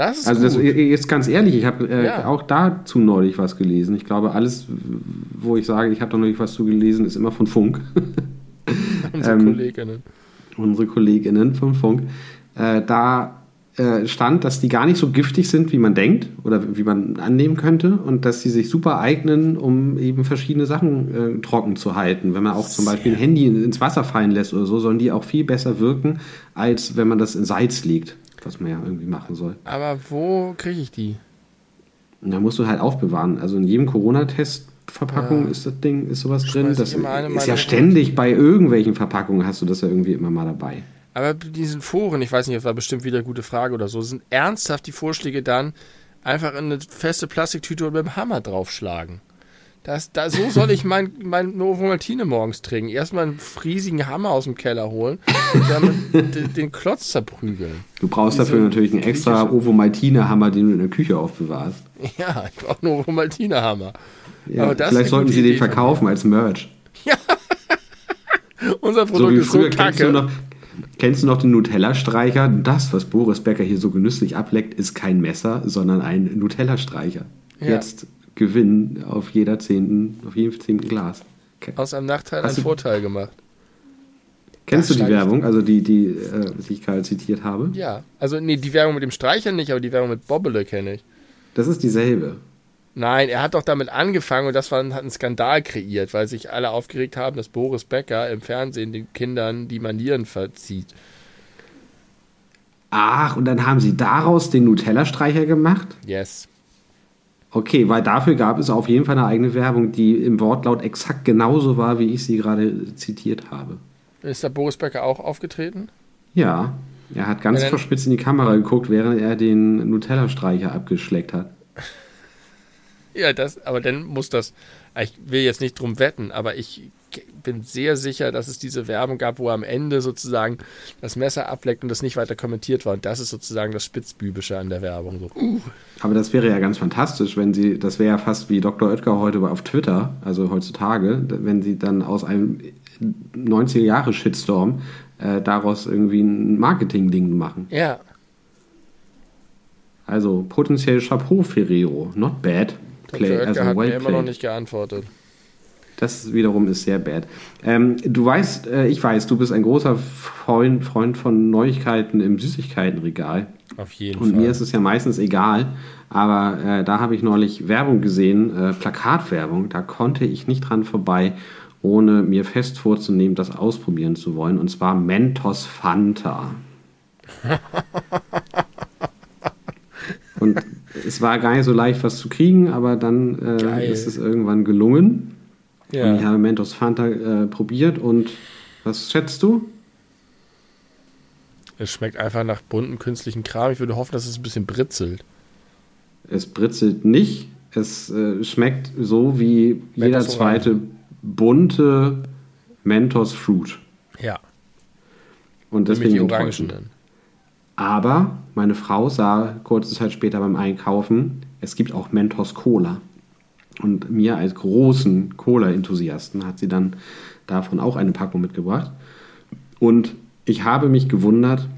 S2: Das
S1: also das ist ganz ehrlich, ich habe äh, ja. auch dazu neulich was gelesen. Ich glaube, alles, wo ich sage, ich habe da neulich was zu gelesen, ist immer von Funk.
S2: Unsere ähm, Kolleginnen.
S1: unsere Kolleginnen vom Funk, äh, da äh, stand, dass die gar nicht so giftig sind, wie man denkt oder wie man annehmen könnte und dass die sich super eignen, um eben verschiedene Sachen äh, trocken zu halten. Wenn man auch zum Beispiel ein Handy ins Wasser fallen lässt oder so, sollen die auch viel besser wirken, als wenn man das in Salz legt, was man ja irgendwie machen soll.
S2: Aber wo kriege ich die?
S1: Und da musst du halt aufbewahren. Also in jedem Corona-Test Verpackung
S2: Ja.
S1: ist das Ding, ist sowas
S2: Schmeiß
S1: drin. Das ist ja ständig bei irgendwelchen Verpackungen hast du das ja irgendwie immer mal dabei.
S2: Aber diesen Foren, ich weiß nicht, das war bestimmt wieder eine gute Frage oder so, sind ernsthaft die Vorschläge dann einfach in eine feste Plastiktüte und mit dem Hammer draufschlagen. Das, da, so soll ich mein, mein Novomaltine morgens trinken. Erstmal einen riesigen Hammer aus dem Keller holen und damit den, Klotz zerprügeln.
S1: Du brauchst
S2: Diese
S1: dafür natürlich einen extra Ovomaltine-Hammer, den du in der Küche aufbewahrst.
S2: Ja, ich brauche Novomaltine-Hammer.
S1: Ja,
S2: Aber das ist
S1: vielleicht sollten sie den verkaufen als Merch.
S2: Unser
S1: So
S2: Produkt
S1: wie
S2: ist so
S1: früher kennst du,
S2: kacke.
S1: noch, kennst du noch den Nutella-Streicher? Das, was Boris Becker hier so genüsslich ableckt, ist kein Messer, sondern ein Nutella-Streicher.
S2: Ja.
S1: Jetzt Gewinn auf jeder zehnten, auf jedem zehnten Glas.
S2: Aus einem Nachteil einen Vorteil gemacht.
S1: Kennst du die Werbung, also die, die, äh, die ich gerade zitiert habe?
S2: Ja, also nee, die Werbung mit dem Streicher nicht, aber die Werbung mit Bobbele kenne ich.
S1: Das ist dieselbe.
S2: Nein, er hat doch damit angefangen und das war, hat einen Skandal kreiert, weil sich alle aufgeregt haben, dass Boris Becker im Fernsehen den Kindern die Manieren verzieht.
S1: Ach, und dann haben sie daraus den Nutella-Streicher gemacht?
S2: Yes.
S1: Okay, weil dafür gab es auf jeden Fall eine eigene Werbung, die im Wortlaut exakt genauso war, wie ich sie gerade zitiert habe.
S2: Ist da Boris Becker auch aufgetreten?
S1: Ja, er hat ganz
S2: dann-
S1: verspitzt in die Kamera geguckt, während er den Nutella-Streicher abgeschleckt hat.
S2: Ja, das, aber dann muss das. Ich will jetzt nicht drum wetten, aber ich bin sehr sicher, dass es diese Werbung gab, wo er am Ende sozusagen das Messer ableckt und das nicht weiter kommentiert war. Und das ist sozusagen das Spitzbübische an der Werbung. So, uh,
S1: Aber das wäre ja ganz fantastisch, wenn sie, das wäre ja fast wie Dr. Oetker heute auf Twitter, also heutzutage, wenn sie dann aus einem 90er-Jahre-Shitstorm äh, daraus irgendwie ein Marketing-Ding machen.
S2: ja,
S1: Also potenziell Chapeau Ferrero, not bad.
S2: Dr.
S1: Play,
S2: Oetker
S1: also
S2: hat
S1: well
S2: mir immer noch nicht geantwortet.
S1: Das wiederum ist sehr bad. Ähm, du weißt, äh, ich weiß, du bist ein großer Freund, Freund von Neuigkeiten im Süßigkeitenregal.
S2: Auf jeden
S1: Und
S2: Fall.
S1: mir ist es ja meistens egal, aber äh, da habe ich neulich Werbung gesehen, äh, Plakatwerbung, da konnte ich nicht dran vorbei, ohne mir fest vorzunehmen, das ausprobieren zu wollen, und zwar Mentos Fanta. und es war gar nicht so leicht, was zu kriegen, aber dann äh, ist es irgendwann gelungen. Und ich
S2: ja.
S1: habe Mentos Fanta äh, probiert und was schätzt du?
S2: Es schmeckt einfach nach bunten künstlichen Kram. Ich würde hoffen, dass es ein bisschen britzelt.
S1: Es britzelt nicht. Es äh, schmeckt so wie jeder
S2: Mentos
S1: zweite bunte Mentos Fruit.
S2: Ja.
S1: Und deswegen
S2: die
S1: enttäuschend. Aber meine Frau sah kurze Zeit später beim Einkaufen, es gibt auch Mentos Cola. Und mir als großen Cola-Enthusiasten hat sie dann davon auch eine Packung mitgebracht. Und ich habe mich gewundert,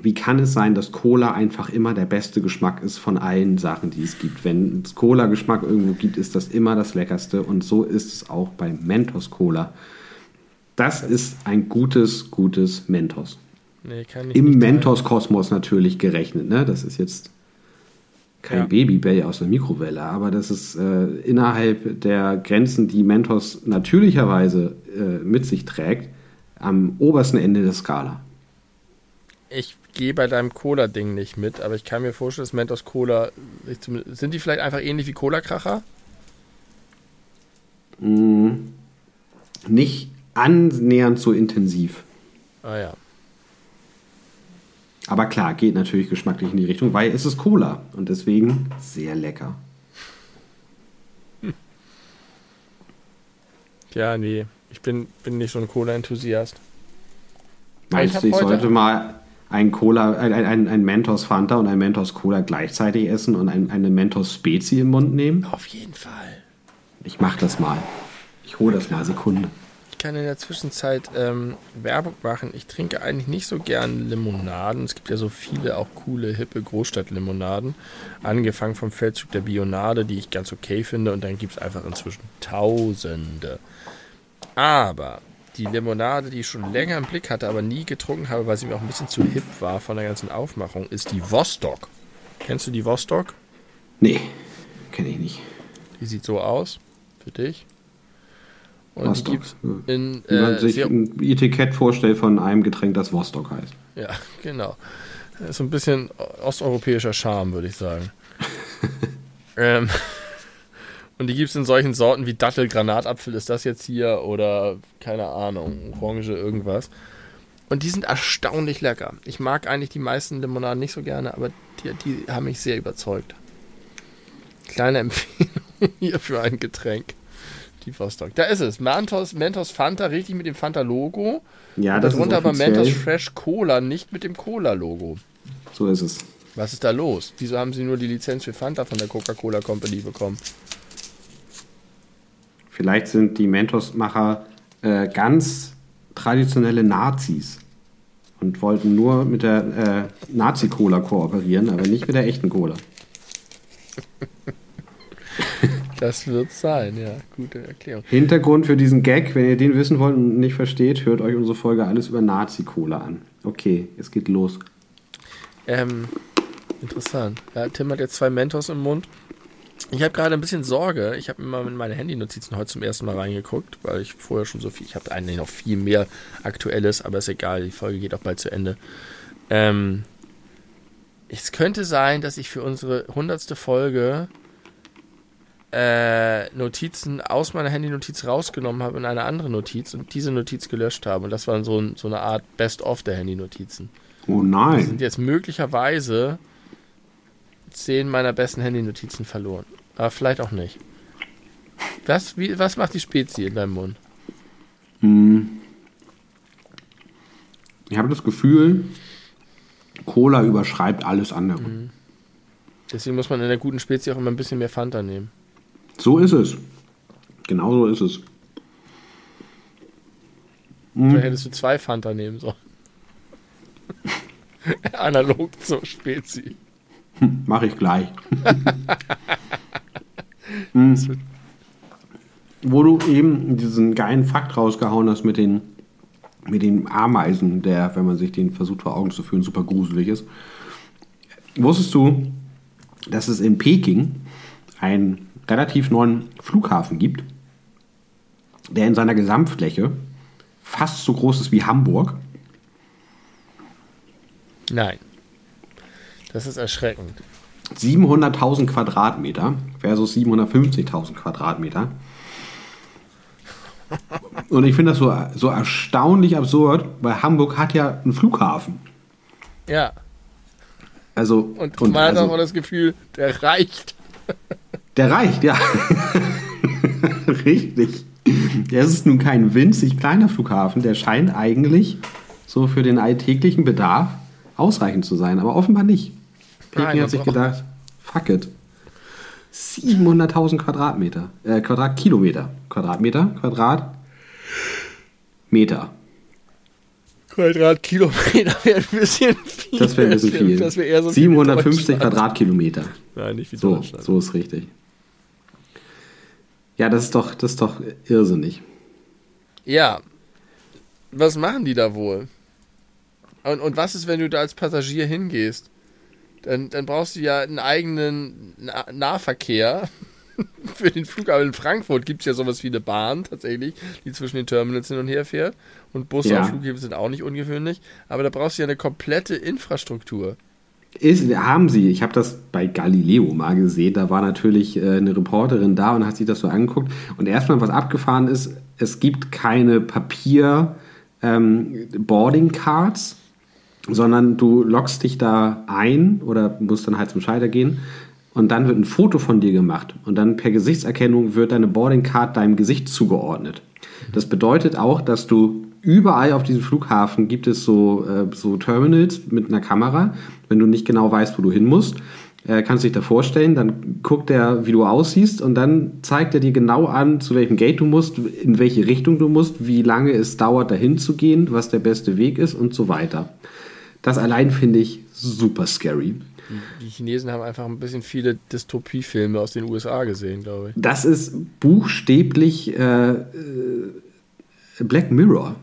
S1: wie kann es sein, dass Cola einfach immer der beste Geschmack ist von allen Sachen, die es gibt. Wenn es Cola-Geschmack irgendwo gibt, ist das immer das Leckerste. Und so ist es auch bei Mentos Cola. Das ist ein gutes, gutes Mentos.
S2: Nee,
S1: Im Mentos-Kosmos natürlich gerechnet. Ne? Das ist jetzt kein
S2: Ja.
S1: Babybell aus der Mikrowelle, aber das ist äh, innerhalb der Grenzen, die Mentos natürlicherweise äh, mit sich trägt, am obersten Ende der Skala.
S2: Ich gehe bei deinem Cola-Ding nicht mit, aber ich kann mir vorstellen, dass Mentos Cola. Sind die vielleicht einfach ähnlich wie Cola-Kracher?
S1: Mm, nicht annähernd so intensiv.
S2: Ah ja.
S1: Aber klar, geht natürlich geschmacklich in die Richtung, weil es ist Cola und deswegen sehr lecker.
S2: Ja, nee. Ich bin, bin nicht so ein Cola-Enthusiast. Ich
S1: Meinst du, ich sollte mal ein Cola, ein, ein, ein Mentos Fanta und ein Mentos Cola gleichzeitig essen und ein, eine Mentos Spezi im Mund nehmen?
S2: Auf jeden Fall.
S1: Ich mach das mal. Ich hole das mal Sekunde.
S2: Ich kann in der Zwischenzeit ähm, Werbung machen. Ich trinke eigentlich nicht so gern Limonaden. Es gibt ja so viele auch coole, hippe Großstadtlimonaden. Angefangen vom Feldzug der Bionade, die ich ganz okay finde. Und dann gibt es einfach inzwischen Tausende. Aber die Limonade, die ich schon länger im Blick hatte, aber nie getrunken habe, weil sie mir auch ein bisschen zu hip war von der ganzen Aufmachung, ist die Vostok. Kennst du die Vostok?
S1: Nee, kenne ich nicht.
S2: Die sieht so aus für dich.
S1: Und Vostok. die gibt's in Wie man äh, sich ein Etikett vorstellt von einem Getränk, das Vostok heißt.
S2: Ja, genau. Das ist ein bisschen osteuropäischer Charme, würde ich sagen. ähm, und die gibt es in solchen Sorten wie Dattel, Granatapfel ist das jetzt hier oder keine Ahnung, Orange, irgendwas. Und die sind erstaunlich lecker. Ich mag eigentlich die meisten Limonaden nicht so gerne, aber die, die haben mich sehr überzeugt. Kleine Empfehlung hier für ein Getränk. Die Vostok. Da ist es. Mentos, Mentos Fanta, richtig mit dem Fanta-Logo.
S1: Ja, das
S2: Darunter ist aber Mentos Fresh Cola, nicht mit dem Cola-Logo.
S1: So ist es.
S2: Was ist da los? Wieso haben sie nur die Lizenz für Fanta von der Coca-Cola Company bekommen?
S1: Vielleicht sind die Mentos-Macher äh, ganz traditionelle Nazis und wollten nur mit der äh, Nazi-Cola kooperieren, aber nicht mit der echten Cola.
S2: Das wird sein, ja. Gute Erklärung.
S1: Hintergrund für diesen Gag, wenn ihr den wissen wollt und nicht versteht, hört euch unsere Folge alles über Nazi-Cola an. Okay, es geht los.
S2: Ähm, interessant. Ja, Tim hat jetzt zwei Mentos im Mund. Ich habe gerade ein bisschen Sorge. Ich habe immer in meine Handy-Notizen heute zum ersten Mal reingeguckt, weil ich vorher schon so viel. Ich habe eigentlich noch viel mehr Aktuelles, aber ist egal. Die Folge geht auch bald zu Ende. Ähm, es könnte sein, dass ich für unsere hundertste Folge äh, Notizen aus meiner Handy-Notiz rausgenommen habe in eine andere Notiz und diese Notiz gelöscht habe. Und das war so, so eine Art Best-of der Handy-Notizen.
S1: Oh nein.
S2: Die sind jetzt möglicherweise zehn meiner besten Handy-Notizen verloren. Aber vielleicht auch nicht. Was, wie, was macht die Spezie in deinem Mund?
S1: Hm. Ich habe das Gefühl, Cola überschreibt alles andere. Mhm.
S2: Deswegen muss man in der guten Spezie auch immer ein bisschen mehr Fanta nehmen.
S1: So ist es. Genau so ist es.
S2: Hm. Da hättest du zwei Fanta nehmen sollen. Analog zur Spezie.
S1: Hm, mach ich gleich. hm. Wo du eben diesen geilen Fakt rausgehauen hast mit den, mit den Ameisen, der, wenn man sich den versucht vor Augen zu führen, super gruselig ist. Wusstest du, dass es in Peking einen relativ neuen Flughafen gibt, der in seiner Gesamtfläche fast so groß ist wie Hamburg?
S2: Nein. Das ist erschreckend.
S1: 700.000 Quadratmeter versus 750.000 Quadratmeter. Und ich finde das so, so erstaunlich absurd, weil Hamburg hat ja einen Flughafen.
S2: Ja.
S1: Also,
S2: und, und man also, hat auch das Gefühl, der reicht.
S1: Der reicht, ja. Richtig. Der ist nun kein winzig kleiner Flughafen, der scheint eigentlich so für den alltäglichen Bedarf ausreichend zu sein, aber offenbar nicht. Peking hat sich gedacht, fuck it. 700.000 Quadratmeter, äh, Quadratkilometer, Quadratmeter, Quadratmeter.
S2: Quadratkilometer wäre ein bisschen viel.
S1: Das wäre ein bisschen viel.
S2: Das eher so
S1: 750 Quadratkilometer.
S2: Nein, nicht wie
S1: so, Deutschland. So ist richtig. Ja, das ist doch, das ist doch irrsinnig.
S2: Ja. Was machen die da wohl? Und, und was ist, wenn du da als Passagier hingehst? Dann, dann brauchst du ja einen eigenen Nahverkehr für den Flughafen. In Frankfurt gibt es ja sowas wie eine Bahn tatsächlich, die zwischen den Terminals hin und her fährt. Und Busse ja. auf Flughäfen sind auch nicht ungewöhnlich. Aber da brauchst du ja eine komplette Infrastruktur.
S1: Ist, haben sie. Ich habe das bei Galileo mal gesehen. Da war natürlich äh, eine Reporterin da und hat sich das so angeguckt. Und erstmal, was abgefahren ist, es gibt keine Papier-Boarding-Cards, ähm, sondern du loggst dich da ein oder musst dann halt zum Schalter gehen und dann wird ein Foto von dir gemacht und dann per Gesichtserkennung wird deine Boarding Card deinem Gesicht zugeordnet. Das bedeutet auch, dass du überall auf diesem Flughafen gibt es so, äh, so Terminals mit einer Kamera. Wenn du nicht genau weißt, wo du hin musst, äh, kannst du dich da vorstellen, dann guckt er, wie du aussiehst und dann zeigt er dir genau an, zu welchem Gate du musst, in welche Richtung du musst, wie lange es dauert, dahin zu gehen, was der beste Weg ist und so weiter. Das allein finde ich super scary.
S2: Die Chinesen haben einfach ein bisschen viele Dystopiefilme aus den USA gesehen, glaube ich.
S1: Das ist buchstäblich äh, Black Mirror.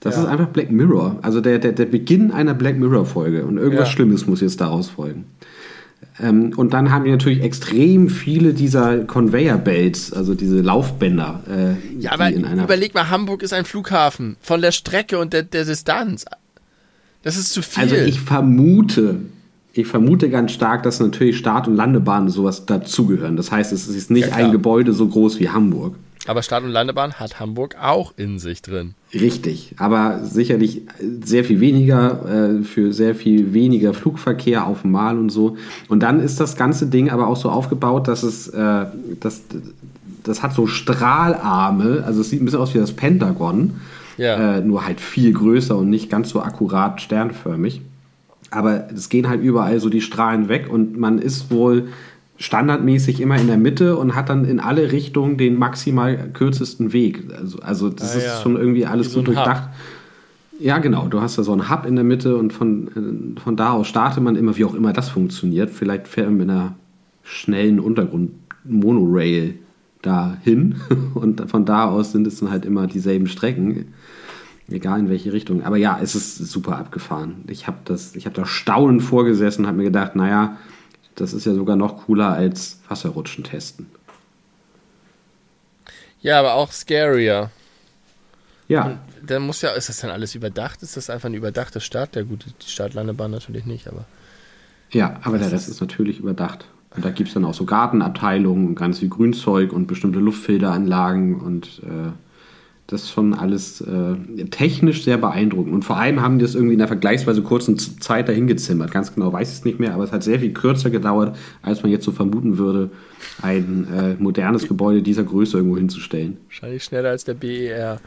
S1: Das
S2: Ja.
S1: ist einfach Black Mirror. Also der, der, der Beginn einer Black Mirror-Folge. Und irgendwas
S2: Ja.
S1: Schlimmes muss jetzt daraus folgen. Ähm, und dann haben wir natürlich extrem viele dieser Conveyor Belts, also diese Laufbänder, äh,
S2: Ja, aber
S1: die in einer.
S2: überleg mal, Hamburg ist ein Flughafen. Von der Strecke und der, der Distanz. Das ist zu viel.
S1: Also ich vermute, ich vermute ganz stark, dass natürlich Start- und Landebahnen sowas dazugehören. Das heißt, es ist nicht
S2: Ja,
S1: ein Gebäude so groß wie Hamburg.
S2: Aber Start- und Landebahn hat Hamburg auch in sich drin.
S1: Richtig, aber sicherlich sehr viel weniger, äh, für sehr viel weniger Flugverkehr auf dem Mal und so. Und dann ist das ganze Ding aber auch so aufgebaut, dass es, äh, das, das hat so Strahlarme, also es sieht ein bisschen aus wie das Pentagon,
S2: Ja.
S1: äh, nur halt viel größer und nicht ganz so akkurat sternförmig. Aber es gehen halt überall so die Strahlen weg und man ist wohl standardmäßig immer in der Mitte und hat dann in alle Richtungen den maximal kürzesten Weg. Also, also das
S2: Ah,
S1: ist
S2: ja.
S1: schon irgendwie alles
S2: so
S1: gut
S2: ein Hub.
S1: durchdacht. Ja, genau. Du hast da so einen Hub in der Mitte und von, äh, von da aus startet man immer, wie auch immer das funktioniert. Vielleicht fährt man mit einer schnellen Untergrund-Monorail dahin und von da aus sind es dann halt immer dieselben Strecken. Egal in welche Richtung. Aber ja, es ist super abgefahren. Ich habe das, ich habe da staunend vorgesessen und habe mir gedacht, naja, das ist ja sogar noch cooler als Wasserrutschen testen.
S2: Ja, aber auch scarier.
S1: Ja,
S2: Dann muss ja, ist das dann alles überdacht? Ist das einfach eine überdachte Stadt? Ja gut, die Startlandebahn natürlich nicht, aber.
S1: ja, aber der Rest ist natürlich überdacht. Und da gibt es dann auch so Gartenabteilungen und ganz viel Grünzeug und bestimmte Luftfilteranlagen und äh, das ist schon alles äh, technisch sehr beeindruckend. Und vor allem haben die das irgendwie in einer vergleichsweise kurzen Zeit dahin gezimmert. Ganz genau weiß ich es nicht mehr, aber es hat sehr viel kürzer gedauert, als man jetzt so vermuten würde, ein äh, modernes Gebäude dieser Größe irgendwo hinzustellen.
S2: Wahrscheinlich schneller als der BER.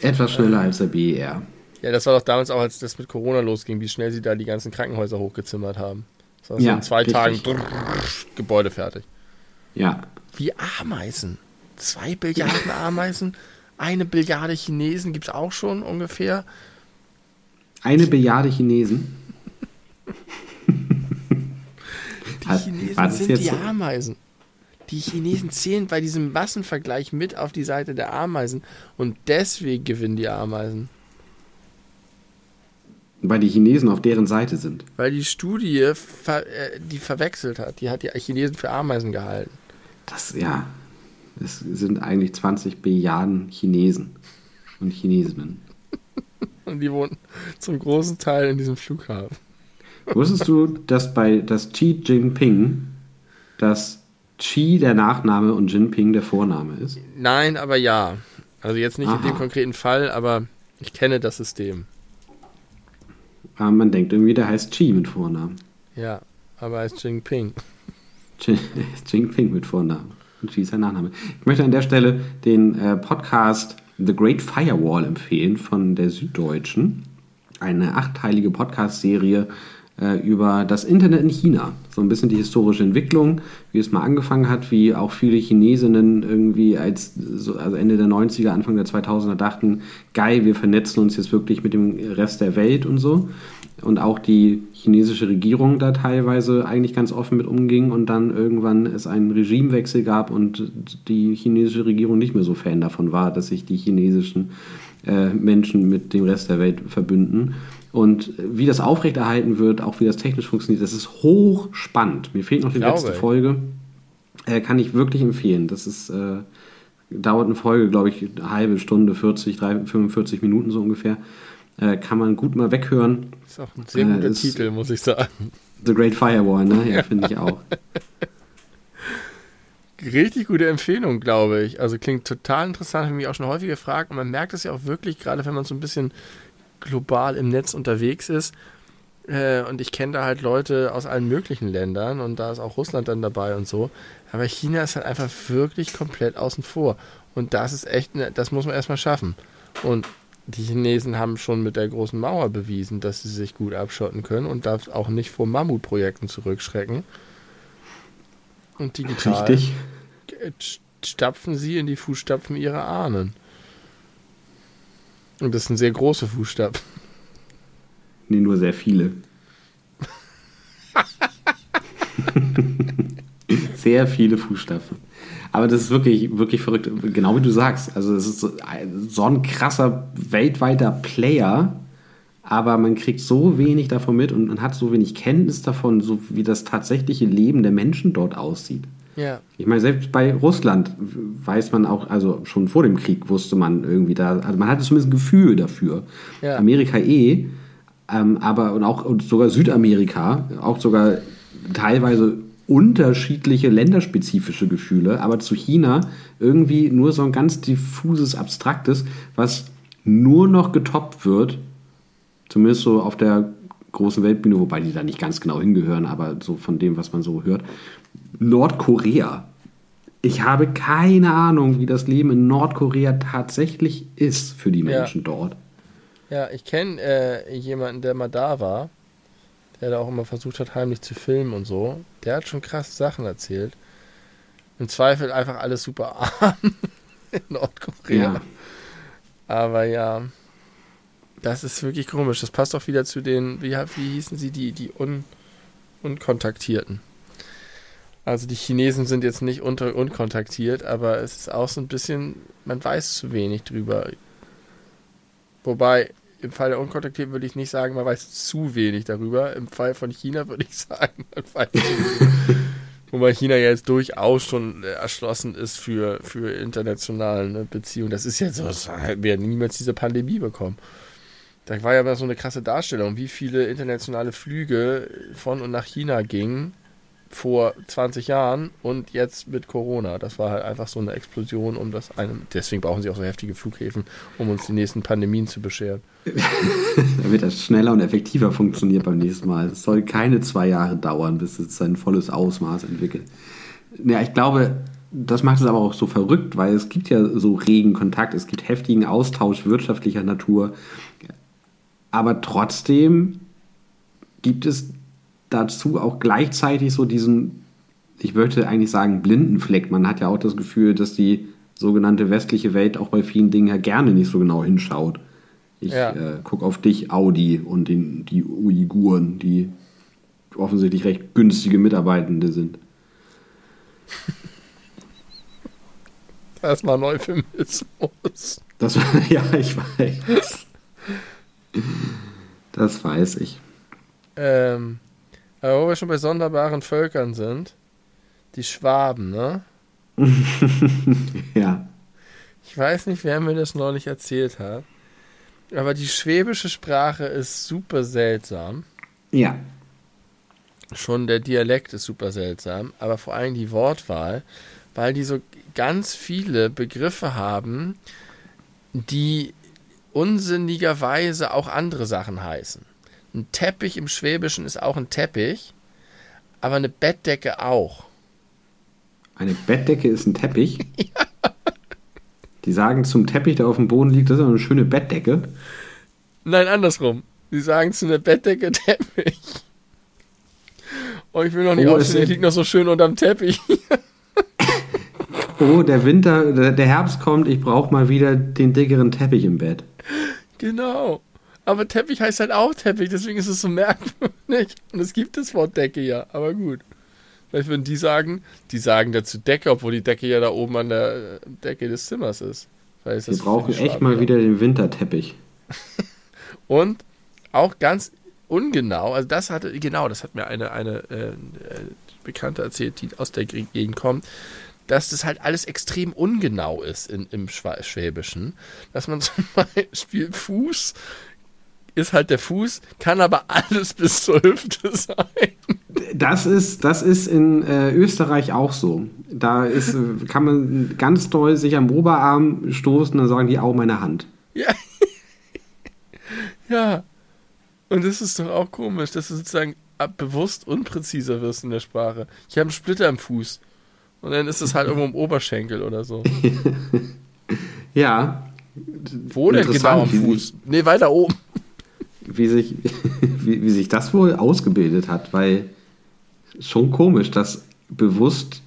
S1: Etwas schneller als der BER.
S2: Ja, das war doch damals auch, als das mit Corona losging, wie schnell sie da die ganzen Krankenhäuser hochgezimmert haben. Das war so
S1: Ja,
S2: in zwei
S1: richtig.
S2: Tagen brrr, Gebäude fertig.
S1: Ja,
S2: Wie Ameisen. Zwei Billiarden Ameisen, eine Billiarde Chinesen gibt es auch schon ungefähr.
S1: eine Billiarde Chinesen.
S2: Die Chinesen sind die? Ameisen. Die Chinesen zählen bei diesem Massenvergleich mit auf die Seite der Ameisen und deswegen gewinnen die Ameisen.
S1: Weil die Chinesen auf deren Seite sind.
S2: Weil die Studie ver äh, die verwechselt hat. Die hat die Chinesen für Ameisen gehalten.
S1: Das, ja, es sind eigentlich 20 Billiarden Chinesen und Chinesinnen.
S2: Und die wohnen zum großen Teil in diesem Flughafen.
S1: Wusstest du, dass bei das Xi Jinping das Xi der Nachname und Jinping der Vorname ist?
S2: Nein, aber ja. Also jetzt nicht in
S1: Aha.
S2: dem konkreten Fall, aber ich kenne das System.
S1: Aber man denkt irgendwie, der heißt Xi mit Vornamen.
S2: Ja, aber als Jinping.
S1: Xi Jinping mit Vornamen. Ist sein Nachname. Ich möchte an der Stelle den äh, Podcast The Great Firewall empfehlen von der Süddeutschen. Eine achtteilige Podcast-Serie äh, über das Internet in China. So ein bisschen die historische Entwicklung, wie es mal angefangen hat, wie auch viele Chinesinnen irgendwie als so, also Ende der 90er, Anfang der 2000er dachten, geil, wir vernetzen uns jetzt wirklich mit dem Rest der Welt und so. Und auch die chinesische Regierung da teilweise eigentlich ganz offen mit umging und dann irgendwann es einen Regimewechsel gab und die chinesische Regierung nicht mehr so Fan davon war, dass sich die chinesischen äh, Menschen mit dem Rest der Welt verbünden. Und wie das aufrechterhalten wird, auch wie das technisch funktioniert, das ist hochspannend. Mir fehlt noch die letzte
S2: ich.
S1: Folge. Äh, kann ich wirklich empfehlen. Das ist, äh, dauert eine Folge, glaube ich, eine halbe Stunde, 40, 3, 45 Minuten so ungefähr. Äh, kann man gut mal weghören.
S2: Ist auch ein sehr
S1: Äh,
S2: guter
S1: ist-
S2: Titel, muss ich sagen.
S1: The Great Firewall, ne? Ja, finde ich auch.
S2: Richtig gute Empfehlung, glaube ich. Also klingt total interessant, habe ich mich auch schon häufig gefragt. Und man merkt es ja auch wirklich, gerade wenn man so ein bisschen global im Netz unterwegs ist. Äh, und ich kenne da halt Leute aus allen möglichen Ländern und da ist auch Russland dann dabei und so. Aber China ist halt einfach wirklich komplett außen vor. Und das ist echt, ne- das muss man erstmal schaffen. Und die Chinesen haben schon mit der großen Mauer bewiesen, dass sie sich gut abschotten können und darf auch nicht vor Mammutprojekten zurückschrecken. Und digital
S1: Richtig.
S2: stapfen sie in die Fußstapfen ihrer Ahnen. Und das sind sehr große Fußstapfen.
S1: Nee, nur sehr viele. sehr viele Fußstapfen. Aber das ist wirklich, wirklich verrückt. Genau wie du sagst. Also, es ist so, so ein krasser weltweiter Player, aber man kriegt so wenig davon mit und man hat so wenig Kenntnis davon, so wie das tatsächliche Leben der Menschen dort aussieht.
S2: Ja.
S1: Ich meine, selbst bei Russland weiß man auch, also schon vor dem Krieg wusste man irgendwie da, also man hatte zumindest ein Gefühl dafür.
S2: Ja.
S1: Amerika eh, ähm, aber und auch und sogar Südamerika, auch sogar teilweise unterschiedliche länderspezifische Gefühle, aber zu China irgendwie nur so ein ganz diffuses, abstraktes, was nur noch getoppt wird, zumindest so auf der großen Weltbühne, wobei die da nicht ganz genau hingehören, aber so von dem, was man so hört. Nordkorea. Ich habe keine Ahnung, wie das Leben in Nordkorea tatsächlich ist für die
S2: Ja.
S1: Menschen dort.
S2: Ja, ich kenne äh, jemanden, der mal da war, der da auch immer versucht hat, heimlich zu filmen und so. Der hat schon krasse Sachen erzählt. Im Zweifel einfach alles super arm in Nordkorea.
S1: Ja.
S2: Aber ja, das ist wirklich komisch. Das passt auch wieder zu den, wie, wie hießen sie, die, die Un, Unkontaktierten. Also die Chinesen sind jetzt nicht unter, unkontaktiert, aber es ist auch so ein bisschen, man weiß zu wenig drüber. Wobei, im Fall der Unkontaktierten würde ich nicht sagen, man weiß zu wenig darüber. Im Fall von China würde ich sagen, man weiß zu wenig. Wobei China ja jetzt durchaus schon erschlossen ist für, für internationale ne, Beziehungen. Das ist jetzt so, wir ja niemals diese Pandemie bekommen. Da war ja mal so eine krasse Darstellung, wie viele internationale Flüge von und nach China gingen vor 20 Jahren und jetzt mit Corona. Das war halt einfach so eine Explosion, um das einem. Deswegen brauchen sie auch so heftige Flughäfen, um uns die nächsten Pandemien zu bescheren.
S1: Damit das schneller und effektiver funktioniert beim nächsten Mal. Es soll keine zwei Jahre dauern, bis es sein volles Ausmaß entwickelt. Ja, ich glaube, das macht es aber auch so verrückt, weil es gibt ja so regen Kontakt, es gibt heftigen Austausch wirtschaftlicher Natur. Aber trotzdem gibt es dazu auch gleichzeitig so diesen, ich würde eigentlich sagen, blinden Fleck. Man hat ja auch das Gefühl, dass die sogenannte westliche Welt auch bei vielen Dingen ja gerne nicht so genau hinschaut. Ich
S2: Ja.
S1: äh, gucke auf dich, Audi, und den, die Uiguren, die offensichtlich recht günstige Mitarbeitende sind.
S2: Das war Euphemismus.
S1: Das war, ja, ich weiß. Das weiß ich.
S2: Ähm, aber wo wir schon bei sonderbaren Völkern sind, die Schwaben, ne?
S1: Ja.
S2: Ich weiß nicht, wer mir das neulich erzählt hat. Aber die schwäbische Sprache ist super seltsam.
S1: Ja.
S2: Schon der Dialekt ist super seltsam, aber vor allem die Wortwahl, weil die so ganz viele Begriffe haben, die unsinnigerweise auch andere Sachen heißen. Ein Teppich im Schwäbischen ist auch ein Teppich, aber eine Bettdecke auch.
S1: Eine Bettdecke ist ein Teppich. Die sagen zum Teppich, der auf dem Boden liegt, das ist eine schöne Bettdecke.
S2: Nein, andersrum. Sie sagen zu einer Bettdecke Teppich. Oh, ich will noch nicht
S1: Oh,
S2: aufstehen,
S1: es-
S2: ich liege noch so schön unterm Teppich.
S1: Oh, der Winter, der der Herbst kommt, ich brauche mal wieder den dickeren Teppich im Bett.
S2: Genau. Aber Teppich heißt halt auch Teppich, deswegen ist es so merkwürdig. Und es gibt das Wort Decke ja, aber gut. Vielleicht würden die sagen, die sagen dazu Decke, obwohl die Decke ja da oben an der Decke des Zimmers ist. Vielleicht ist
S1: Wir brauchen echt
S2: Schwaben
S1: mal
S2: ja.
S1: wieder den Winterteppich.
S2: Und auch ganz ungenau, also das hatte, genau, das hat mir eine, eine äh, äh, Bekannte erzählt, die aus der Gegend kommt, dass das halt alles extrem ungenau ist in, im Schwäbischen. Dass man zum Beispiel Fuß ist halt der Fuß, kann aber alles bis zur Hüfte sein.
S1: Das ist, das ist in äh, Österreich auch so. Da ist, äh, kann man ganz doll sich am Oberarm stoßen, dann sagen die, au, meine Hand.
S2: Ja. ja. Und das ist doch auch komisch, dass du sozusagen bewusst unpräziser wirst in der Sprache. Ich habe einen Splitter im Fuß. Und dann ist es halt irgendwo im Oberschenkel oder so.
S1: Ja,
S2: Wo denn genau am Fuß? Nee, weiter oben.
S1: Wie sich, wie, wie sich das wohl ausgebildet hat, weil schon komisch, dass bewusst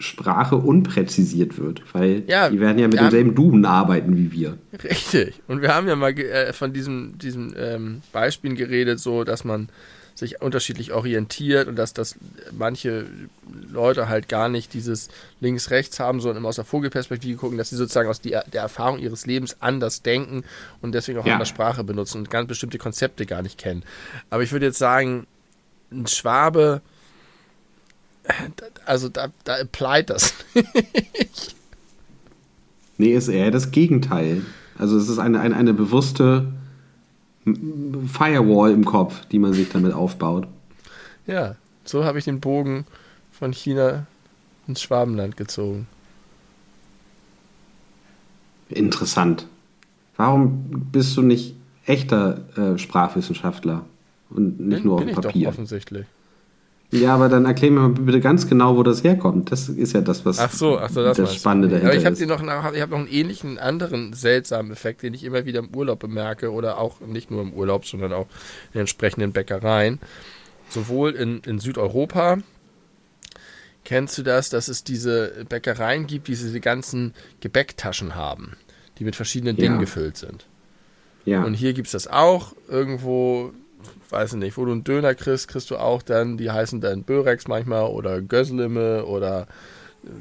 S1: Sprache unpräzisiert wird, weil
S2: Ja,
S1: die werden ja mit demselben Duden arbeiten wie wir.
S2: Richtig. Und wir haben ja mal äh, von diesem, diesem ähm, Beispielen geredet, so dass man sich unterschiedlich orientiert und dass, dass manche Leute halt gar nicht dieses Links-Rechts haben, sondern immer aus der Vogelperspektive gucken, dass sie sozusagen aus die, der Erfahrung ihres Lebens anders denken und deswegen auch ja. andere Sprache benutzen und ganz bestimmte Konzepte gar nicht kennen. Aber ich würde jetzt sagen, ein Schwabe, also da, da applied das nicht.
S1: Nee, ist eher das Gegenteil. Also es ist eine, eine, eine bewusste Firewall im Kopf, die man sich damit aufbaut.
S2: Ja, so habe ich den Bogen von China ins Schwabenland gezogen.
S1: Interessant. Warum bist du nicht echter äh, Sprachwissenschaftler und nicht bin, nur auf bin Papier? Ich doch
S2: offensichtlich.
S1: Ja, aber dann erklär mir mal bitte ganz genau, wo das herkommt. Das ist ja das, was
S2: ach so, ach so, das,
S1: das Spannende dahinter
S2: aber ich
S1: habe
S2: noch, ich habe noch einen ähnlichen anderen seltsamen Effekt, den ich immer wieder im Urlaub bemerke oder auch nicht nur im Urlaub, sondern auch in entsprechenden Bäckereien. Sowohl in, in Südeuropa, kennst du das, dass es diese Bäckereien gibt, die diese ganzen Gebäcktaschen haben, die mit verschiedenen ja. Dingen gefüllt sind. Ja. Und hier gibt es das auch irgendwo weiß ich nicht, wo du einen Döner kriegst, kriegst du auch dann, die heißen dann Börex manchmal oder Göslime oder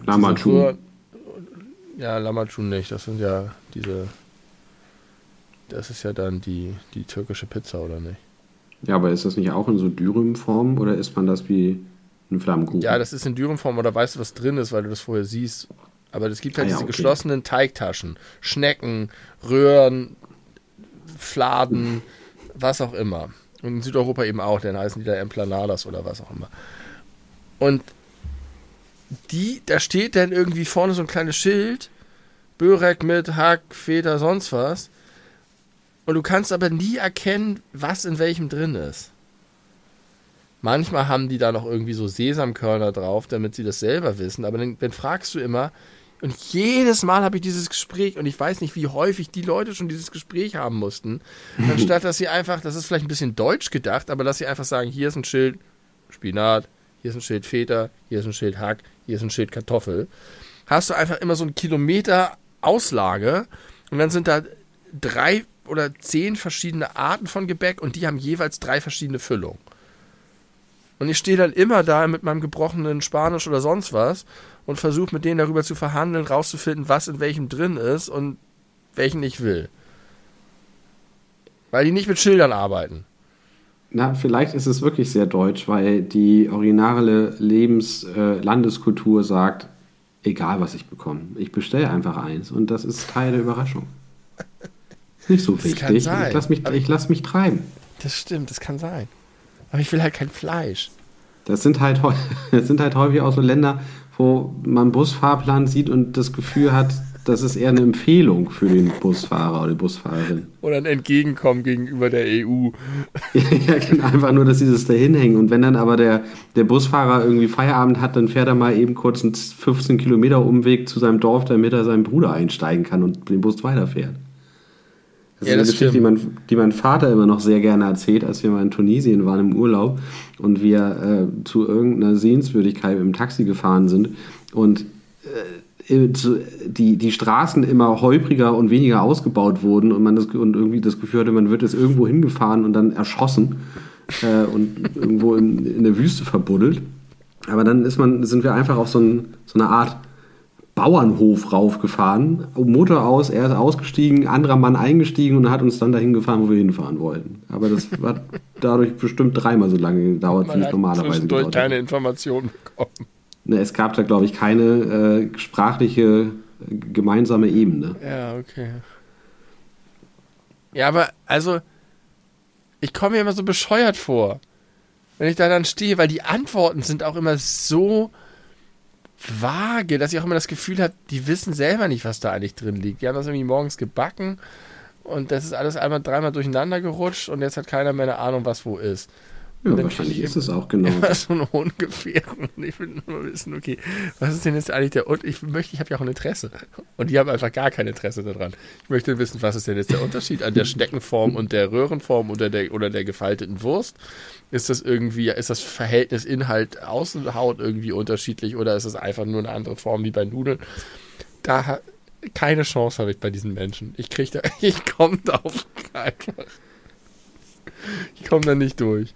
S1: Lamachun.
S2: Ja, Lamachun nicht, das sind ja diese, das ist ja dann die, die türkische Pizza, oder nicht?
S1: Ja, aber ist das nicht auch in so Dürümform oder isst man das wie ein Flammkuchen?
S2: Ja, das ist in Dürümform oder weißt du, was drin ist, weil du das vorher siehst. Aber es gibt halt ah, ja, diese okay. geschlossenen Teigtaschen, Schnecken, Röhren, Fladen, was auch immer. Und in Südeuropa eben auch, dann heißen die da Emplanadas oder was auch immer. Und die, da steht dann irgendwie vorne so ein kleines Schild, Börek mit Hack, Feder, sonst was. Und du kannst aber nie erkennen, was in welchem drin ist. Manchmal haben die da noch irgendwie so Sesamkörner drauf, damit sie das selber wissen. Aber dann, dann fragst du immer, und jedes Mal habe ich dieses Gespräch und ich weiß nicht, wie häufig die Leute schon dieses Gespräch haben mussten. Anstatt dass sie einfach, das ist vielleicht ein bisschen deutsch gedacht, aber dass sie einfach sagen, hier ist ein Schild Spinat, hier ist ein Schild Feta, hier ist ein Schild Hack, hier ist ein Schild Kartoffel. Hast du einfach immer so einen Kilometer Auslage und dann sind da drei oder zehn verschiedene Arten von Gebäck und die haben jeweils drei verschiedene Füllungen. Und ich stehe dann immer da mit meinem gebrochenen Spanisch oder sonst was und versuche mit denen darüber zu verhandeln, rauszufinden, was in welchem drin ist und welchen ich will. Weil die nicht mit Schildern arbeiten.
S1: Na, vielleicht ist es wirklich sehr deutsch, weil die originale Lebens-Landeskultur äh, sagt, egal was ich bekomme, ich bestelle einfach eins und das ist Teil der Überraschung. Nicht so das wichtig. Ich lasse mich, lass mich treiben.
S2: Das stimmt, das kann sein. Aber ich will halt kein Fleisch.
S1: Das sind halt, das sind halt häufig auch so Länder, wo man Busfahrplan sieht und das Gefühl hat, das ist eher eine Empfehlung für den Busfahrer oder die Busfahrerin.
S2: Oder ein Entgegenkommen gegenüber der EU.
S1: ja, genau, einfach nur, dass sie das da hinhängen. Und wenn dann aber der, der Busfahrer irgendwie Feierabend hat, dann fährt er mal eben kurz einen 15 Kilometer Umweg zu seinem Dorf, damit er seinen Bruder einsteigen kann und den Bus weiterfährt. Das ja, ist eine Geschichte, die mein, die mein Vater immer noch sehr gerne erzählt, als wir mal in Tunesien waren im Urlaub und wir äh, zu irgendeiner Sehenswürdigkeit im Taxi gefahren sind und äh, die, die Straßen immer holpriger und weniger ausgebaut wurden und man das und irgendwie das Gefühl hatte, man wird jetzt irgendwo hingefahren und dann erschossen äh, und irgendwo in, in der Wüste verbuddelt. Aber dann ist man, sind wir einfach auf so, ein, so eine Art Bauernhof raufgefahren, Motor aus, er ist ausgestiegen, anderer Mann eingestiegen und hat uns dann dahin gefahren, wo wir hinfahren wollten. Aber das hat dadurch bestimmt dreimal so lange gedauert, wie es normalerweise
S2: gedauert keine Informationen bekommen.
S1: Ne, es gab da, glaube ich, keine äh, sprachliche gemeinsame Ebene.
S2: Ja, okay. Ja, aber also, ich komme mir immer so bescheuert vor, wenn ich da dann stehe, weil die Antworten sind auch immer so vage, dass ich auch immer das Gefühl habe, die wissen selber nicht, was da eigentlich drin liegt. Die haben das irgendwie morgens gebacken und das ist alles einmal dreimal durcheinander gerutscht und jetzt hat keiner mehr eine Ahnung, was wo ist.
S1: Ja, wahrscheinlich ist es auch genau.
S2: Immer so ungefähr. Und ich will nur wissen, okay, was ist denn jetzt eigentlich der und ich möchte, ich habe ja auch ein Interesse. Und die haben einfach gar kein Interesse daran. Ich möchte wissen, was ist denn jetzt der Unterschied an der Schneckenform und der Röhrenform oder der oder der gefalteten Wurst? Ist das irgendwie, ist das Verhältnis Inhalt Außenhaut irgendwie unterschiedlich oder ist es einfach nur eine andere Form wie bei Nudeln? Da keine Chance habe ich bei diesen Menschen. Ich kriege da, ich komme da auf einfach. Ich komme da nicht durch.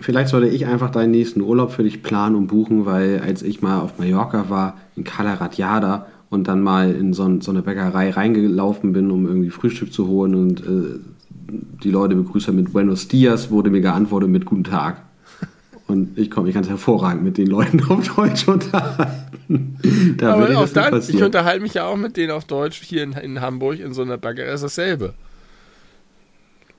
S1: Vielleicht sollte ich einfach deinen nächsten Urlaub für dich planen und buchen, weil als ich mal auf Mallorca war, in Calaratiada und dann mal in so, so, eine Bäckerei reingelaufen bin, um irgendwie Frühstück zu holen und äh, die Leute begrüßt mit Buenos Dias, wurde mir geantwortet mit Guten Tag. Und ich komme mich ganz hervorragend mit den Leuten auf Deutsch unterhalten.
S2: da Aber auch dann, ich unterhalte mich ja auch mit denen auf Deutsch hier in, in Hamburg in so einer Bäckerei, ist dasselbe.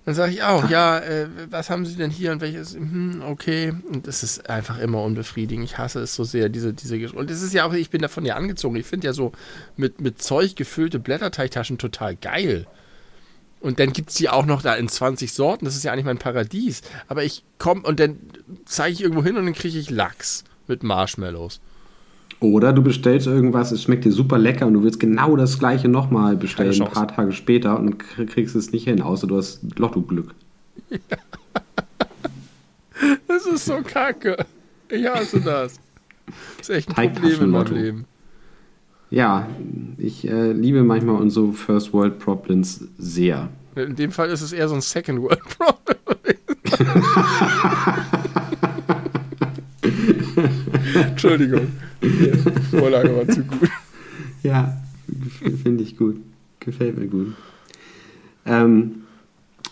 S2: Dann sage ich auch, ja, äh, was haben Sie denn hier und welches? Hm, okay. Und das ist einfach immer unbefriedigend. Ich hasse es so sehr, diese, diese Gesch Und es ist ja auch, ich bin davon ja angezogen. Ich finde ja so mit, mit Zeug gefüllte Blätterteigtaschen total geil. Und dann gibt es die auch noch da in 20 Sorten. Das ist ja eigentlich mein Paradies. Aber ich komme und dann zeige ich irgendwo hin und dann kriege ich Lachs mit Marshmallows.
S1: Oder du bestellst irgendwas, es schmeckt dir super lecker und du willst genau das gleiche nochmal bestellen, ein paar Tage später und kriegst es nicht hin, außer du hast Lotto-Glück. Ja.
S2: Das ist so kacke. Ich hasse das. Das ist echt ein Problem in meinem Leben.
S1: Ja, ich äh, liebe manchmal unsere First World Problems sehr.
S2: In dem Fall ist es eher so ein Second World Problem. Entschuldigung. Die Vorlage war zu gut.
S1: Ja, finde ich gut. Gefällt mir gut. Ähm,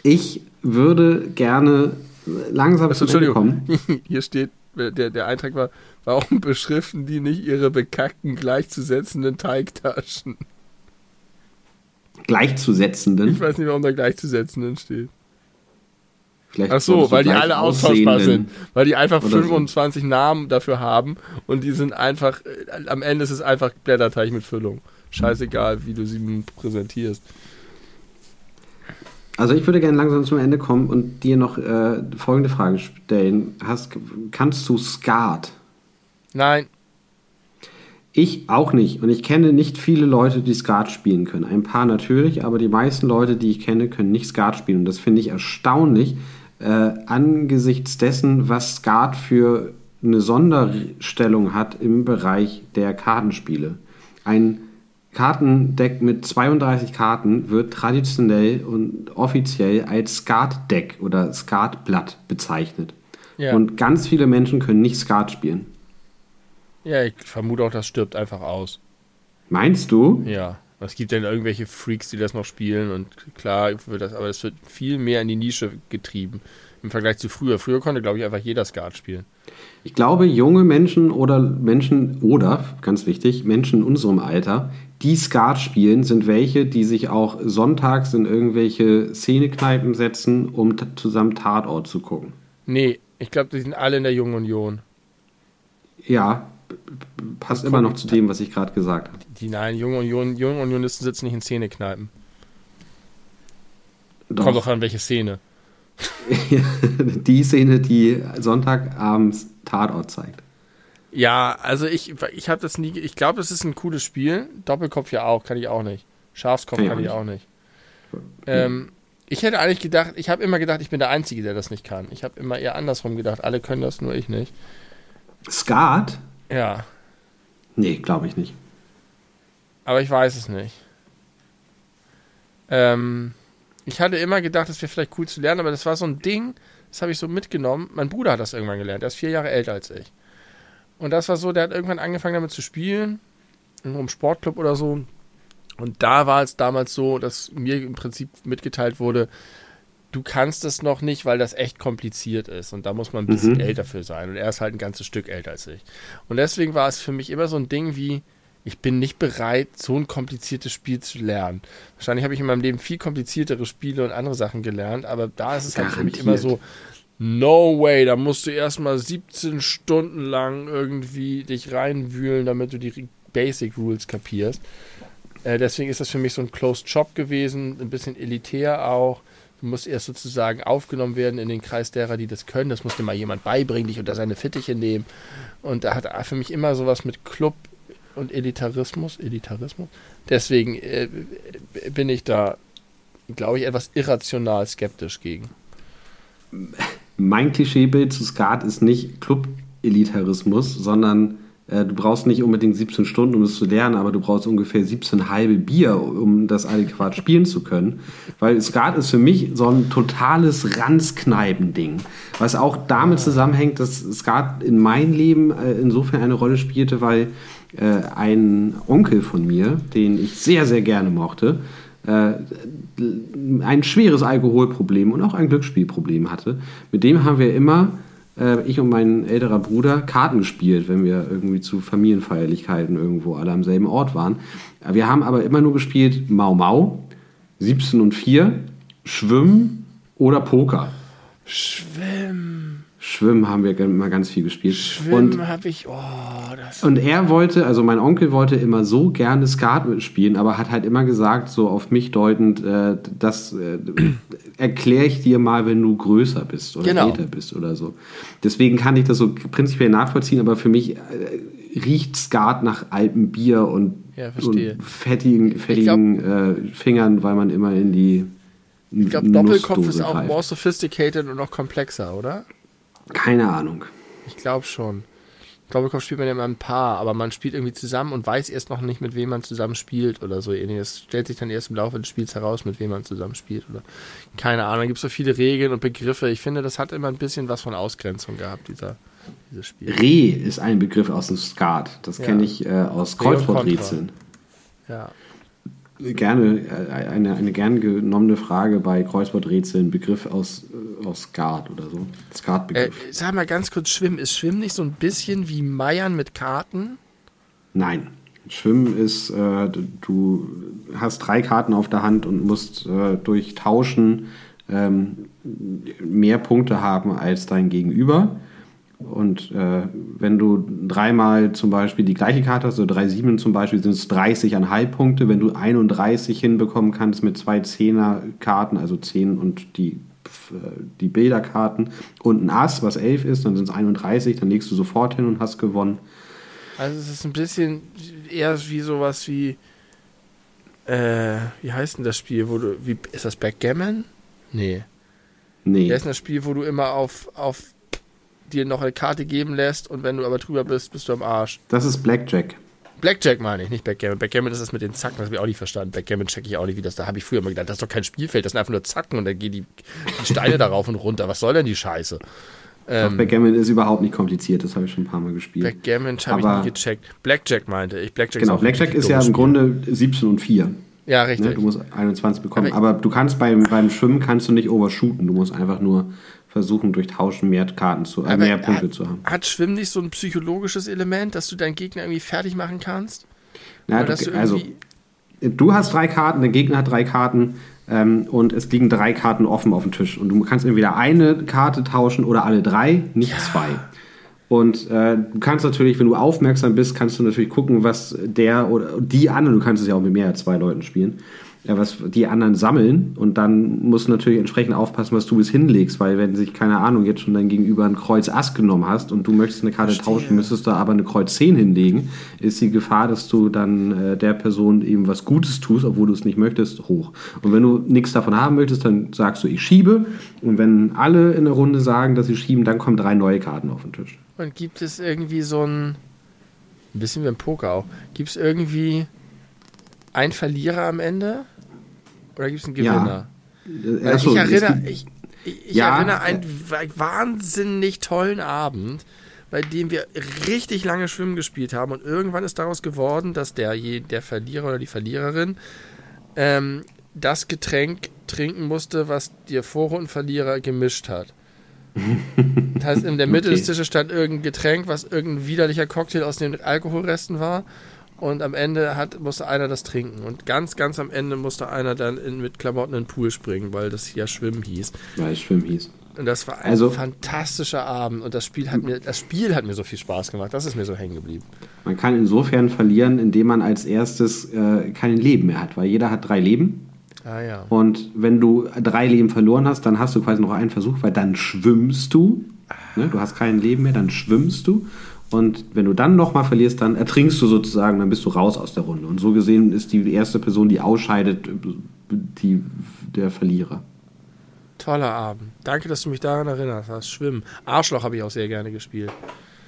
S1: ich würde gerne langsam
S2: also, zum kommen. Hier steht, der, der Eintrag war, warum beschriften die nicht ihre bekackten gleichzusetzenden Teigtaschen?
S1: Gleichzusetzenden?
S2: Ich weiß nicht, warum da gleichzusetzenden steht. Vielleicht Ach so, weil die alle austauschbar sind. Weil die einfach 25 so. Namen dafür haben und die sind einfach, äh, am Ende ist es einfach Blätterteig mit Füllung. Scheißegal, wie du sie präsentierst.
S1: Also ich würde gerne langsam zum Ende kommen und dir noch äh, folgende Frage stellen. Hast, kannst du Skat?
S2: Nein.
S1: Ich auch nicht. Und ich kenne nicht viele Leute, die Skat spielen können. Ein paar natürlich, aber die meisten Leute, die ich kenne, können nicht Skat spielen. Und das finde ich erstaunlich, äh, angesichts dessen, was Skat für eine Sonderstellung hat im Bereich der Kartenspiele. Ein Kartendeck mit 32 Karten wird traditionell und offiziell als Skat-Deck oder Skatblatt bezeichnet. Ja. Und ganz viele Menschen können nicht Skat spielen.
S2: Ja, ich vermute auch, das stirbt einfach aus.
S1: Meinst du?
S2: Ja. Es gibt dann irgendwelche Freaks, die das noch spielen und klar, wird das, aber es wird viel mehr in die Nische getrieben im Vergleich zu früher. Früher konnte, glaube ich, einfach jeder Skat spielen.
S1: Ich glaube, junge Menschen oder Menschen oder, ganz wichtig, Menschen in unserem Alter, die Skat spielen, sind welche, die sich auch sonntags in irgendwelche Szenekneipen setzen, um zusammen Tatort zu gucken.
S2: Nee, ich glaube, die sind alle in der Jungen Union.
S1: Ja, passt immer noch zu dem, was ich gerade gesagt habe.
S2: Die, nein, junge Union, junge Unionisten sitzen nicht in Szenekneipen. Doch. Kommt doch an, welche Szene.
S1: die Szene, die Sonntagabends Tatort zeigt.
S2: Ja, also ich, ich habe das nie. Ich glaube, es ist ein cooles Spiel. Doppelkopf ja auch, kann ich auch nicht. Schafskopf kann, kann ich auch nicht. Ähm, ich hätte eigentlich gedacht, ich habe immer gedacht, ich bin der Einzige, der das nicht kann. Ich habe immer eher andersrum gedacht, alle können das, nur ich nicht.
S1: Skat?
S2: Ja.
S1: Nee, glaube ich nicht.
S2: Aber ich weiß es nicht. Ähm, ich hatte immer gedacht, das wäre vielleicht cool zu lernen, aber das war so ein Ding, das habe ich so mitgenommen. Mein Bruder hat das irgendwann gelernt, er ist vier Jahre älter als ich. Und das war so, der hat irgendwann angefangen damit zu spielen, in einem Sportclub oder so. Und da war es damals so, dass mir im Prinzip mitgeteilt wurde, du kannst es noch nicht, weil das echt kompliziert ist und da muss man ein bisschen mhm. älter für sein. Und er ist halt ein ganzes Stück älter als ich. Und deswegen war es für mich immer so ein Ding wie, ich bin nicht bereit, so ein kompliziertes Spiel zu lernen. Wahrscheinlich habe ich in meinem Leben viel kompliziertere Spiele und andere Sachen gelernt, aber da ist es halt für mich immer so, no way, da musst du erstmal 17 Stunden lang irgendwie dich reinwühlen, damit du die Basic Rules kapierst. Äh, deswegen ist das für mich so ein Closed Shop gewesen, ein bisschen elitär auch. Du musst erst sozusagen aufgenommen werden in den Kreis derer, die das können. Das muss dir mal jemand beibringen, dich unter seine Fittiche nehmen. Und da hat für mich immer sowas mit Club und Elitarismus. Elitarismus. Deswegen äh, bin ich da, glaube ich, etwas irrational skeptisch gegen.
S1: Mein Klischeebild zu Skat ist nicht Club-Elitarismus, sondern du brauchst nicht unbedingt 17 Stunden, um es zu lernen, aber du brauchst ungefähr 17 halbe Bier, um das adäquat spielen zu können. Weil Skat ist für mich so ein totales Ranzkneipen-Ding. Was auch damit zusammenhängt, dass Skat in meinem Leben äh, insofern eine Rolle spielte, weil äh, ein Onkel von mir, den ich sehr, sehr gerne mochte, äh, ein schweres Alkoholproblem und auch ein Glücksspielproblem hatte. Mit dem haben wir immer, äh, ich und mein älterer Bruder, Karten gespielt, wenn wir irgendwie zu Familienfeierlichkeiten irgendwo alle am selben Ort waren. Wir haben aber immer nur gespielt Mau Mau, 17 und 4, Schwimmen oder Poker.
S2: Schwimmen.
S1: Schwimmen haben wir immer ganz viel gespielt.
S2: Schwimmen habe ich. Oh, das
S1: und er wollte, also mein Onkel wollte immer so gerne Skat spielen, aber hat halt immer gesagt, so auf mich deutend, äh, das äh, erkläre ich dir mal, wenn du größer bist oder
S2: Genau.
S1: älter bist oder so. Deswegen kann ich das so prinzipiell nachvollziehen, aber für mich äh, riecht Skat nach altem Bier und,
S2: Ja,
S1: und fettigen, fettigen äh, Fingern, weil man immer in die
S2: Ich glaube, Doppelkopf ist auch more sophisticated und noch komplexer, oder?
S1: Keine Ahnung.
S2: Ich glaube schon. Doppelkopf spielt man ja immer ein Paar, aber man spielt irgendwie zusammen und weiß erst noch nicht, mit wem man zusammen spielt oder so ähnlich. Das stellt sich dann erst im Laufe des Spiels heraus, mit wem man zusammen spielt oder keine Ahnung. Da gibt es so viele Regeln und Begriffe. Ich finde, das hat immer ein bisschen was von Ausgrenzung gehabt, dieser, dieses Spiel.
S1: Reh ist ein Begriff aus dem Skat. Das
S2: Ja.
S1: kenne ich äh, aus Kreuzworträtseln.
S2: Ja.
S1: Gerne, äh, eine, eine gern genommene Frage bei Kreuzworträtseln, Begriff aus, äh, aus Skat oder so.
S2: Äh,
S1: Skatbegriff.
S2: sag mal ganz kurz, Schwimmen. Ist Schwimmen nicht so ein bisschen wie Meiern mit Karten?
S1: Nein. Schwimmen ist, äh, du hast drei Karten auf der Hand und musst äh, durch Tauschen ähm, mehr Punkte haben als dein Gegenüber. Und äh, wenn du dreimal zum Beispiel die gleiche Karte hast, also drei Sieben zum Beispiel, sind es 30,5 Punkte. Wenn du 31 hinbekommen kannst mit zwei Zehner-Karten, also 10 und die, äh, die Bilderkarten und ein Ass, was 11 ist, dann sind es 31, dann legst du sofort hin und hast gewonnen.
S2: Also es ist ein bisschen eher wie sowas wie, äh, wie heißt denn das Spiel, wo du, wie, ist das Backgammon? Nee.
S1: Nee.
S2: Das ist ein Spiel, wo du immer auf, auf dir noch eine Karte geben lässt und wenn du aber drüber bist, bist du am Arsch.
S1: Das ist Blackjack.
S2: Blackjack meine ich, nicht Backgammon. Backgammon ist das mit den Zacken, das habe ich auch nicht verstanden. Backgammon check ich auch nicht, wie das, da habe ich früher immer gedacht, das ist doch kein Spielfeld, das sind einfach nur Zacken und dann gehen die, die Steine darauf und runter. Was soll denn die Scheiße? Ähm,
S1: Backgammon ist überhaupt nicht kompliziert, das habe ich schon ein paar Mal gespielt.
S2: Backgammon habe ich nie gecheckt. Blackjack meinte ich. Blackjack
S1: genau,
S2: ist
S1: Blackjack ist ja im. Grunde 17 und 4.
S2: Ja, richtig.
S1: Ne? Du musst 21 bekommen.
S2: Aber
S1: Aber, du kannst beim, beim Schwimmen kannst du nicht overshooten. Du musst einfach nur versuchen, durch Tauschen mehr Karten zu, äh, mehr Punkte
S2: hat,
S1: zu haben.
S2: Hat Schwimmen nicht so ein psychologisches Element, dass du deinen Gegner irgendwie fertig machen kannst?
S1: Na, du,
S2: du
S1: also, du hast drei Karten, der Gegner hat drei Karten ähm, und es liegen drei Karten offen auf dem Tisch. Und du kannst entweder eine Karte tauschen oder alle drei, nicht zwei. Und äh, du kannst natürlich, wenn du aufmerksam bist, kannst du natürlich gucken, was der oder die anderen, du kannst es ja auch mit mehr als zwei Leuten spielen, ja, was die anderen sammeln. Und dann musst du natürlich entsprechend aufpassen, was du bis hinlegst, weil wenn sich, keine Ahnung, jetzt schon dein Gegenüber ein Kreuz Ass genommen hast und du möchtest eine Karte
S2: Verstehe.
S1: tauschen, müsstest du aber eine Kreuz 10 hinlegen, ist die Gefahr, dass du dann äh, der Person eben was Gutes tust, obwohl du es nicht möchtest, hoch. Und wenn du nichts davon haben möchtest, dann sagst du, ich schiebe. Und wenn alle in der Runde sagen, dass sie schieben, dann kommen drei neue Karten auf den Tisch.
S2: Und gibt es irgendwie so ein. Ein bisschen wie im Poker auch. Gibt es irgendwie einen Verlierer am Ende? Oder gibt es einen
S1: Ja.
S2: Gewinner?
S1: Äh,
S2: Weil
S1: achso,
S2: ich erinnere, ich, ich, ich
S1: Ja.
S2: erinnere einen wa- wahnsinnig tollen Abend, bei dem wir richtig lange Schwimmen gespielt haben und irgendwann ist daraus geworden, dass der, der Verlierer oder die Verliererin ähm, das Getränk trinken musste, was der Vorrundenverlierer gemischt hat. Das heißt, in der Mitte
S1: Okay.
S2: des Tisches stand irgendein Getränk, was irgendein widerlicher Cocktail aus den Alkoholresten war. Und am Ende hat, musste einer das trinken. Und ganz, ganz am Ende musste einer dann in, mit Klamotten in den Pool springen, weil das ja Schwimmen hieß.
S1: weil es Schwimmen hieß.
S2: Und das war ein
S1: Also-
S2: fantastischer Abend. Und das Spiel hat mir, das Spiel hat mir so viel Spaß gemacht. Das ist mir so hängen geblieben.
S1: Man kann insofern verlieren, indem man als erstes äh, kein Leben mehr hat, weil jeder hat drei Leben.
S2: Ah ja.
S1: Und wenn du drei Leben verloren hast, dann hast du quasi noch einen Versuch, weil dann schwimmst du. Ne? Du hast kein Leben mehr, dann schwimmst du. Und wenn du dann nochmal verlierst, dann ertrinkst du sozusagen, dann bist du raus aus der Runde. Und so gesehen ist die erste Person, die ausscheidet, die, der Verlierer.
S2: Toller Abend. Danke, dass du mich daran erinnert hast. Schwimmen. Arschloch habe ich auch sehr gerne gespielt.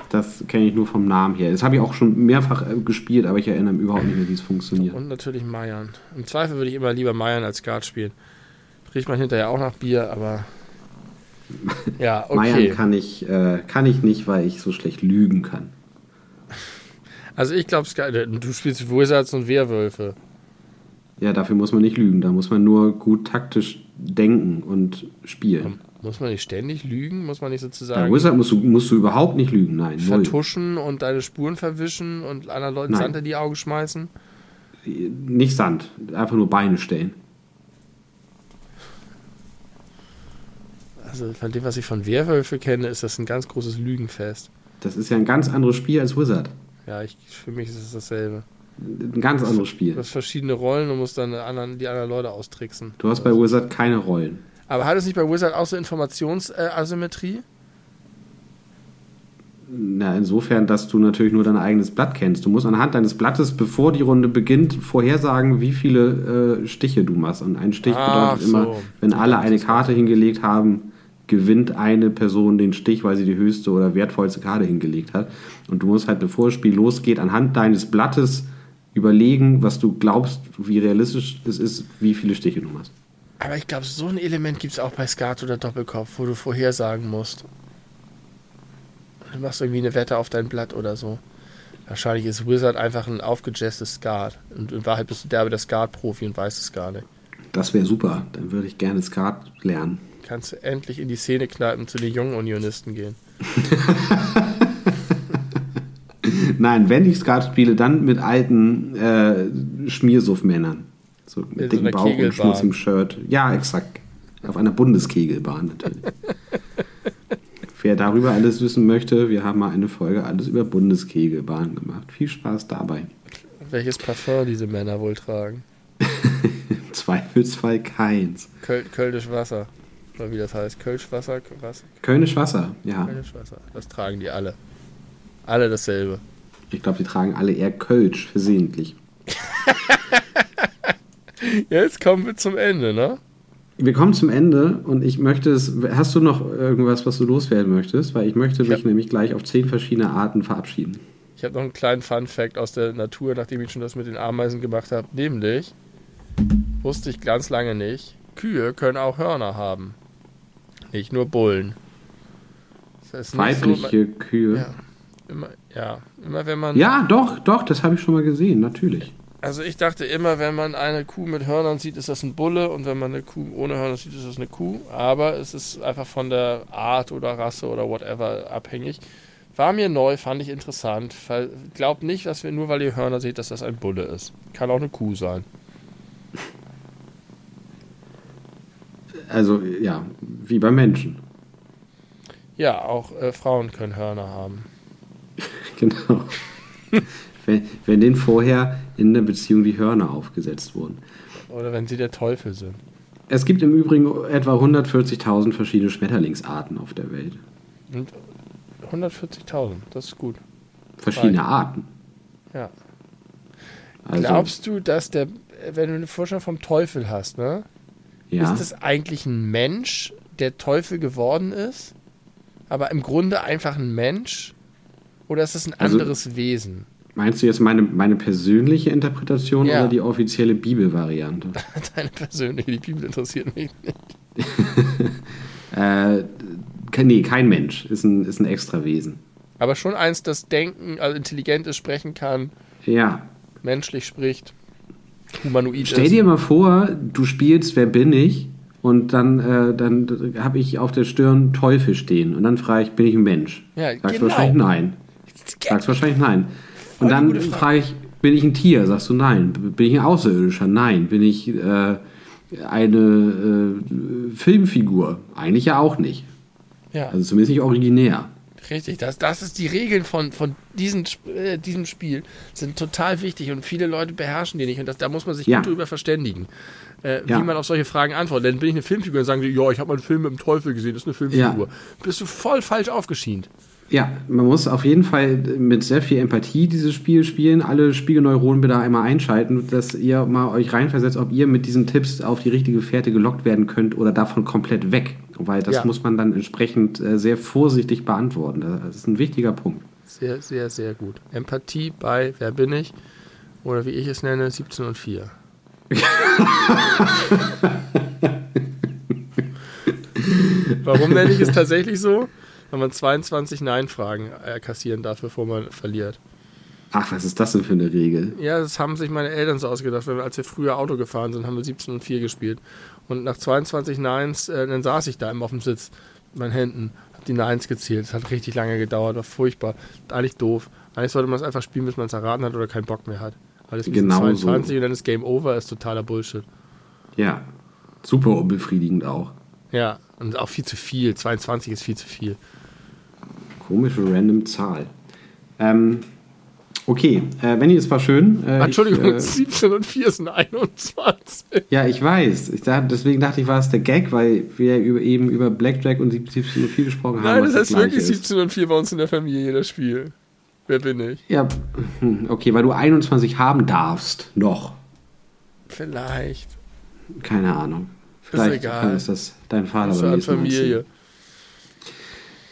S1: das kenne ich nur vom Namen her. Das habe ich auch schon mehrfach äh, gespielt, aber ich erinnere mich überhaupt nicht mehr, wie es funktioniert.
S2: Und natürlich Meiern. Im Zweifel würde ich immer lieber Meiern als Skat spielen. Riecht man hinterher auch nach Bier, aber. Ja, okay.
S1: Meiern kann ich, äh, kann ich nicht, weil ich so schlecht lügen kann.
S2: Also ich glaube, du spielst Wizards und Werwölfe.
S1: Ja, dafür muss man nicht lügen. Da muss man nur gut taktisch denken und spielen.
S2: Muss man nicht ständig lügen? Muss man nicht sozusagen.
S1: Bei Wizard musst du, musst du überhaupt nicht lügen, nein.
S2: Vertuschen null. und deine Spuren verwischen und anderen Leuten nein. Sand in die Augen schmeißen?
S1: Nicht Sand, einfach nur Beine stellen.
S2: Also von dem, was ich von Werwölfe kenne, ist das ein ganz großes Lügenfest.
S1: Das ist ja ein ganz anderes Spiel als Wizard.
S2: Ja, ich, für mich ist es dasselbe.
S1: Ein ganz anderes Spiel.
S2: Du hast verschiedene Rollen und musst dann anderen, die anderen Leute austricksen.
S1: Du hast bei Wizard keine Rollen.
S2: Aber hat es nicht bei Wizard auch so Informationsasymmetrie?
S1: Na, insofern, dass du natürlich nur dein eigenes Blatt kennst. Du musst anhand deines Blattes, bevor die Runde beginnt, vorhersagen, wie viele äh, Stiche du machst. Und ein Stich Ach, bedeutet so. immer, wenn alle eine Karte hingelegt haben, gewinnt eine Person den Stich, weil sie die höchste oder wertvollste Karte hingelegt hat. Und du musst halt, bevor das Spiel losgeht, anhand deines Blattes überlegen, was du glaubst, wie realistisch es ist, wie viele Stiche du machst.
S2: Aber ich glaube, so ein Element gibt es auch bei Skat oder Doppelkopf, wo du vorhersagen musst. Du machst irgendwie eine Wette auf dein Blatt oder so. Wahrscheinlich ist Wizard einfach ein aufgejazztes Skat. Und in Wahrheit bist du derbe der Skat-Profi und weißt es gar nicht.
S1: Das wäre super. Dann würde ich gerne Skat lernen.
S2: Kannst du endlich in die Szene kneipen zu den jungen Unionisten gehen.
S1: Nein, wenn ich Skat spiele, dann mit alten äh, Schmiersuff-Männern. So mit in dicken so Bauch und schmutzigem Shirt. Ja, exakt. Auf einer Bundeskegelbahn natürlich. Wer darüber alles wissen möchte, wir haben mal eine Folge alles über Bundeskegelbahn gemacht. Viel Spaß dabei.
S2: Welches Parfum diese Männer wohl tragen?
S1: Zweifelsfall keins.
S2: Köl Kölnisch Wasser. Oder wie das heißt. Kölsch Wasser? Was?
S1: Kölnisch Wasser, ja.
S2: Kölnisch Wasser. Das tragen die alle. Alle dasselbe.
S1: Ich glaube, die tragen alle eher Kölsch versehentlich.
S2: Jetzt kommen wir zum Ende, ne?
S1: Wir kommen zum Ende und ich möchte es. Hast du noch irgendwas, was du loswerden möchtest? Weil ich möchte ich mich hab, nämlich gleich auf zehn verschiedene Arten verabschieden.
S2: Ich habe noch einen kleinen Fun-Fact aus der Natur, nachdem ich schon das mit den Ameisen gemacht habe. Nämlich, wusste ich ganz lange nicht, Kühe können auch Hörner haben. Nicht nur Bullen.
S1: Das heißt Weibliche so, Kühe.
S2: Ja immer, ja, immer wenn man.
S1: Ja, doch, doch, das habe ich schon mal gesehen, natürlich.
S2: Also ich dachte immer, wenn man eine Kuh mit Hörnern sieht, ist das ein Bulle und wenn man eine Kuh ohne Hörner sieht, ist das eine Kuh. Aber es ist einfach von der Art oder Rasse oder whatever abhängig. War mir neu, fand ich interessant. Glaubt nicht, dass wir nur weil ihr Hörner seht, dass das ein Bulle ist. Kann auch eine Kuh sein.
S1: Also ja, wie bei Menschen.
S2: Ja, auch äh, Frauen können Hörner haben.
S1: genau. wenn, wenn denen vorher in der Beziehung die Hörner aufgesetzt wurden.
S2: Oder wenn sie der Teufel sind.
S1: Es gibt im Übrigen etwa 140.000 verschiedene Schmetterlingsarten auf der Welt.
S2: 140.000, das ist gut.
S1: Verschiedene Weil, Arten.
S2: Ja. Also, Glaubst du, dass der, wenn du eine Vorstellung vom Teufel hast, ne? Ja. Ist das eigentlich ein Mensch, der Teufel geworden ist? Aber im Grunde einfach ein Mensch? Oder ist das ein also, anderes Wesen?
S1: Meinst du jetzt meine, meine persönliche Interpretation ja. oder die offizielle Bibelvariante?
S2: Deine persönliche, die Bibel interessiert mich nicht.
S1: äh, nee, kein Mensch. Ist ein, ist ein extra Wesen.
S2: Aber schon eins, das denken, also intelligent ist, sprechen kann.
S1: Ja.
S2: Menschlich spricht. Humanoid
S1: Stell dir mal vor, du spielst Wer bin ich? Und dann, äh, dann habe ich auf der Stirn Teufel stehen. Und dann frage ich, bin ich ein Mensch?
S2: Ja,
S1: Sagst genau. wahrscheinlich nein. Sagst wahrscheinlich nein. Und dann frage ich, bin ich ein Tier? Sagst du nein. Bin ich ein Außerirdischer? Nein. Bin ich äh, eine äh, Filmfigur? Eigentlich ja auch nicht.
S2: Ja.
S1: Also zumindest nicht originär.
S2: Richtig, das, das ist die Regeln von, von diesen, äh, diesem Spiel sind total wichtig und viele Leute beherrschen die nicht und das, da muss man sich ja. gut drüber verständigen, äh, ja. wie man auf solche Fragen antwortet. Denn bin ich eine Filmfigur und sagen die, ja, ich habe mal einen Film mit dem Teufel gesehen, das ist eine Filmfigur. Ja. Bist du voll falsch aufgeschient.
S1: Ja, man muss auf jeden Fall mit sehr viel Empathie dieses Spiel spielen, alle Spiegelneuronen bitte einmal einschalten, dass ihr mal euch reinversetzt, ob ihr mit diesen Tipps auf die richtige Fährte gelockt werden könnt oder davon komplett weg. Weil das ja. muss man dann entsprechend äh, sehr vorsichtig beantworten. Das ist ein wichtiger Punkt.
S2: Sehr, sehr, sehr gut. Empathie bei Wer bin ich? Oder wie ich es nenne, 17 und 4. Warum nenne ich es tatsächlich so? Weil man 22 Nein-Fragen äh, kassieren darf, bevor man verliert.
S1: Ach, was ist das denn für eine Regel?
S2: Ja, das haben sich meine Eltern so ausgedacht. Weil wir, als wir früher Auto gefahren sind, haben wir 17 und 4 gespielt. Und nach 22 Neins, äh, dann saß ich da immer auf dem Sitz mit meinen Händen, hab die Neins gezählt. Das hat richtig lange gedauert, war furchtbar. Eigentlich doof. Eigentlich sollte man es einfach spielen, bis man es erraten hat oder keinen Bock mehr hat. Weil es
S1: Genau
S2: 22
S1: so.
S2: und dann ist Game Over, ist totaler Bullshit.
S1: Ja, super unbefriedigend auch.
S2: Ja, und auch viel zu viel. 22 ist viel zu viel.
S1: Komische random Zahl. Ähm, okay, äh, Benny, es war schön. Äh,
S2: Entschuldigung,
S1: Ich, äh,
S2: 17 und 4 sind 21.
S1: ja, ich weiß. Ich dachte, deswegen dachte ich, war es der Gag, weil wir über, eben über Blackjack und 1704 gesprochen haben.
S2: Nein, das heißt
S1: Gleiche
S2: wirklich
S1: ist.
S2: 17 und 4 bei uns in der Familie, das Spiel. Wer bin ich?
S1: Ja, hm, okay, weil du 21 haben darfst. Noch.
S2: Vielleicht.
S1: Keine Ahnung. Vielleicht
S2: egal.
S1: kann es das dein Vater
S2: Das
S1: beim
S2: war
S1: nächsten Mal
S2: Familie.
S1: erzählen.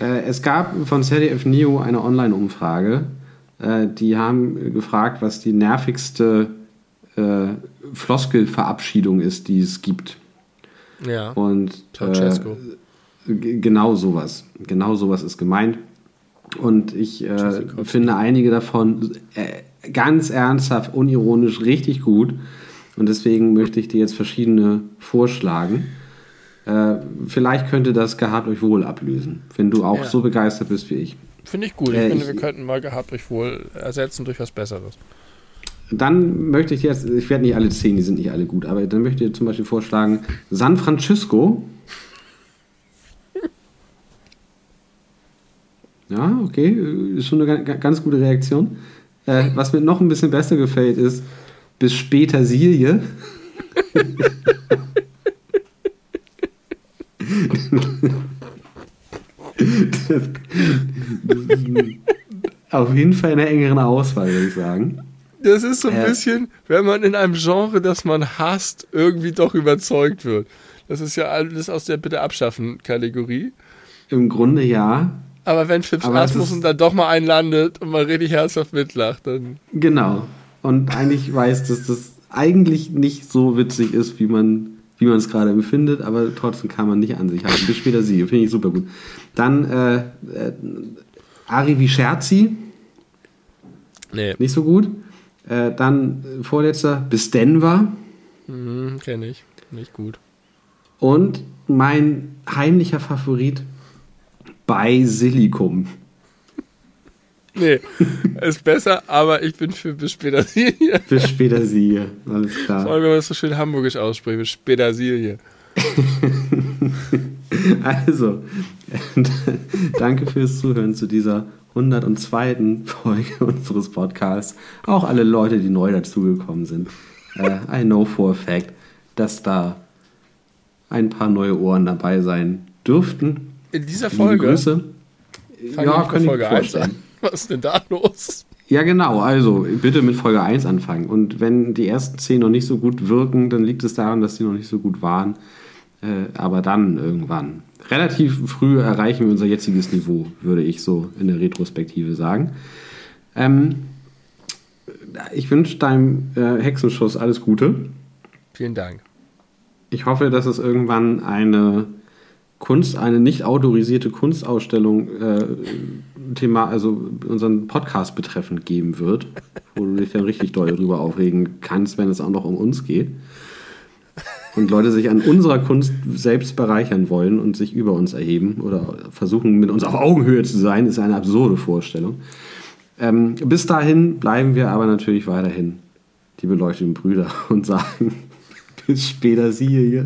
S1: Äh, es gab von ZDF Neo eine Online-Umfrage. Äh, die haben gefragt, was die nervigste äh, Floskelverabschiedung ist, die es gibt.
S2: Ja.
S1: Und äh,
S2: Ceausescu.
S1: genau sowas. Genau sowas ist gemeint. Und ich äh, finde einige davon äh, ganz ernsthaft, unironisch richtig gut. Und deswegen möchte ich dir jetzt verschiedene vorschlagen. Äh, vielleicht könnte das Gehabt euch wohl ablösen, wenn du auch
S2: Ja.
S1: so begeistert bist wie ich.
S2: Finde ich gut.
S1: Äh,
S2: ich finde,
S1: ich-
S2: wir könnten mal gehabt euch wohl ersetzen durch was Besseres.
S1: Dann möchte ich jetzt, ich werde nicht alle zehn, die sind nicht alle gut, aber dann möchte ich zum Beispiel vorschlagen, San Francisco. Ja, okay, ist schon eine ga- ganz gute Reaktion. Äh, was mir noch ein bisschen besser gefällt, ist bis später Silje. das, das ist ein- auf jeden Fall in der engeren Auswahl, würde ich sagen.
S2: Das ist so ein
S1: Ja.
S2: bisschen, wenn man in einem Genre, das man hasst, irgendwie doch überzeugt wird. Das ist ja alles aus der Bitte abschaffen Kategorie.
S1: Im Grunde ja.
S2: Aber wenn Fips Asmussen dann doch mal einlandet und mal richtig herzhaft mitlacht, dann.
S1: Genau. Und eigentlich weiß, dass das eigentlich nicht so witzig ist, wie man wie man es gerade empfindet, aber trotzdem kann man nicht an sich haben. Bis später sie, finde ich super gut. Dann äh, äh, Ari Vischerzi,
S2: Nee,
S1: nicht so gut. Äh, dann vorletzter bis Denver.
S2: mhm, kenne ich. Nicht gut.
S1: Und mein heimlicher Favorit bei Silicum.
S2: Nee, ist besser, aber ich bin für bis Petersilie.
S1: Bis später sie. Alles
S2: Vor
S1: klar.
S2: allem, wenn man das so schön hamburgisch ausspricht, bis Petersilie.
S1: Also, danke fürs Zuhören zu dieser 102. Folge unseres Podcasts. Auch alle Leute, die neu dazugekommen sind. Äh, I know for a fact, dass da ein paar neue Ohren dabei sein dürften.
S2: In dieser
S1: Liebe
S2: Folge
S1: Grüße.
S2: fangen
S1: Ja, ich
S2: Folge
S1: mir
S2: 1
S1: vorstellen.
S2: an. Was ist denn da los?
S1: Ja, genau. Also bitte mit Folge 1 anfangen. Und wenn die ersten 10 noch nicht so gut wirken, dann liegt es daran, dass die noch nicht so gut waren. Äh, aber dann irgendwann. Relativ früh erreichen wir unser jetziges Niveau, würde ich so in der Retrospektive sagen. Ähm, ich wünsche deinem äh, Hexenschuss alles Gute.
S2: Vielen Dank.
S1: Ich hoffe, dass es irgendwann eine Kunst, eine nicht autorisierte Kunstausstellung äh, Thema, also unseren Podcast betreffend geben wird, wo du dich dann richtig doll darüber aufregen kannst, wenn es auch noch um uns geht. Und Leute sich an unserer Kunst selbst bereichern wollen und sich über uns erheben oder versuchen, mit uns auf Augenhöhe zu sein, ist eine absurde Vorstellung. Ähm, bis dahin bleiben wir aber natürlich weiterhin die beleuchteten Brüder und sagen bis später, siehe hier.